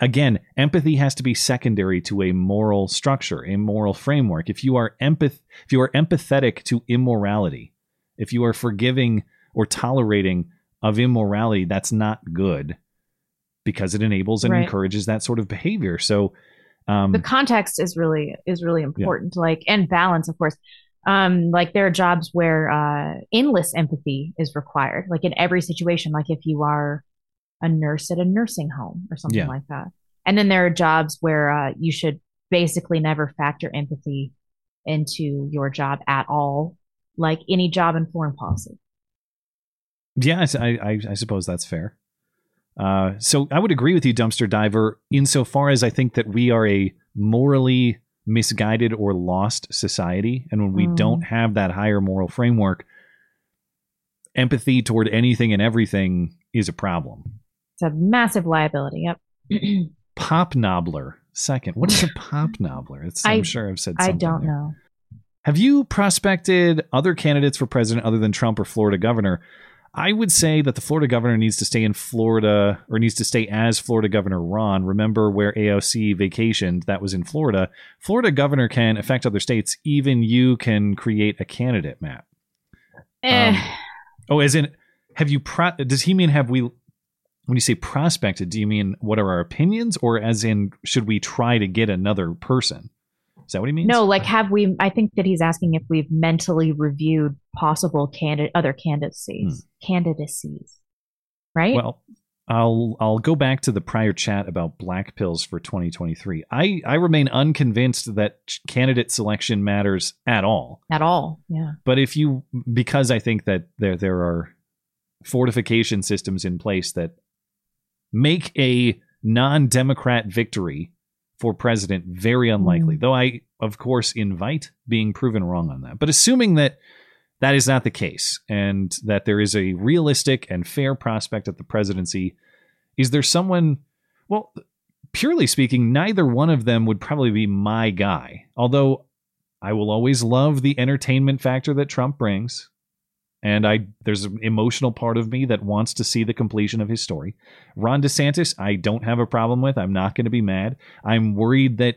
again, empathy has to be secondary to a moral structure, a moral framework. If you are empath if you are empathetic to immorality, if you are forgiving or tolerating of immorality, that's not good because it enables and Right. encourages that sort of behavior. So um the context is really is really important like and balance of course um like there are jobs where uh endless empathy is required like in every situation like if you are a nurse at a nursing home or something Yeah. like that and then there are jobs where uh you should basically never factor empathy into your job at all like any job in foreign policy Yeah, I I suppose that's fair. Uh, so I would agree with you, dumpster diver, insofar as I think that we are a morally misguided or lost society, and when we Mm. don't have that higher moral framework, empathy toward anything and everything is a problem. It's a massive liability yep *clears throat* Pop Nobbler, second. What is a pop *laughs* Nobbler? It's, I'm I- sure I've said. i don't there. know Have you prospected other candidates for president other than Trump or Florida governor? I would say that the Florida governor needs to stay in Florida or needs to stay as Florida Governor Ron. Remember where AOC vacationed? That was in Florida. Florida governor can affect other states. Even you can create a candidate map. Eh. Oh, as in, have you? Pro- does he mean have we? When you say prospected, do you mean what are our opinions, or as in should we try to get another person? Is that what he means? No, like have we? I think that he's asking if we've mentally reviewed possible candidate other candidacies, hmm. candidacies, right? Well, I'll I'll go back to the prior chat about black pills for 2023. I I remain unconvinced that candidate selection matters at all. At all, yeah. But if you because I think that there there are fortification systems in place that make a non-democrat victory for president very unlikely. Hmm. Though I of course invite being proven wrong on that. But assuming that that is not the case and that there is a realistic and fair prospect at the presidency, is there someone well purely speaking neither one of them would probably be my guy. Although I will always love the entertainment factor that Trump brings. And I there's an emotional part of me that wants to see the completion of his story. Ron DeSantis, I don't have a problem with. I'm not going to be mad. I'm worried that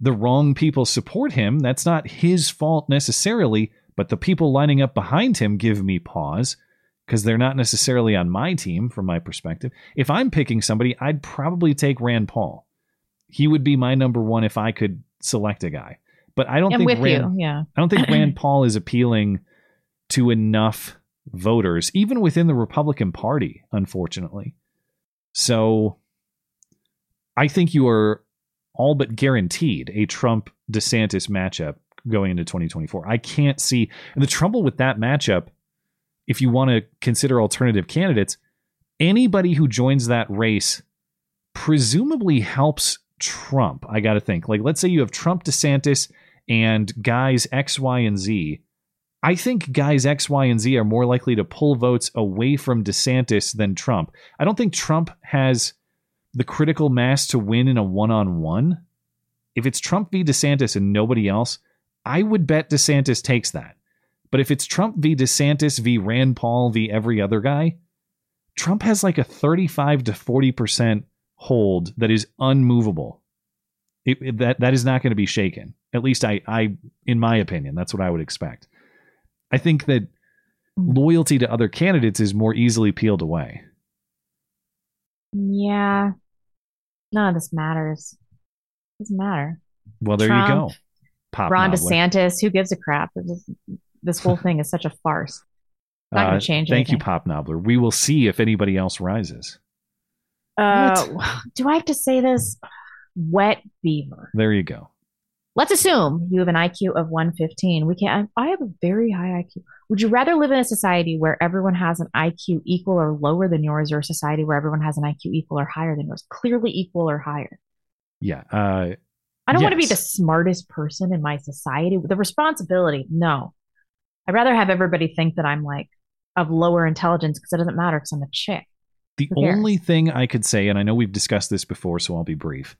the wrong people support him. That's not his fault necessarily, but the people lining up behind him give me pause because they're not necessarily on my team from my perspective. If I'm picking somebody, I'd probably take Rand Paul. He would be my number one if I could select a guy. But I don't I'm think with Rand, you, yeah. I don't think *clears throat* Rand Paul is appealing to enough voters, even within the Republican Party, unfortunately. So I think you are all but guaranteed a Trump DeSantis matchup going into 2024. I can't see and the trouble with that matchup, if you want to consider alternative candidates, anybody who joins that race presumably helps Trump. I got to think. Like, let's say you have Trump, DeSantis, and guys X, Y, and Z. I think guys X, Y, and Z are more likely to pull votes away from DeSantis than Trump. I don't think Trump has the critical mass to win in a one on one. If it's Trump v. DeSantis and nobody else, I would bet DeSantis takes that. But if it's Trump v. DeSantis v. Rand Paul v. every other guy, Trump has like a 35 to 40% hold that is unmovable. It, that that is not going to be shaken. At least I I in my opinion, that's what I would expect. I think that loyalty to other candidates is more easily peeled away. Yeah. None of this matters. Doesn't matter. Well, there you go. Pop Ron. DeSantis, who gives a crap? This, this whole thing is such a farce. It's not Uh, going to change Thank you. Pop Nobbler. We will see if anybody else rises. Uh, do I have to say this? Wet beaver. There you go. Let's assume you have an IQ of 115. We can I have a very high IQ. Would you rather live in a society where everyone has an IQ equal or lower than yours, or a society where everyone has an IQ equal or higher than yours? Clearly equal or higher. Yeah. Uh, I don't want to be the smartest person in my society. The responsibility, no. I'd rather have everybody think that I'm like of lower intelligence because it doesn't matter because I'm a chick. The only thing I could say, and I know we've discussed this before, so I'll be brief.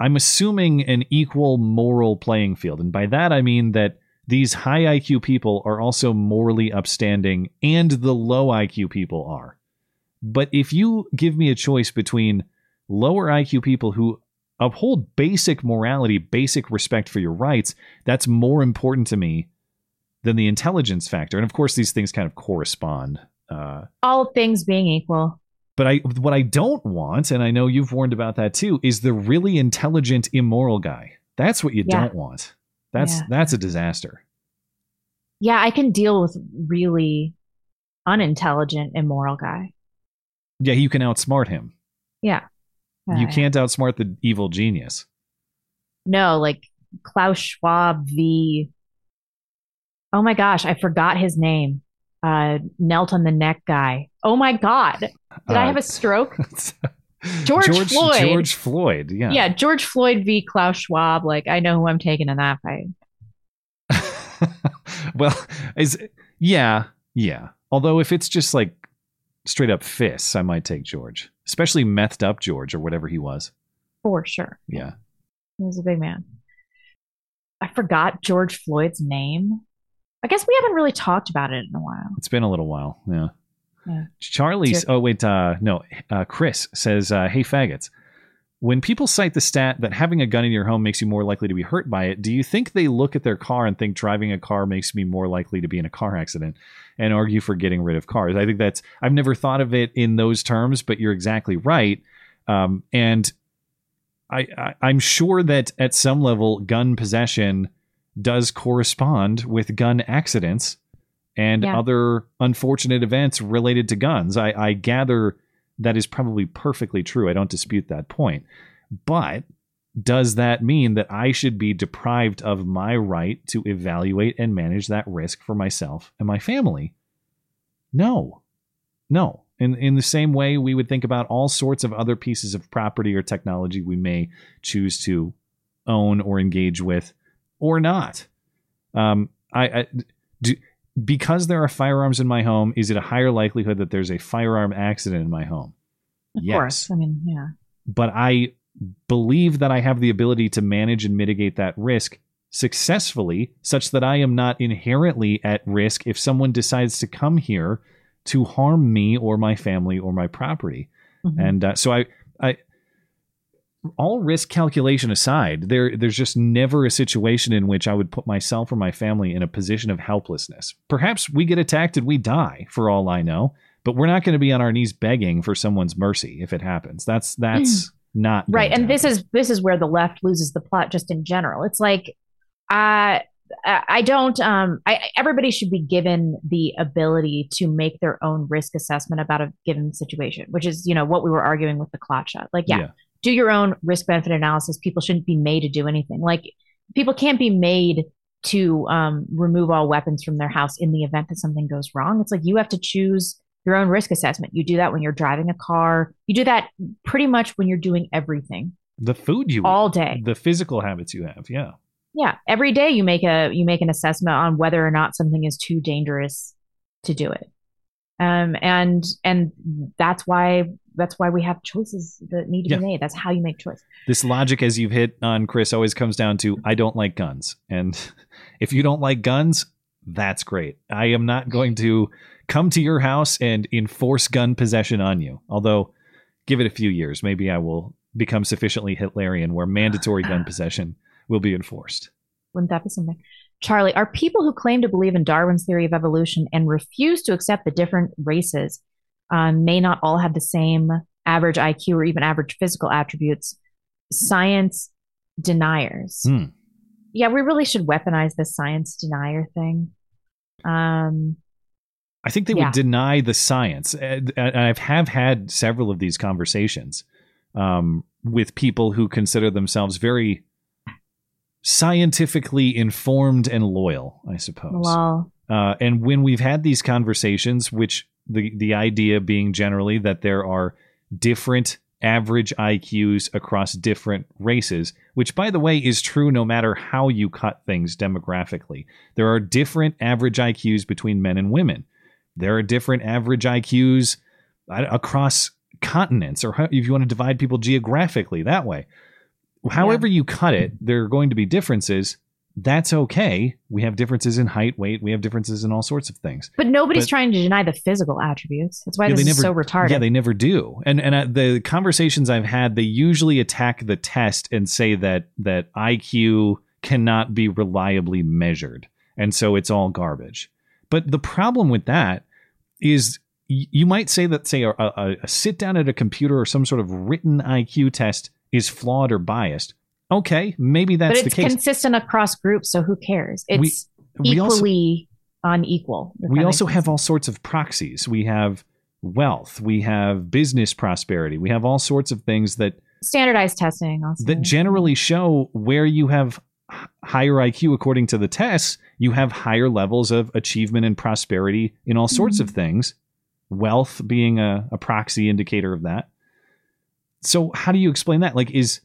I'm assuming an equal moral playing field. And by that, I mean that these high IQ people are also morally upstanding, and the low IQ people are. But if you give me a choice between lower IQ people who uphold basic morality, basic respect for your rights, that's more important to me than the intelligence factor. And of course, these things kind of correspond. Uh, All things being equal. But I, what I don't want, and I know you've warned about that too, is the really intelligent, immoral guy. That's what you Yeah. don't want. That's Yeah. that's a disaster. Yeah, I can deal with really unintelligent, immoral guy. Yeah, you can outsmart him. Yeah. you Uh, can't outsmart the evil genius. No, like Klaus Schwab v. Oh my gosh, I forgot his name. Uh, knelt on the neck guy. Oh my god, did I Uh, have a stroke? *laughs* George, George Floyd. George Floyd. Yeah. yeah, George Floyd v. Klaus Schwab. Like I know who I'm taking in that fight. *laughs* well, is yeah, yeah. Although if it's just like straight up fists, I might take George, especially methed up George or whatever he was. For sure. Yeah. He was a big man. I forgot George Floyd's name. I guess we haven't really talked about it in a while. It's been a little while. Yeah. Yeah. Charlie's. Sure. Oh wait, uh, no. Uh, Chris says, uh, "Hey faggots, when people cite the stat that having a gun in your home makes you more likely to be hurt by it, do you think they look at their car and think driving a car makes me more likely to be in a car accident, and argue for getting rid of cars? I think that's. I've never thought of it in those terms, but you're exactly right. Um, and I, I I'm sure that at some level, gun possession does correspond with gun accidents and Yeah. other unfortunate events related to guns. I, I gather that is probably perfectly true. I don't dispute that point. But does that mean that I should be deprived of my right to evaluate and manage that risk for myself and my family? No. No. In, in the same way, we would think about all sorts of other pieces of property or technology we may choose to own or engage with or not. Um, I, I do, because there are firearms in my home. Is it a higher likelihood that there's a firearm accident in my home? Of yes, course. I mean, yeah. but I believe that I have the ability to manage and mitigate that risk successfully, such that I am not inherently at risk if someone decides to come here to harm me or my family or my property. Mhm. And uh, so I, I, all risk calculation aside, there there's just never a situation in which I would put myself or my family in a position of helplessness. Perhaps we get attacked and we die, for all I know, but we're not going to be on our knees begging for someone's mercy if it happens. That's that's not right and this is this is where the left loses the plot just in general it's like uh I I don't um I everybody should be given the ability to make their own risk assessment about a given situation, which is, you know, what we were arguing with the clot shot. Like, yeah, Yeah. Do your own risk benefit analysis. People shouldn't be made to do anything. Like people can't be made to um remove all weapons from their house in the event that something goes wrong. It's like you have to choose your own risk assessment. You do that when you're driving a car. You do that pretty much when you're doing everything. the food you all day. the physical habits you have. Yeah. Yeah, every day you make a you make an assessment on whether or not something is too dangerous to do it. Um and and that's why that's why we have choices that need to Yeah. be made. That's how you make choice. This logic, as you've hit on, Chris, always comes down to I don't like guns. And *laughs* if you don't like guns, that's great. I am not going to come to your house and enforce gun possession on you. Although, give it a few years. Maybe I will become sufficiently Hitlerian where mandatory gun *sighs* possession will be enforced. Wouldn't that be something? Charlie, are people who claim to believe in Darwin's theory of evolution and refuse to accept the different races um, may not all have the same average IQ or even average physical attributes science deniers? Hmm. Yeah, we really should weaponize this science denier thing. Um, I think they Yeah. would deny the science. And I have had several of these conversations um, with people who consider themselves very scientifically informed and loyal, I suppose. lol. Uh, and when we've had these conversations, which the the idea being generally that there are different average IQs across different races, which by the way is true no matter how you cut things demographically. There are different average IQs between men and women. There are different average IQs uh, across continents, or if you want to divide people geographically that way. However you cut it, there are going to be differences. that's okay. We have differences in height, weight. We have differences in all sorts of things. But nobody's But- trying to deny the physical attributes. That's why Yeah, this they is so retarded. Yeah, they never do. And and uh, the conversations I've had, they usually attack the test and say that that IQ cannot be reliably measured, and so it's all garbage. But the problem with that is you might say that say a, a, a sit down at a computer or some sort of written IQ test is flawed or biased. Okay, maybe that's but the it's case. consistent across groups, so who cares? We- It's we also- equally unequal. we also have all sorts of proxies. We have wealth. We have business prosperity. We have all sorts of things that standardized testing. Also. that generally show where you have higher IQ according to the tests, you have higher levels of achievement and prosperity in all sorts of mm-hmm. things. Wealth being a, a proxy indicator of that. So how do you explain that? Like is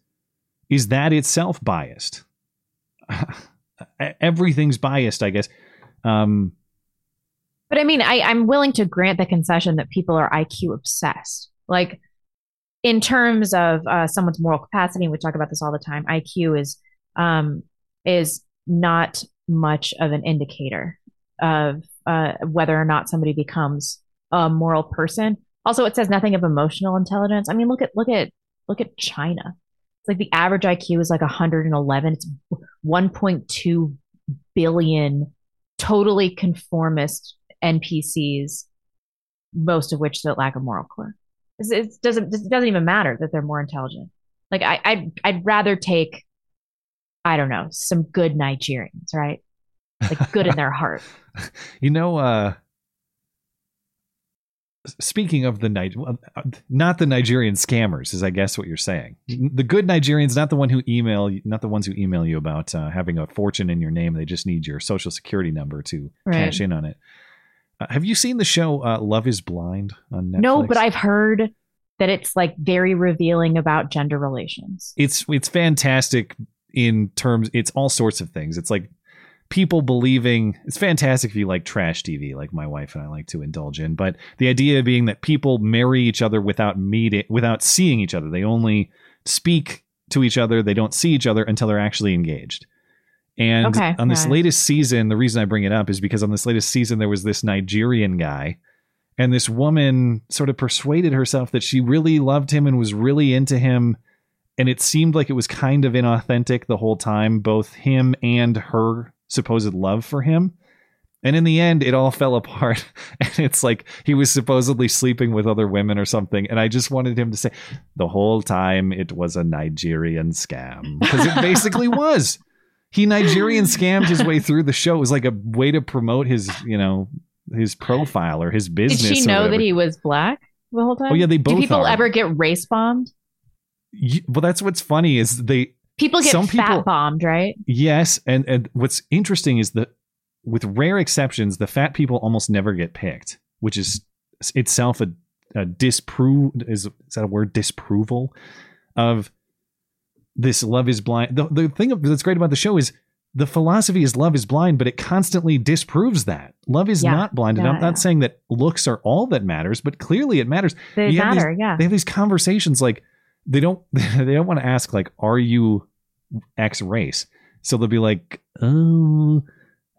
is that itself biased? *laughs* Everything's biased, I guess. Um, But I mean, I, I'm willing to grant the concession that people are IQ obsessed. Like in terms of uh, someone's moral capacity, we talk about this all the time. IQ is um, is not much of an indicator of uh, whether or not somebody becomes a moral person. Also, it says nothing of emotional intelligence. I mean, look at look at look at China. It's like the average IQ is like 111. It's 1.2 billion totally conformist NPCs, most of which that lack a moral core. It's- It doesn't it doesn't even matter that they're more intelligent. Like I, I'd I'd rather take, I don't know, some good Nigerians, right? Like good in their *laughs* heart. You know, uh speaking of the Ni- uh, not the Nigerian scammers, is I guess what you're saying. The good Nigerians, not the one who email, not the ones who email you about uh, having a fortune in your name. They just need your social security number to Right. cash in on it. Uh, have you seen the show uh, Love Is Blind on Netflix? No, but I've heard that it's like very revealing about gender relations. it's it's fantastic in terms it's all sorts of things it's like people believing it's fantastic if you like trash tv like my wife and i like to indulge in but the idea being that people marry each other without meeting without seeing each other. They only speak to each other. They don't see each other until they're actually engaged. And Okay, on this right. latest season the reason i bring it up is because on this latest season there was this nigerian guy and this woman sort of persuaded herself that she really loved him and was really into him. And it seemed like it was kind of inauthentic the whole time both him and her supposed love for him and in the end it all *laughs* fell apart and it's like he was supposedly sleeping with other women or something and i just wanted him to say the whole time it was a nigerian scam because it basically *laughs* was he nigerian scammed his way through the show it was like a way to promote his you know his profile or his business. Did she know that he was black the whole time? Oh, yeah, they both Do people are. ever get race bombed? You- well that's what's funny is they People get some fat people bombed, right? Yes, and and what's interesting is that with rare exceptions, the fat people almost never get picked, which is itself a, a disprove is is that a word disproval of this love is blind. The the thing that's great about the show is the philosophy is love is blind, but it constantly disproves that love is Yeah, not blind. And I'm yeah, not saying that looks are all that matters, but clearly it matters. They You have these- matter, yeah. They have these conversations like they don't *laughs* they don't want to ask like, are you X race? So they'll be like, oh,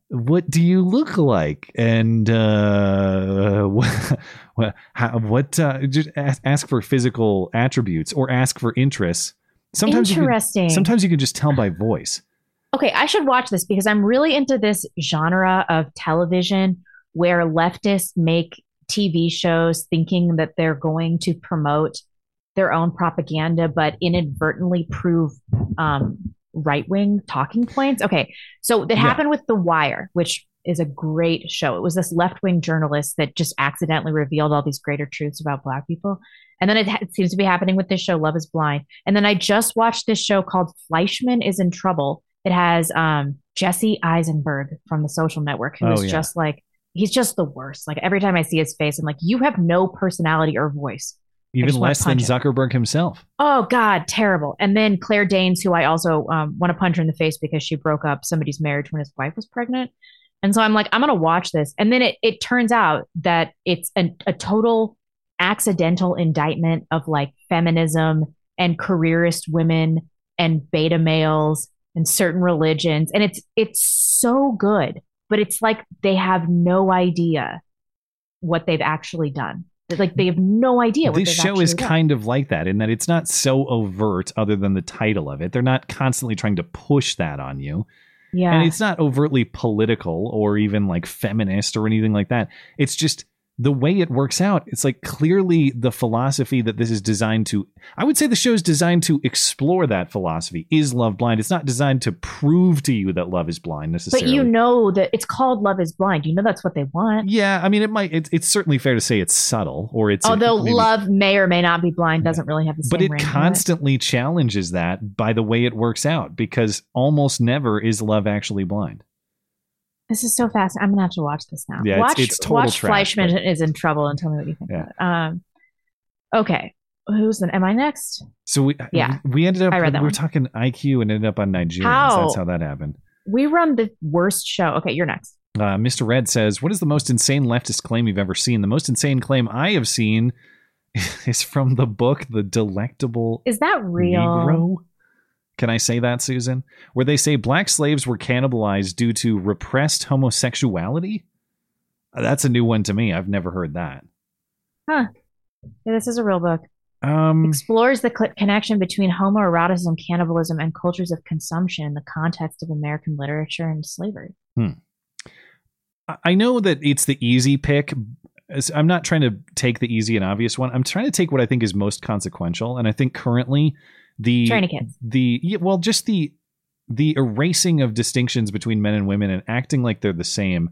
what do you look like? And uh, *laughs* what, what, how, what uh, just ask, ask for physical attributes or ask for interests. Sometimes You Interesting. can, sometimes you can just tell by voice. Okay, I should watch this because I'm really into this genre of television where leftists make TV shows thinking that they're going to promote their own propaganda, but inadvertently prove um, right wing talking points. Okay, so that Yeah. happened with The Wire, which is a great show. It was this left wing journalist that just accidentally revealed all these greater truths about Black people. And then it, ha- it seems to be happening with this show, Love is Blind. And then I just watched this show called Fleishman is in Trouble. It has um, Jesse Eisenberg from the social network, who Oh, is yeah. just like, he's just the worst. Like every time I see his face, I'm like, you have no personality or voice. Even less than him. Zuckerberg himself. Oh God, terrible. And then Claire Danes, who I also um, want to punch her in the face because she broke up somebody's marriage when his wife was pregnant. And so I'm like, I'm gonna watch this. And then it it turns out that it's an, a total accidental indictment of like feminism and careerist women and beta males and certain religions and it's it's so good but it's like they have no idea what they've actually done like they have no idea what this show is done. kind of like that in that it's not so overt other than the title of it. They're not constantly trying to push that on you. Yeah. and it's not overtly political or even like feminist or anything like that. It's just the way it works out it's like clearly the philosophy that this is designed to i would say the show is designed to explore that philosophy is love blind it's not designed to prove to you that love is blind necessarily. but you know that it's called love is blind you know that's what they want yeah i mean it might it's, it's certainly fair to say it's subtle or it's although maybe- love may or may not be blind doesn't really have the same. but it constantly challenges that by the way it works out because almost never is love actually blind This is so fast. I'm gonna have to watch this now. Yeah, watch it's total watch trash, Fleishman but- is in trouble and tell me what you think. Yeah. Um, okay, who's then? Am I next? so we Yeah. we ended up I read that we were one. talking iq and ended up on nigerians How? that's how that happened We run the worst show. Okay, you're next. Uh, Mr. Red says, What is the most insane leftist claim you've ever seen? The most insane claim I have seen *laughs* is from the book The Delectable Is that real? Negro. Can I say that, Susan? Where they say black slaves were cannibalized due to repressed homosexuality? Uh, That's a new one to me. I've never heard that. Huh? Yeah, this is a real book. Um, Explores the cl- connection between homoeroticism, cannibalism, and cultures of consumption in the context of American literature and slavery. Hmm. I- I know that it's the easy pick. I'm not trying to take the easy and obvious one. I'm trying to take what I think is most consequential, and I think currently the Tourniquets. the yeah, well, just the the erasing of distinctions between men and women and acting like they're the same.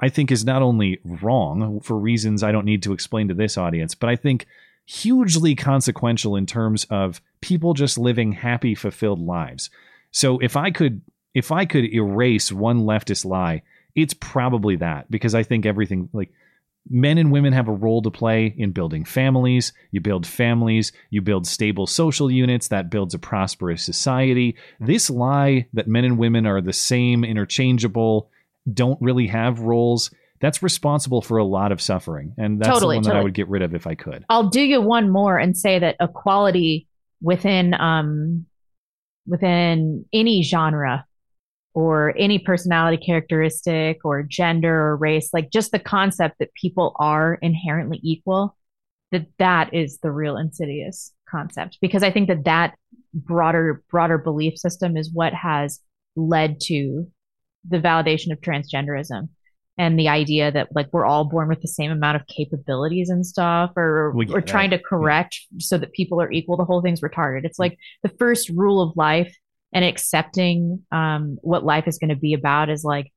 I think is not only wrong for reasons I don't need to explain to this audience, but I think hugely consequential in terms of people just living happy, fulfilled lives. So if I could if I could erase one leftist lie, it's probably that because I think everything like men and women have a role to play in building families. You build families, you build stable social units that builds a prosperous society. This lie that men and women are the same, interchangeable, don't really have roles, that's responsible for a lot of suffering. And that's Totally, the one that I would get rid of if I could. I'll do you one more and say that equality within um within any genre or any personality characteristic or gender or race like just the concept that people are inherently equal that that is the real insidious concept. Because i think that that broader broader belief system is what has led to the validation of transgenderism and the idea that like we're all born with the same amount of capabilities and stuff or yeah, or trying to correct so that people are equal the whole thing's retarded. It's like the first rule of life and accepting um, what life is going to be about is like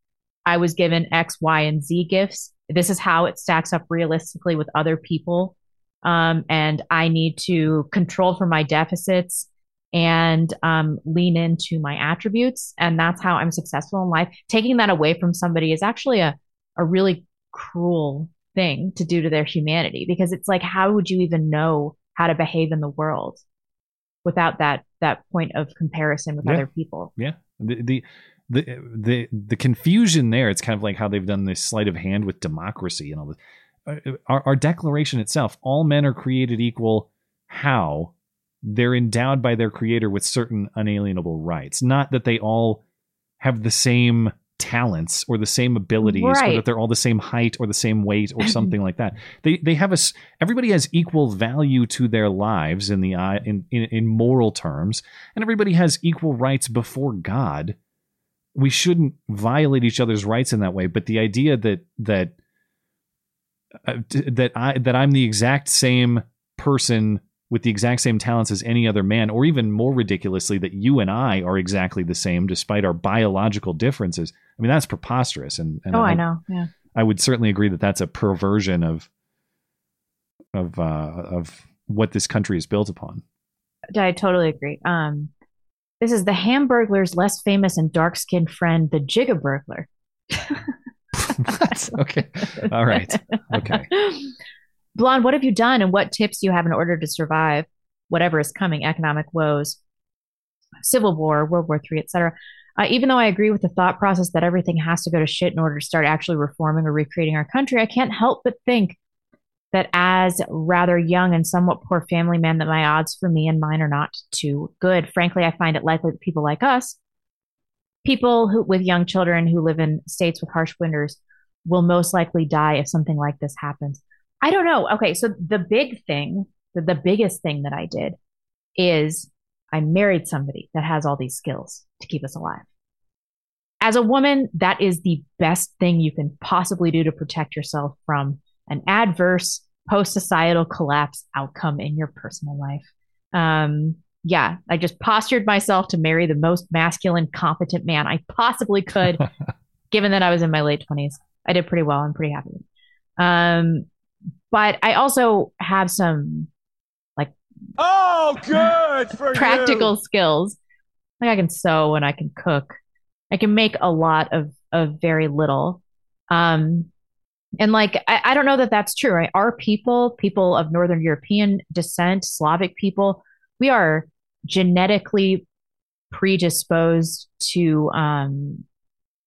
i was given x y and z gifts. This is how it stacks up realistically with other people. Um, and i need to control for my deficits and um, lean into my attributes. And that's how i'm successful in life. Taking that away from somebody is actually a, a really cruel thing to do to their humanity because it's like how would you even know how to behave in the world without that that point of comparison with Yeah. other people Yeah. The, the the the the confusion there. It's kind of like how they've done this sleight of hand with democracy and all this. Uh, Our, our declaration itself: all men are created equal. How they're endowed by their creator with certain unalienable rights. Not that they all have the same talents or the same abilities or that they're all the same height or the same weight or *laughs* something like that. They they have a everybody has equal value to their lives in the eye in, in in moral terms and everybody has equal rights before God. We shouldn't violate each other's rights in that way, but the idea that that uh, that I that I'm the exact same person with the exact same talents as any other man, or even more ridiculously, that you and I are exactly the same despite our biological differences. I mean, that's preposterous. And, and oh i know yeah I would certainly agree that that's a perversion of of uh, of what this country is built upon. I totally agree. Um, this is the Hamburglar's less famous and dark skinned friend, the Jigaburglar. what? *laughs* Okay. All right. Okay. *laughs* Blonde, what have you done and what tips do you have in order to survive whatever is coming economic woes, civil war, World War III, etc.? Uh, even though I agree with the thought process that everything has to go to shit in order to start actually reforming or recreating our country, I can't help but think that as rather young and somewhat poor family man that my odds for me and mine are not too good. Frankly, I find it likely that people like us people who with young children who live in states with harsh winters will most likely die if something like this happens. I don't know. Okay, so the big thing, the, the biggest thing that I did is I married somebody that has all these skills to keep us alive. As a woman, that is the best thing you can possibly do to protect yourself from an adverse post societal collapse outcome in your personal life. Um, yeah, I just postured myself to marry the most masculine, competent man I possibly could, *laughs* given that I was in my late 20s. I did pretty well. I'm pretty happy. Um, but I also have some Oh, good for practical you. skills. Like I can sew and I can cook. I can make a lot of of very little. Um, and like I, I don't know that that's true, right? Our people, people of Northern European descent, Slavic people, we are genetically predisposed to um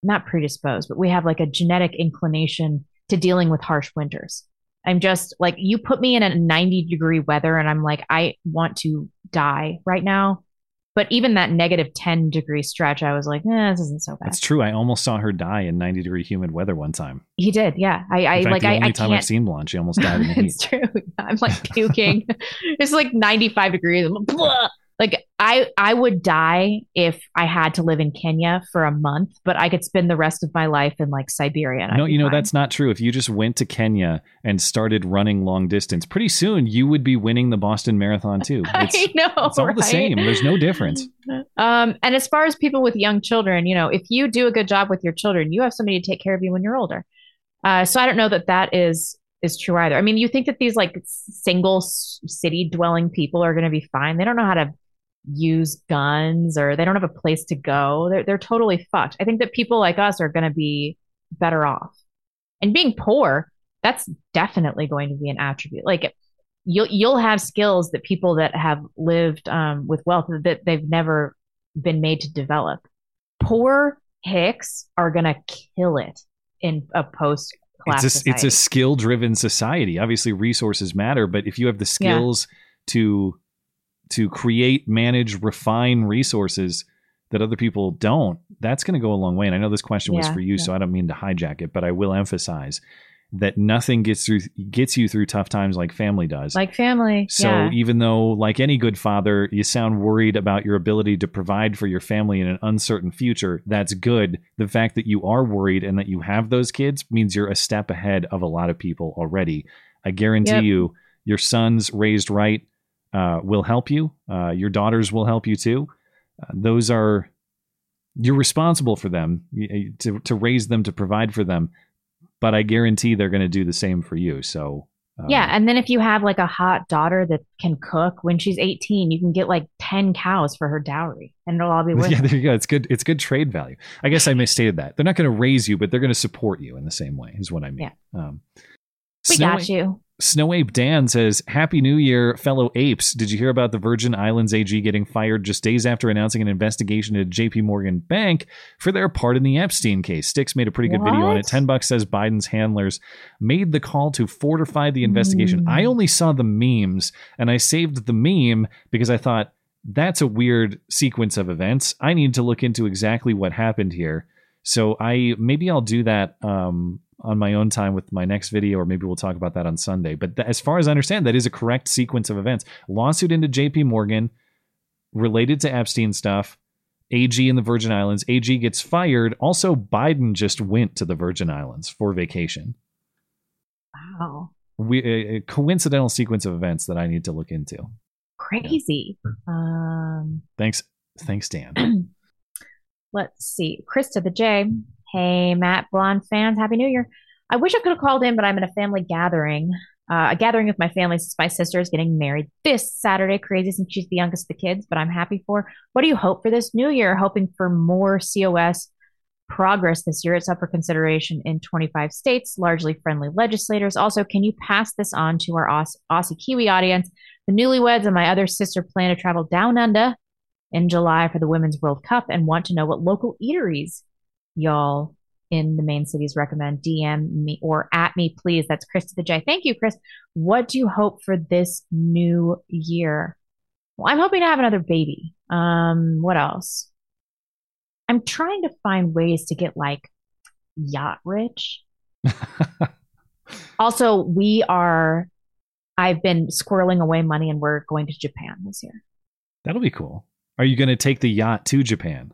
not predisposed, but we have like a genetic inclination to dealing with harsh winters. I'm just like, you put me in a 90 degree weather and I'm like, I want to die right now. But even that negative 10 degree stretch, I was like, eh, this isn't so bad. That's true. I almost saw her die in 90 degree humid weather one time. He did. Yeah. I, I fact, like, the I, only I time can't. I've seen Blonde, she almost died in the *laughs* heat. it's true. I'm like puking. *laughs* it's like 95 degrees. Blah. Like I, I would die if I had to live in Kenya for a month, but I could spend the rest of my life in like Siberia. No, you know fine. that's not true. If you just went to Kenya and started running long distance, pretty soon you would be winning the Boston Marathon too. *laughs* It's, I know. it's all the same. There's no difference. *laughs* Um, and as far as people with young children, you know, if you do a good job with your children, you have somebody to take care of you when you're older. Uh, so I don't know that that is is true either. I mean, you think that these like single city dwelling people are going to be fine? They don't know how to use guns or they don't have a place to go. They're they're totally fucked. I think that people like us are going to be better off. And being poor, that's definitely going to be an attribute. Like you'll you'll have skills that people that have lived um, with wealth that they've never been made to develop. Poor hicks are gonna kill it in a post class It's a, it's a skill driven society. Obviously, resources matter, but if you have the Yeah. skills to to create, manage, refine resources that other people don't, that's going to go a long way. And I know this question was for you, yeah. so I don't mean to hijack it, but I will emphasize that nothing gets through gets you through tough times like family does. like family. So yeah. even though, like any good father, you sound worried about your ability to provide for your family in an uncertain future, that's good. The fact that you are worried and that you have those kids means you're a step ahead of a lot of people already. I guarantee Yep. you, your sons raised right uh, will help you. Uh, your daughters will help you too. Uh, those are you're responsible for them to to raise them to provide for them. But I guarantee they're going to do the same for you. So um, yeah, and then if you have like a hot daughter that can cook when she's 18, you can get like 10 cows for her dowry and it'll all be *laughs* worth yeah, there you go. It's good. It's good trade value. I guess I misstated that. They're not going to raise you, but they're going to support you in the same way. Is what I mean. Um, We got you. Snow Ape Dan says, Happy New Year, fellow apes. Did you hear about the Virgin Islands AG getting fired just days after announcing an investigation into JP Morgan Bank for their part in the Epstein case? Styx made a pretty good video on it. 10 bucks says Biden's handlers made the call to fortify the investigation. I only saw the memes and I saved the meme because I thought that's a weird sequence of events. I need to look into exactly what happened here. So I maybe I'll do that um, on my own time with my next video, or maybe we'll talk about that on Sunday. But th- as far as I understand, that is a correct sequence of events. Lawsuit into J.P. Morgan related to Epstein stuff. AG in the Virgin Islands. AG gets fired. Also, Biden just went to the Virgin Islands for vacation. Wow. We, a, a coincidental sequence of events that I need to look into. Crazy. Um, Thanks, thanks, Dan. *clears throat* let's see. Krista the J. Hey, Matt Blonde fans. Happy New Year. I wish I could have called in, but I'm in a family gathering. Uh, a gathering with my family since my sister is getting married this Saturday. Crazy since she's the youngest of the kids, but I'm happy for. What do you hope for this new year? Hoping for more COS progress this year. It's up for consideration in 25 states, largely friendly legislators. Also, can you pass this on to our Aus- Aussie Kiwi audience? The newlyweds and my other sister plan to travel down under in July for the Women's World Cup and want to know what local eateries y'all in the main cities recommend. DM me or at me, please. That's Chris to the J. Thank you, Chris. What do you hope for this new year? Well, I'm hoping to have another baby. Um, what else? I'm trying to find ways to get like yacht rich. *laughs* also, we are. I've been squirreling away money, and we're going to Japan this year. That'll be cool. Are you going to take the yacht to Japan?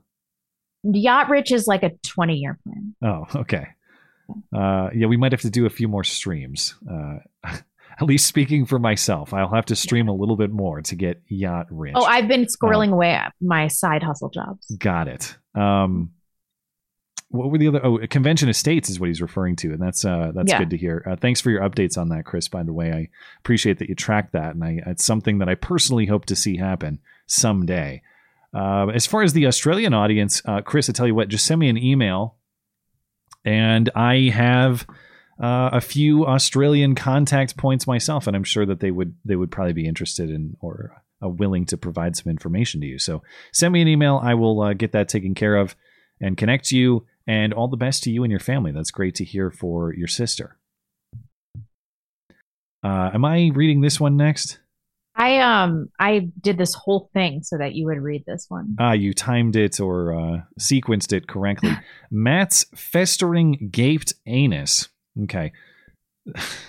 Yacht rich is like a 20 year plan. Oh, okay. Uh, yeah, we might have to do a few more streams. Uh, *laughs* at least speaking for myself, I'll have to stream a little bit more to get yacht rich. Oh, I've been squirreling away at my side hustle jobs. Got it. Um, what were the other? Oh, Convention of States is what he's referring to, and that's uh, that's Yeah. good to hear. Uh, thanks for your updates on that, Chris. By the way, I appreciate that you tracked that, and I, it's something that I personally hope to see happen someday. Uh, as far as the Australian audience, uh, Chris, I tell you what, just send me an email, and I have uh, a few Australian contact points myself, and I'm sure that they would they would probably be interested in or uh, willing to provide some information to you. So send me an email. I will uh, get that taken care of and connect you. And all the best to you and your family. That's great to hear for your sister. Uh, am I reading this one next? I um I did this whole thing so that you would read this one. Ah, you timed it or uh, sequenced it correctly. *laughs* Matt's festering gaped anus. Okay.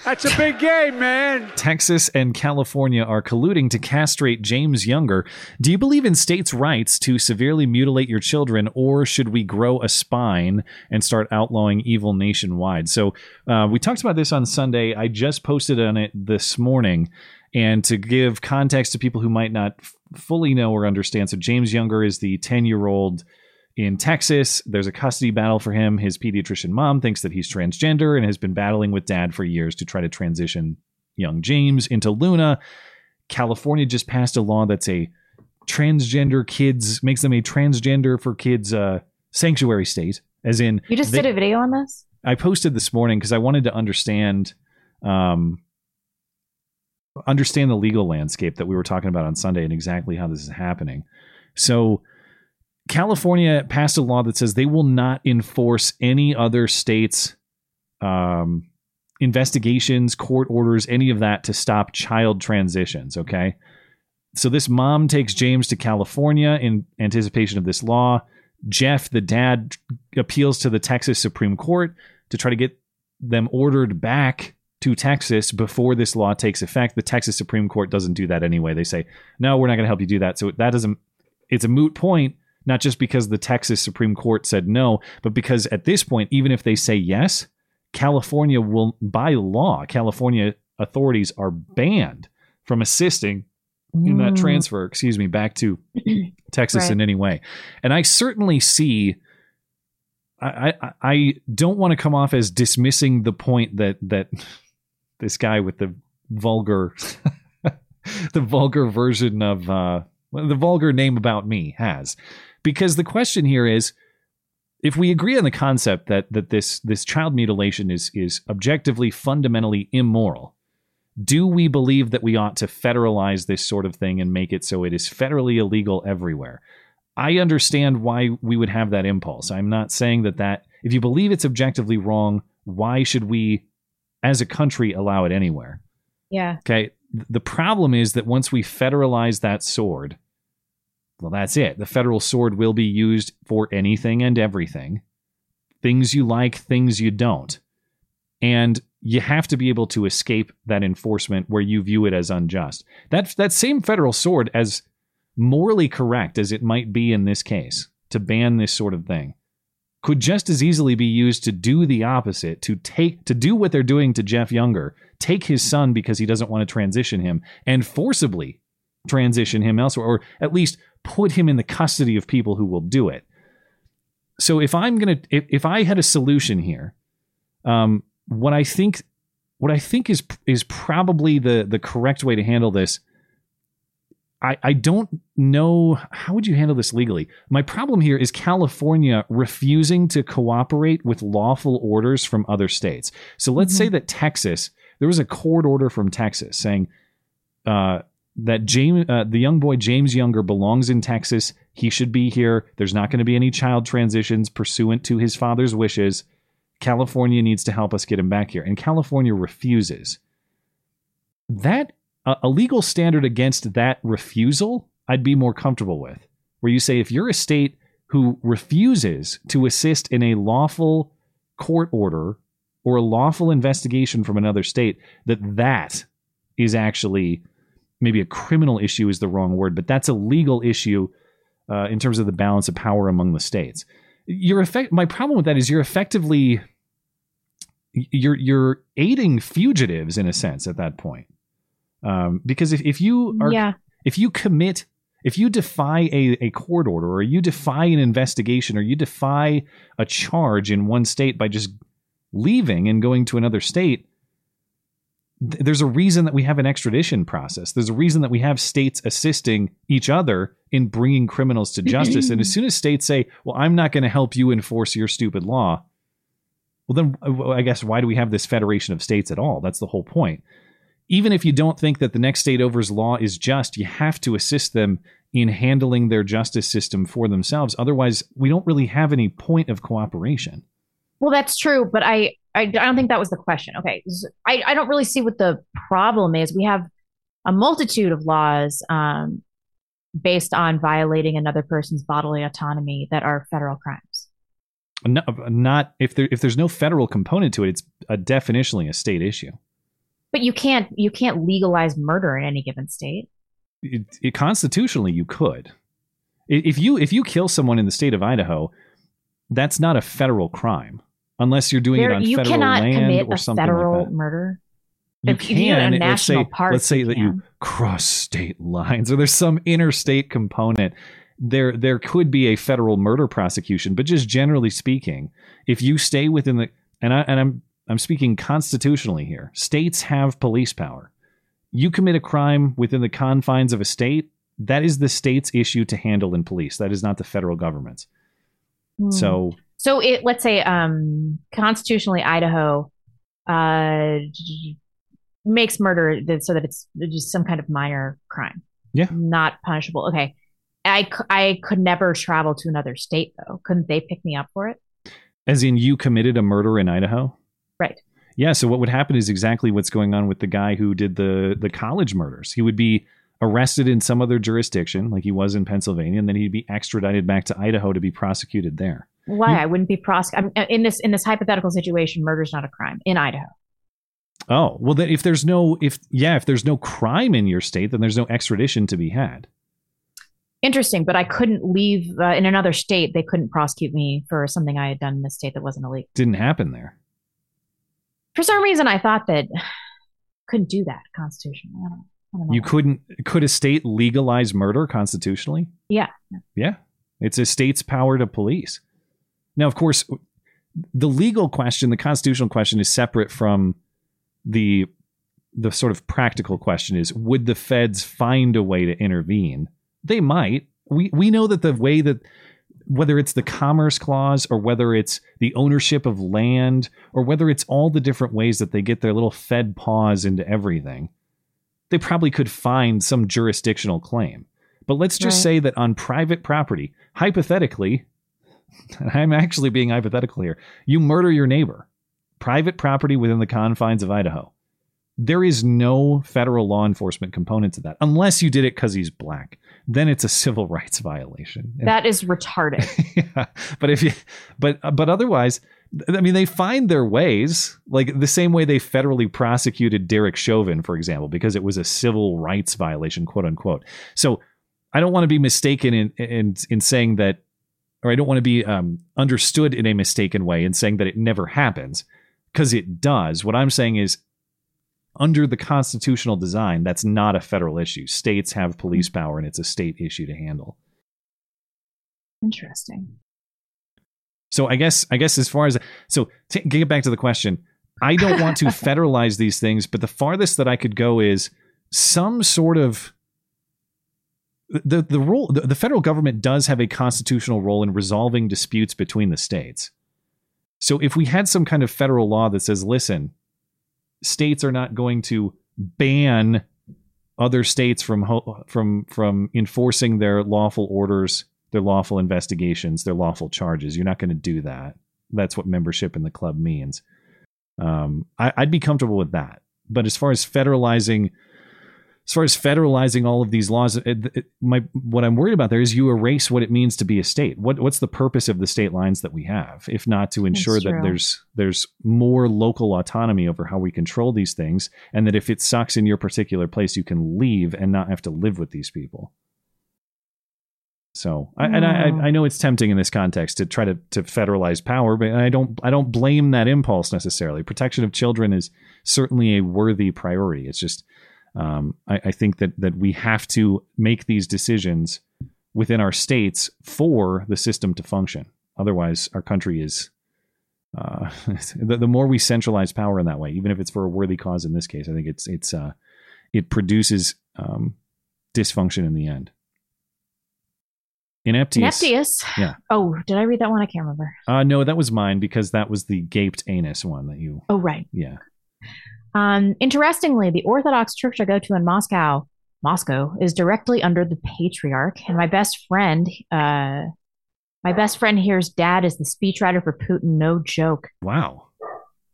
That's a big game, man. *laughs* Texas and California are colluding to castrate James Younger. Do you believe in states' rights to severely mutilate your children, or should we grow a spine and start outlawing evil nationwide? So, uh, we talked about this on Sunday. I just posted on it this morning. And to give context to people who might not f- fully know or understand, so James Younger is the 10 year old in Texas. There's a custody battle for him. His pediatrician mom thinks that he's transgender and has been battling with dad for years to try to transition young James into Luna. California just passed a law that's a transgender kids makes them a transgender for kids uh, sanctuary state, as in You just they- did a video on this? I posted this morning because I wanted to understand um, understand the legal landscape that we were talking about on Sunday and exactly how this is happening. So California passed a law that says they will not enforce any other states um, investigations, court orders, any of that to stop child transitions, okay? So this mom takes James to California in anticipation of this law. Jeff, the dad, appeals to the Texas Supreme Court to try to get them ordered back to Texas before this law takes effect. The Texas Supreme Court doesn't do that anyway. They say, no, we're not going to help you do that. So that doesn't, it's a moot point, not just because the Texas Supreme Court said no, but because at this point, even if they say yes, California will, by law, California authorities are banned from assisting in that Mm. transfer, excuse me, back to *clears throat* Texas Right. in any way. And I certainly see. I, I I don't want to come off as dismissing the point that that this guy with the vulgar *laughs* the vulgar version of uh the vulgar name about me has because the question here is if we agree on the concept that that this this child mutilation is is objectively fundamentally immoral do we believe that we ought to federalize this sort of thing and make it so it is federally illegal everywhere I understand why we would have that impulse. I'm not saying that that if you believe it's objectively wrong, why should we as a country allow it anywhere? Yeah. Okay. The problem is that once we federalize that sword, well, that's it. The federal sword will be used for anything and everything. Things you like, things you don't. And you have to be able to escape that enforcement where you view it as unjust. That that same federal sword as morally correct as it might be in this case to ban this sort of thing could just as easily be used to do the opposite to take to do what they're doing to Jeff Younger take his son because he doesn't want to transition him and forcibly transition him elsewhere or at least put him in the custody of people who will do it. So if i'm going to if, if i had a solution here um what i think what i think is is probably the the correct way to handle this I, I don't know how would you handle this legally. My problem here is California refusing to cooperate with lawful orders from other states. So let's say that Texas, there was a court order from Texas saying uh, that James, uh, the young boy James Younger belongs in Texas. He should be here. There's not going to be any child transitions pursuant to his father's wishes. California needs to help us get him back here, and California refuses. That a, a legal standard against that refusal, I'd be more comfortable with. Where you say if you're a state who refuses to assist in a lawful court order or a lawful investigation from another state, that that is actually maybe a criminal issue is the wrong word, but that's a legal issue uh, in terms of the balance of power among the states. You're effect- my problem with that is you're effectively you're you're aiding fugitives in a sense at that point. Um, because if, if you are Yeah. if you commit if you defy a, a court order or you defy an investigation or you defy a charge in one state by just leaving and going to another state th- there's a reason that we have an extradition process. There's a reason that we have states assisting each other in bringing criminals to justice. And as *clears throat* soon as states say well i'm not going to help you enforce your stupid law well then uh, i guess why do we have this federation of states at all? That's the whole point even if you don't think that the next state over's law is just, you have to assist them in handling their justice system for themselves. Otherwise, we don't really have any point of cooperation. Well, that's true, but I, I, I don't think that was the question. Okay, I, I don't really see what the problem is. We have a multitude of laws um, based on violating another person's bodily autonomy that are federal crimes. Not, not if there if there's no federal component to it, it's a definitionally a state issue. But you can't you can't legalize murder in any given state. It, it, constitutionally, you could. If you if you kill someone in the state of Idaho, that's not a federal crime unless you're doing There- it on you federal cannot land commit or a something federal like that. murder. You If you do can. let's say, national parks, let's say you that you cross state lines, or there's some interstate component. There, there could be a federal murder prosecution, but just generally speaking, if you stay within the and I and I'm I'm speaking constitutionally here. States have police power. You commit a crime within the confines of a state, that is the state's issue to handle in police. That is not the federal government's. Hmm. So So it let's say um constitutionally Idaho uh makes murder that so that it's just some kind of minor crime. Yeah. Not punishable. Okay. I, I could never travel to another state though. Couldn't they pick me up for it? as in you committed a murder in Idaho? Right. Yeah, so what would happen is exactly what's going on with the guy who did the the college murders. He would be arrested in some other jurisdiction, like he was in Pennsylvania, and then he'd be extradited back to Idaho to be prosecuted there. Why I wouldn't be prosec I'm, in this in this hypothetical situation murder's not a crime in Idaho. Oh, well then if there's no if yeah, if there's no crime in your state, then there's no extradition to be had. Interesting, but I couldn't leave uh, in another state. They couldn't prosecute me for something I had done in the state that wasn't illegal. Didn't happen there. For some reason, I thought that *sighs* couldn't do that constitutionally. I don't, I don't know. You couldn't could a state legalize murder constitutionally? yeah. Yeah. It's a state's power to police. Now, of course, the legal question, the constitutional question is separate from the the sort of practical question is would the feds find a way to intervene? They might. We we know that the way that whether it's the commerce clause or whether it's the ownership of land or whether it's all the different ways that they get their little fed paws into everything, they probably could find some jurisdictional claim. But let's just Right. say that on private property, hypothetically, and *laughs* I'm actually being hypothetical here, you murder your neighbor, private property within the confines of Idaho. There is no federal law enforcement component to that unless you did it because he's black. Then it's a civil *laughs* rights violation. That is retarded. *laughs* yeah. But if you, but but otherwise, I mean, they find their ways, like the same way they federally prosecuted Derek Chauvin, for example, because it was a civil rights violation, quote unquote. So I don't want to be mistaken in in in saying that, or I don't want to be um, understood in a mistaken way in saying that it never happens, because it does. What I'm saying is. Under the constitutional design, that's not a federal issue. States have police hmm. power, and it's a state issue to handle. Interesting. So I guess I guess as far as so to get back to the question, I don't want to *laughs* federalize these things, but the farthest that I could go is some sort of the the role the, the federal government does have a constitutional role in resolving disputes between the states. So if we had some kind of federal law that says, listen, states are not going to ban other states from from from enforcing their lawful orders, their lawful investigations, their lawful charges. You're not going to do that. That's what membership in the club means. Um, I, I'd be comfortable with that. But as far as federalizing as far as federalizing all of these laws, it, it, my what I'm worried about there is you erase what it means to be a state. What what's the purpose of the state lines that we have, if not to ensure that there's there's more local autonomy over how we control these things, and that if it sucks in your particular place, you can leave and not have to live with these people. So, I, and I, I know it's tempting in this context to try to, to federalize power, but I don't I don't blame that impulse necessarily. Protection of children is certainly a worthy priority. It's just um, I, I think that that we have to make these decisions within our states for the system to function. Otherwise, our country is uh, *laughs* the, the more we centralize power in that way, even if it's for a worthy cause. In this case, I think it's it's uh, it produces um, dysfunction in the end. Ineptious. Ineptious. Yeah. Oh, did I read that one? I can't remember. Uh, no, that was mine because that was the gaped anus one that you. Oh, right. Yeah. Um, interestingly, the Orthodox church I go to in Moscow, Moscow, is directly under the patriarch. And my best friend, uh, my best friend here's dad is the speechwriter for Putin. No joke. Wow.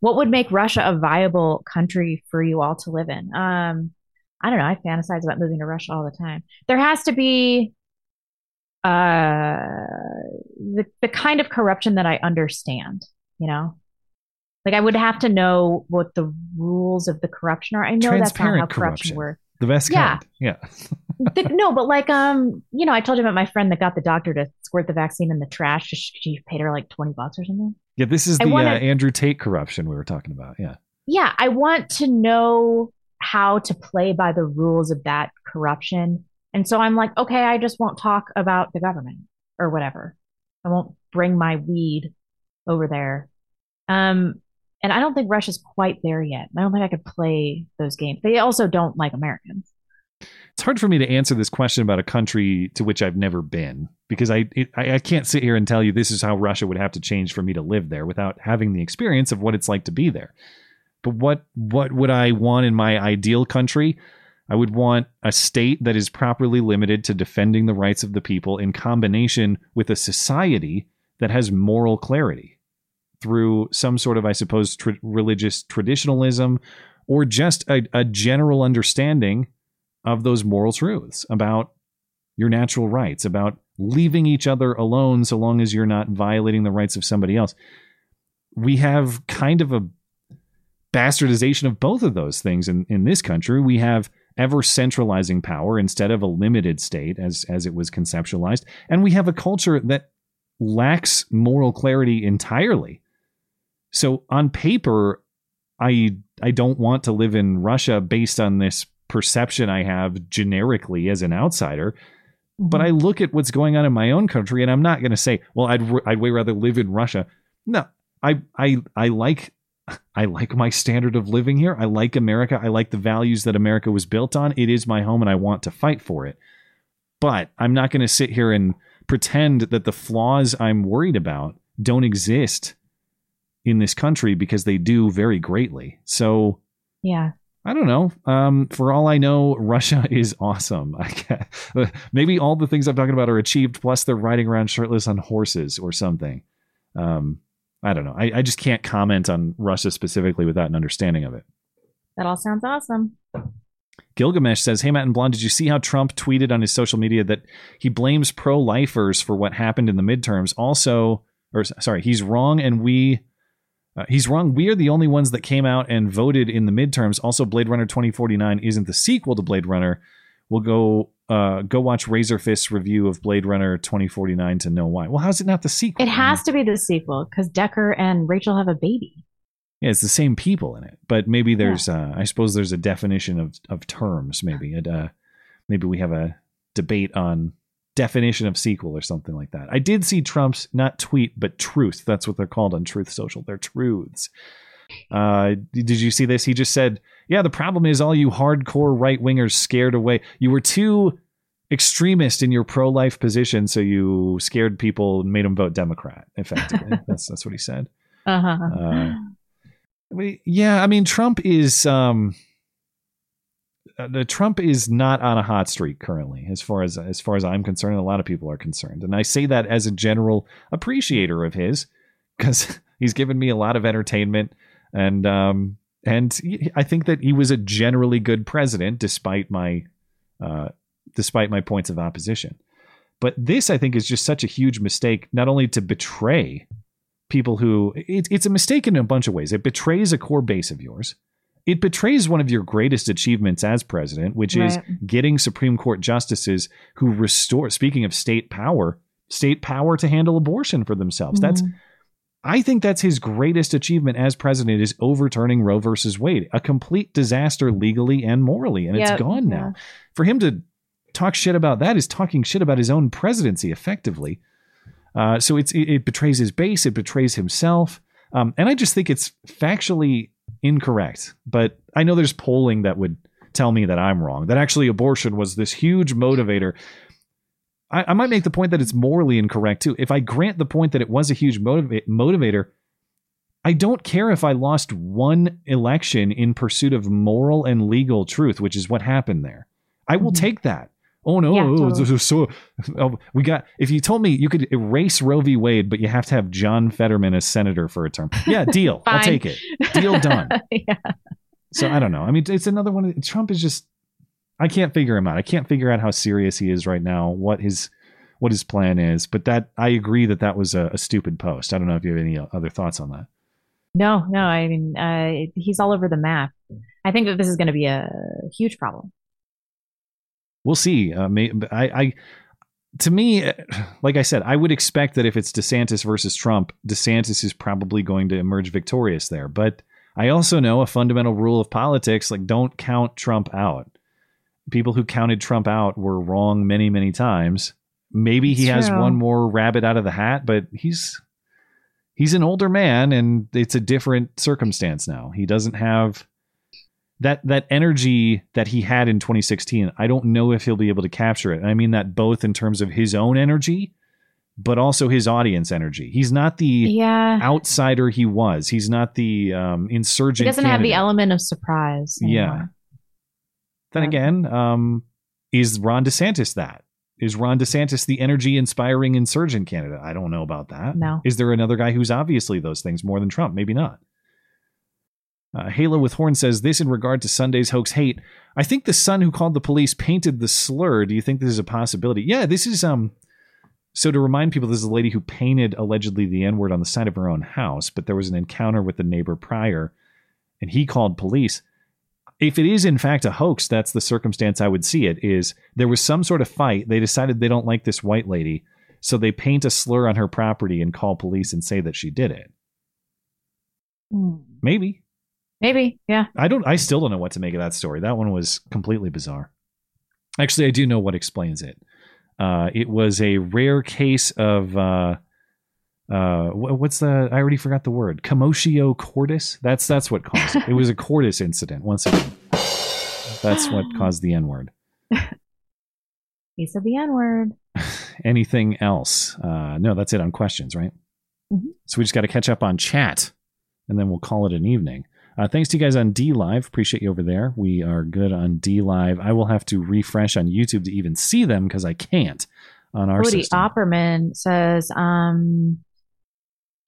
What would make Russia a viable country for you all to live in? Um, I don't know. I fantasize about moving to Russia all the time. There has to be uh the the kind of corruption that I understand, you know? Like I would have to know what the rules of the corruption are. I know that's not how corruption corruption. works. The best Yeah. kind. Yeah. *laughs* The- no, but like um, you know, I told you about my friend that got the doctor to squirt the vaccine in the trash. She, paid her like twenty bucks or something. Yeah. This is I the wanna- uh, Andrew Tate corruption we were talking about. Yeah. yeah, I want to know how to play by the rules of that corruption. And so I'm like, okay, I just won't talk about the government or whatever. I won't bring my weed over there. Um, and I don't think Russia's quite there yet. I don't think I could play those games. They also don't like Americans. It's hard for me to answer this question about a country to which I've never been because I it, I, can't sit here and tell you this is how Russia would have to change for me to live there without having the experience of what it's like to be there. But what what would I want in my ideal country? I would want a state that is properly limited to defending the rights of the people in combination with a society that has moral clarity through some sort of, I suppose, religious traditionalism or just a, a general understanding of those moral truths about your natural rights, about leaving each other alone so long as you're not violating the rights of somebody else. We have kind of a bastardization of both of those things in, in this country. We have ever centralizing power instead of a limited state as as it was conceptualized. And we have a culture that lacks moral clarity entirely. So on paper, I I don't want to live in Russia based on this perception I have generically as an outsider. Mm-hmm. But I look at what's going on in my own country, and I'm not going to say, "Well, I'd I'd way rather live in Russia." No, I I I like I like my standard of living here. I like America. I like the values that America was built on. It is my home, and I want to fight for it. But I'm not going to sit here and pretend that the flaws I'm worried about don't exist in this country because they do very greatly. So Yeah. I don't know. Um, for all I know, Russia *laughs* is awesome. I guess. *laughs* Maybe all the things I'm talking about are achieved, plus they're riding around shirtless on horses or something. Um, I don't know. I, I just can't comment on Russia specifically without an understanding of it. That all sounds awesome. Gilgamesh says, Hey, Matt and Blonde, did you see how Trump tweeted on his social media that he blames pro lifers for what happened in the midterms? Also, or sorry, he's wrong and we. Uh, he's wrong. We are the only ones that came out and voted in the midterms. Also, Blade Runner 2049 isn't the sequel to Blade Runner. We'll go uh, go watch Razor Razorfist's review of Blade Runner 2049 to know why. Well, how's it not the sequel? It has to be the sequel because Deckard and Rachel have a baby. Yeah, it's the same people in it, but maybe there's, uh, I suppose there's a definition of of terms. Maybe it, uh, maybe we have a debate on definition of sequel or something like that. I did see Trump's not tweet, but truth. That's what they're called on Truth Social. They're truths. Uh, did you see this? He just said, "Yeah, the problem is all you hardcore right wingers scared away. You were too extremist in your pro life position, so you scared people and made them vote Democrat. Effectively, *laughs* that's that's what he said." Uh-huh. Uh, I mean, yeah, I mean, Trump is um, the Trump is not on a hot streak currently, as far as as far as I'm concerned. and A lot of people are concerned, and I say that as a general appreciator of his, because *laughs* he's given me a lot of entertainment, and um, and I think that he was a generally good president, despite my uh, despite my points of opposition. But this, I think, is just such a huge mistake, not only to betray people who it, it's a mistake in a bunch of ways. It betrays a core base of yours. It betrays one of your greatest achievements as president, which is getting Supreme Court justices who restore, speaking of state power, state power to handle abortion for themselves. That's Mhm. I think that's his greatest achievement as president is overturning Roe versus Wade, a complete disaster legally and morally, and Yep, it's gone now. For him to talk shit about that is talking shit about his own presidency, effectively. Uh, so it's it, it betrays his base, it betrays himself, um, and I just think it's factually incorrect. But I know there's polling that would tell me that I'm wrong. That actually abortion was this huge motivator. I, I might make the point that it's morally incorrect too. If I grant the point that it was a huge motiva- motivator, I don't care if I lost one election in pursuit of moral and legal truth, which is what happened there. I will mm-hmm. take that. Oh no, Yeah, totally. so oh, we got. If you told me you could erase Roe v. Wade, but you have to have John Fetterman as senator for a term, yeah, *laughs* deal. I'll take it. Deal done. *laughs* yeah. So I don't know. I mean, it's another one. Of, Trump is just. I can't figure him out. I can't figure out how serious he is right now. What his what his plan is. But that I agree that that was a, a stupid post. I don't know if you have any other thoughts on that. No, no. I mean, uh, he's all over the map. I think that this is going to be a huge problem. We'll see. Uh, may, I, I to me, uh, like I said, I would expect that if it's DeSantis versus Trump, DeSantis is probably going to emerge victorious there. But I also know a fundamental rule of politics: like don't count Trump out. People who counted Trump out were wrong many, many times. Maybe he has one more rabbit out of the hat, but he's he's an older man, and it's a different circumstance now. He doesn't have that that energy that he had in 2016 i don't know if he'll be able to capture it. And i mean that both in terms of his own energy but also his audience energy. He's not the Yeah. outsider he was. He's not the um He insurgent doesn't have the element of surprise. yeah. anymore. then again um is ron desantis that? Is ron desantis the energy inspiring insurgent candidate? I don't know about that. No. is there another guy who's obviously those things more than trump? Maybe not uh, Halo with Horn says this in regard to Sunday's hoax hate. I think the son who called the police painted the slur. Do you think this is a possibility? Yeah, this is um. So to remind people, this is a lady who painted allegedly the N word on the side of her own house, but there was an encounter with the neighbor prior, and he called police. If it is in fact a hoax, that's the circumstance I would see it. Is there was some sort of fight? They decided they don't like this white lady, so they paint a slur on her property and call police and say that she did it. Hmm. Maybe. Maybe. Yeah. I don't. I still don't know what to make of that story. That one was completely bizarre. Actually, I do know what explains it. Uh, it was a rare case of uh, uh, what's the? I already forgot the word. Commotio cordis. That's that's what caused it. It was a *laughs* cordis incident. Once again, that's what *sighs* caused the N word. He said the N word. *sighs* Anything else? Uh, no, that's it on questions, right? Mhm. So we just got to catch up on chat, and then we'll call it an evening. Uh, thanks to you guys on DLive. Appreciate you over there. We are good on DLive. I will have to refresh on YouTube to even see them because I can't on our Cody system. Opperman says, um,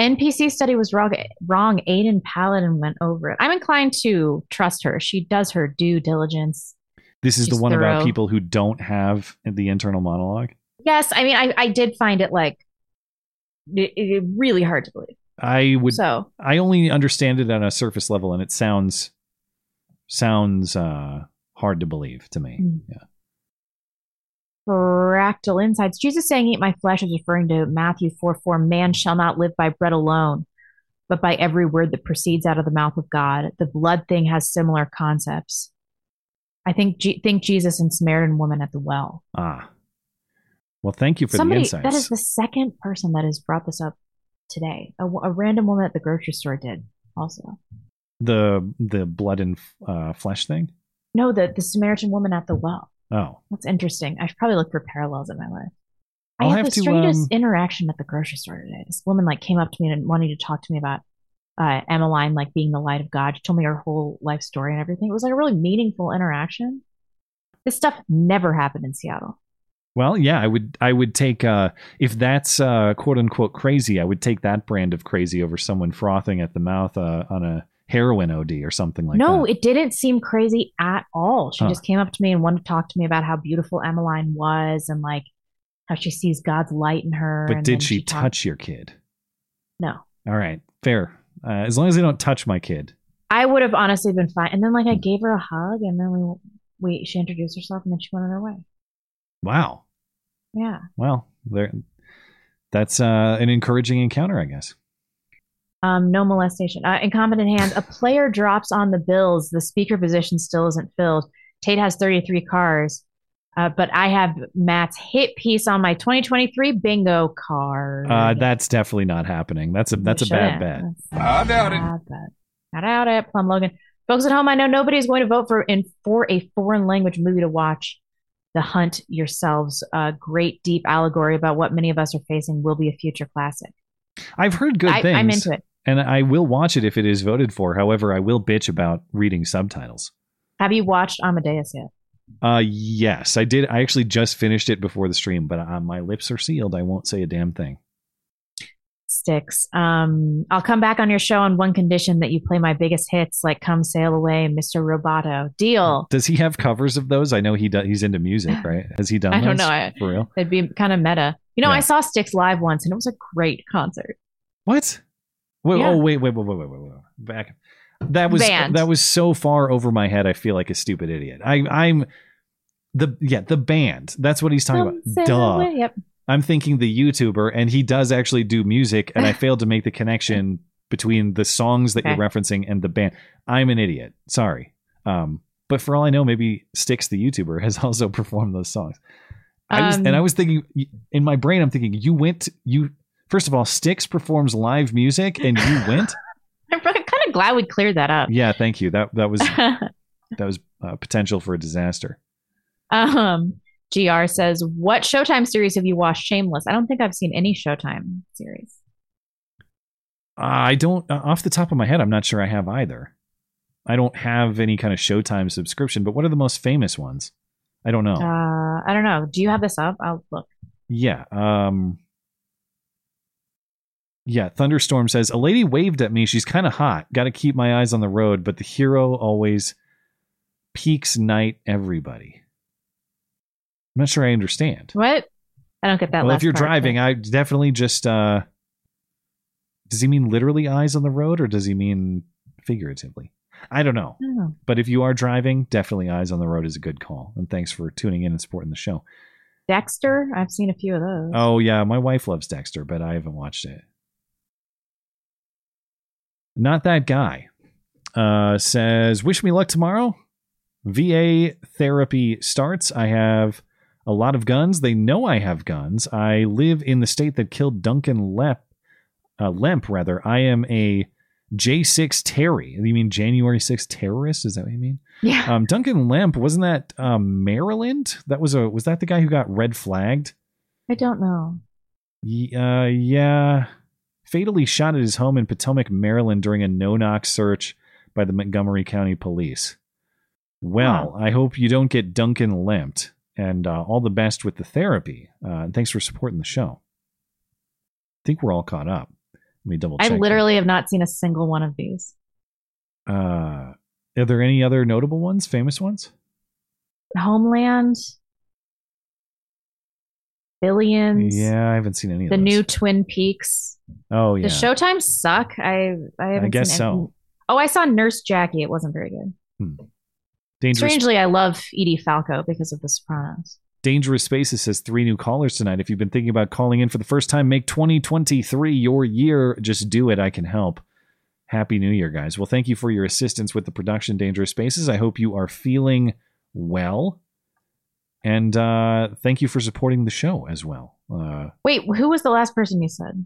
NPC study was wrong. Wrong. Aydin Paladin went over it. I'm inclined to trust her. She does her due diligence. This is the She's one about people who don't have the internal monologue. Yes, I mean, I, I did find it like it, it really hard to believe. I would. So- I only understand it on a surface level, and it sounds sounds uh, hard to believe to me. Mm. Yeah. Fractal Insights. Jesus saying, Eat my flesh is referring to Matthew 4 4. Man shall not live by bread alone, but by every word that proceeds out of the mouth of God. The blood thing has similar concepts. I think G- think Jesus and Samaritan woman at the well. Ah. Well, thank you for Somebody the insights. that is the second person that has brought this up today. A, a random woman at the grocery store did also. the the blood and uh, flesh thing. No, the the Samaritan woman at the well. Oh, That's interesting. I should probably look for parallels in my life. I I'll had have the to, strangest um, interaction at the grocery store today. This woman like came up to me and wanted to talk to me about uh, Emmeline like being the light of God. She told me her whole life story and everything. It was like a really meaningful interaction. This stuff never happened in Seattle. Well, yeah, I would I would take uh if that's uh quote unquote crazy, I would take that brand of crazy over someone frothing at the mouth uh, on a heroin OD or something like no, that. No, it didn't seem crazy at all. She Huh. just came up to me and wanted to talk to me about how beautiful Emmeline was and like how she sees God's light in her. but did then she talked- touch your kid? No. All right, fair. Uh, as long as they don't touch my kid. I would have honestly been fine. And then like I Hmm. gave her a hug and then we we she introduced herself and then she went on her way. Wow. Yeah. Well, there. That's uh, an encouraging encounter, I guess. Um, no molestation. Uh, incompetent hands. A player drops on the Bills. The speaker position still isn't filled. Tate has 33 cars, uh, but I have Matt's hit piece on my 2023 bingo card. Uh, that's definitely not happening. That's a that's a bad bet. I doubt it. I doubt it. Plum Logan. Folks at home, I know nobody's going to vote for in for a foreign language movie to watch. The Hunt yourselves. A great deep allegory about what many of us are facing will be a future classic. I've heard good I- things. I'm into it. and I will watch it if it is voted for. However, I will bitch about reading subtitles. Have you watched Amadeus yet? Uh, yes, I did. I actually just finished it before the stream, but uh, my lips are sealed. I won't say a damn thing. Styx. Um, I'll come back on your show on one condition that you play my biggest hits, like "Come Sail Away" and "Mr. Roboto." Deal. Does he have covers of those? I know he does. He's into music, *sighs* right? Has he done? I don't know. I- for real. It'd be kind of meta. You know, Yeah. I saw Styx live once, and it was a great concert. What? Wait, Yeah. Oh, wait, wait, wait, wait, wait, wait, wait. Back. That was Band. that was so far over my head. I feel like a stupid idiot. I, I'm the yeah the band. That's what he's talking Come about. Duh. away. Yep. I'm thinking the YouTuber, and he does actually do music, and I *laughs* failed to make the connection between the songs that Okay. you're referencing and the band. I'm an idiot. Sorry. Um, but for all I know, maybe Styx the YouTuber has *laughs* also performed those songs. I was, Um, and I was thinking in my brain, I'm thinking you went you first of all, Styx performs live music, and you *laughs* went. I'm kind of glad we cleared that up. yeah, thank you. That that was that was uh, potential for a disaster. Um, Gr says, "What Showtime series have you watched? Shameless. I don't think I've seen any Showtime series. Uh, I don't, uh, off the top of my head, I'm not sure I have either. I don't have any kind of Showtime subscription, but what are the most famous ones? I don't know. Uh, I don't know. Do you have this up? I'll look. yeah. Um, yeah. Thunderstorm says, A lady waved at me. She's kind of hot. Got to keep my eyes on the road, but the hero always peaks night everybody. I'm not sure I understand. What? I don't get that. well, if you're driving, I definitely just. uh Does he mean literally eyes on the road, or does he mean figuratively? I don't know. but- I don't know. But if you are driving, definitely eyes on the road is a good call. And thanks for tuning in and supporting the show. Dexter. I've seen a few of those. Oh yeah, my wife loves Dexter, but I haven't watched it. Not that guy. Uh, says, wish me luck tomorrow. VA therapy starts. I have a lot of guns. They know I have guns. I live in the state that killed Duncan Lep, uh, Lemp, rather. I am a J6 Terry. You mean January 6th terrorist? Is that what you mean? Yeah. Um, Duncan Lemp wasn't that um, Maryland? That was a was that the guy who got red flagged? I don't know. Y- Uh, yeah. Fatally shot at his home in Potomac, Maryland during a no knock search by the Montgomery County Police. Well, I hope you don't get Duncan limped, and uh, all the best with the therapy. Uh, and thanks for supporting the show. I think we're all caught up. Let me double I here. literally have not seen a single one of these. Uh, are there any other notable ones, famous ones? Homeland, Billions, Yeah, I haven't seen any of the those. new Twin Peaks. oh, yeah. The Showtime suck. I I haven't I guess so. Oh, I saw Nurse Jackie. It wasn't very good. Dangerous Strangely, I love Edie Falco because of The Sopranos. Dangerous Spaces says three new callers tonight. If you've been thinking about calling in for the first time, make 2023 your year. Just do it. I can help. Happy New Year, guys. Well, thank you for your assistance with the production Dangerous Spaces. I hope you are feeling well. And uh, thank you for supporting the show as well. Uh, Wait, who was the last person you said?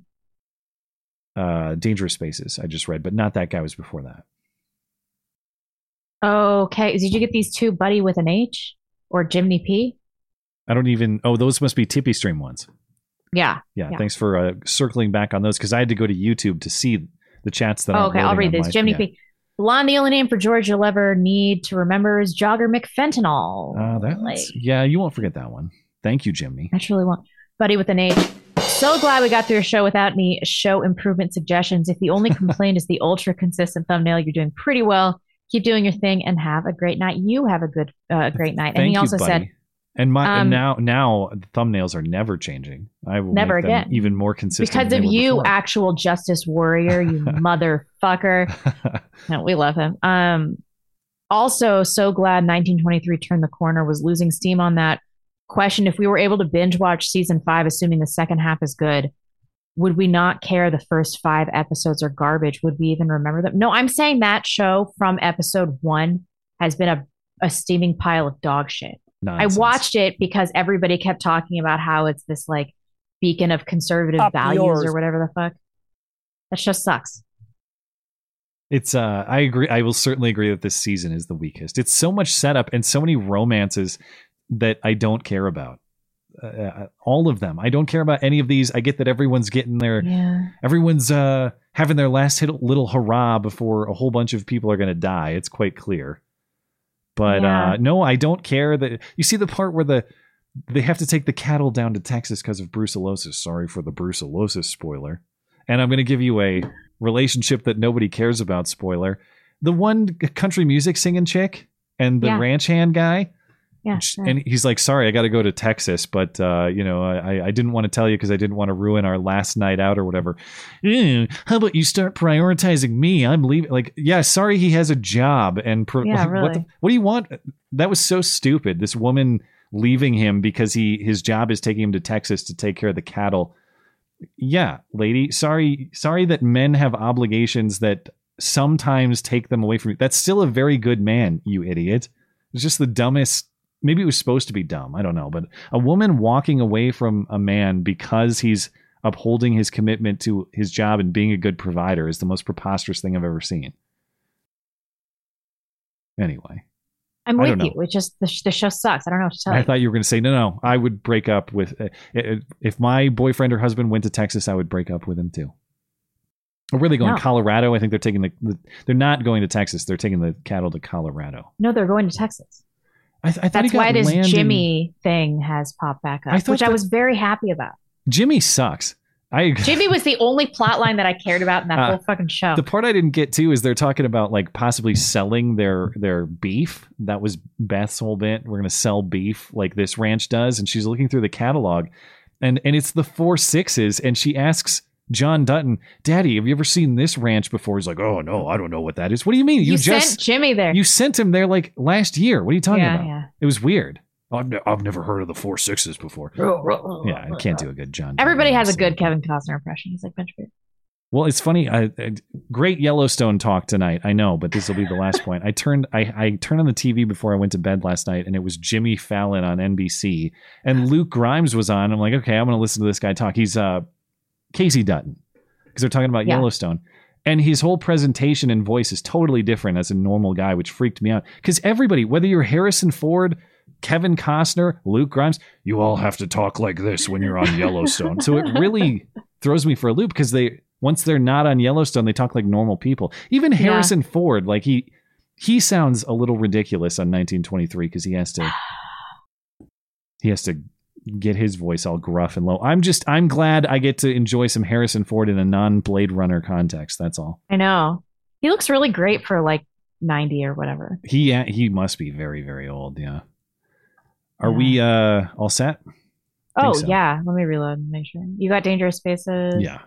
uh, Dangerous Spaces, I just read, but not that guy was before that. Okay, did you get these two, Buddy with an H or Jimmy P? I don't even. Oh, those must be TipeeeStream ones. Yeah. Yeah, thanks for uh, circling back on those because I had to go to YouTube to see the chats that Oh, aren't okay, I'll read my- Jimmy yeah. P. Lon, the only name for George you'll ever need to remember is Jogger McFentanyl. Uh, that's, Like- yeah, you won't forget that one. Thank you, Jimmy. I truly won't. Buddy with an H. So glad we got through your show without any show improvement suggestions. If the only *laughs* complaint is the ultra consistent thumbnail, you're doing pretty well. Keep doing your thing and have a great night. You have a good, uh, great night. and Thank he you, also buddy. said, and my and um, now now the thumbnails are never changing. I will Never again. even more consistent because of you, before. actual justice warrior, you *laughs* motherfucker. *laughs* No, we love him. Um, also, so glad 1923 turned the corner. Was losing steam on that question. If we were able to binge watch season five, assuming the second half is good, would we not care the first five episodes are garbage? Would we even remember them? No, I'm saying that show from episode one has been a, a steaming pile of dog shit. Nonsense. I watched it because everybody kept talking about how it's this like beacon of conservative Up values yours. or whatever the fuck. That just sucks. It's uh I agree I will certainly agree that this season is the weakest. It's so much setup and so many romances that I don't care about. Uh, all of them. I don't care about any of these. I get that everyone's getting their Yeah. everyone's uh having their last hit, little hurrah before a whole bunch of people are going to die. It's quite clear. But Yeah. uh no, I don't care that you see the part where the they have to take the cattle down to Texas because of brucellosis. Sorry for the brucellosis spoiler. And I'm going to give you a relationship that nobody cares about spoiler. The one country music singing chick and the Yeah. ranch hand guy. Yeah. And he's like, sorry, I got to go to Texas, but uh, you know, I, I didn't want to tell you because I didn't want to ruin our last night out or whatever. "Eh, how about you start prioritizing me? I'm leaving. Like, yeah, sorry, he has a job, and pro- Yeah, like, what, the, really. what do you want? That was so stupid. This woman leaving him because he his job is taking him to Texas to take care of the cattle. Yeah, lady, sorry, sorry that men have obligations that sometimes take them away from you. That's still a very good man, you idiot. It's just the dumbest. Maybe it was supposed to be dumb. I don't know. But a woman walking away from a man because he's upholding his commitment to his job and being a good provider is the most preposterous thing I've ever seen. Anyway, I'm with you. It just the, sh- the show sucks. I don't know what to tell I you. I thought you were going to say, no, no, I would break up with. Uh, if my boyfriend or husband went to Texas, I would break up with him too. Or they going No. Colorado? I think they're taking the, the. They're not going to Texas. They're taking the cattle to Colorado. no, they're going to Texas. I, th- I got why this land in- Jimmy thing has popped back up, thought which I was very happy about. Jimmy sucks. I *laughs* Jimmy was the only plot line that I cared about in that Uh, whole fucking show. The part I didn't get to is they're talking about like possibly selling their their beef. That was Beth's whole bit. We're gonna sell beef like this ranch does, and she's looking through the catalog, and and it's the four sixes, and she asks John Dutton, "Daddy, have you ever seen this ranch before?" He's like, "Oh no, I don't know what that is." What do you mean? you just sent Jimmy there. you sent him there like last year. What are you talking Yeah, about? yeah. It was weird. I've, ne- I've never heard of the four sixes before. *laughs* yeah, I can't do a good John. Dutton Everybody has a impersonation. good Kevin Costner impression. He's like Bench Beard. Well, it's funny. I, I- great Yellowstone talk tonight. I know, but this will be the last point. I turned I, I turned on the TV before I went to bed last night, and it was Jimmy Fallon on NBC, and Luke Grimes was on. I'm like, okay, I'm going to listen to this guy talk. He's uh Kayce Dutton because they're talking about Yeah. Yellowstone, and his whole presentation and voice is totally different as a normal guy, which freaked me out. Because everybody, whether you're Harrison Ford. Kevin Costner, Luke Grimes, you all have to talk like this when you're on Yellowstone. so it really *laughs* throws me for a loop because they once they're not on Yellowstone, they talk like normal people. Even Yeah. Harrison Ford, like he he sounds a little ridiculous on 1923 because he has to he has to get his voice all gruff and low. I'm just I'm glad I get to enjoy some Harrison Ford in a non Blade Runner context. That's all. I know. He looks really great for like 90 or whatever. He he must be very very old. Yeah. Are we uh all set? Oh, so. yeah. Let me reload and make sure. You got Dangerous Spaces? Yeah.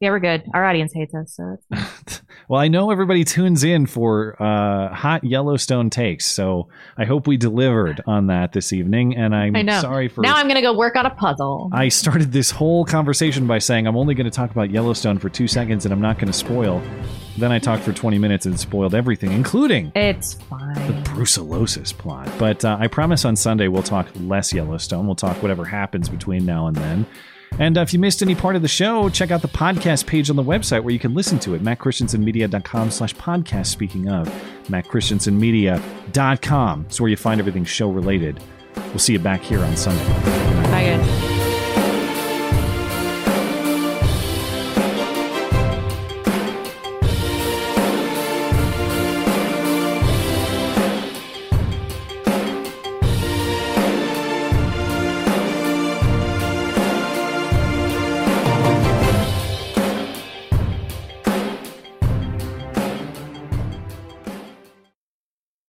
Yeah, we're good. Our audience hates us. So *laughs* Well, I know everybody tunes in for uh, hot Yellowstone takes, so I hope we delivered on that this evening. And I'm I know. sorry for. Now I'm going to go work on a puzzle. I started this whole conversation by saying I'm only going to talk about Yellowstone for two seconds, and I'm not going to spoil. Then I talked for 20 minutes and spoiled everything, including It's fine. the brucellosis plot. But uh, I promise on Sunday we'll talk less Yellowstone. We'll talk whatever happens between now and then. And uh, if you missed any part of the show, check out the podcast page on the website where you can listen to it, mattchristiansenmedia.com slash podcast. Speaking of, mattchristiansenmedia.com is where you find everything show related. We'll see you back here on Sunday. Bye, guys.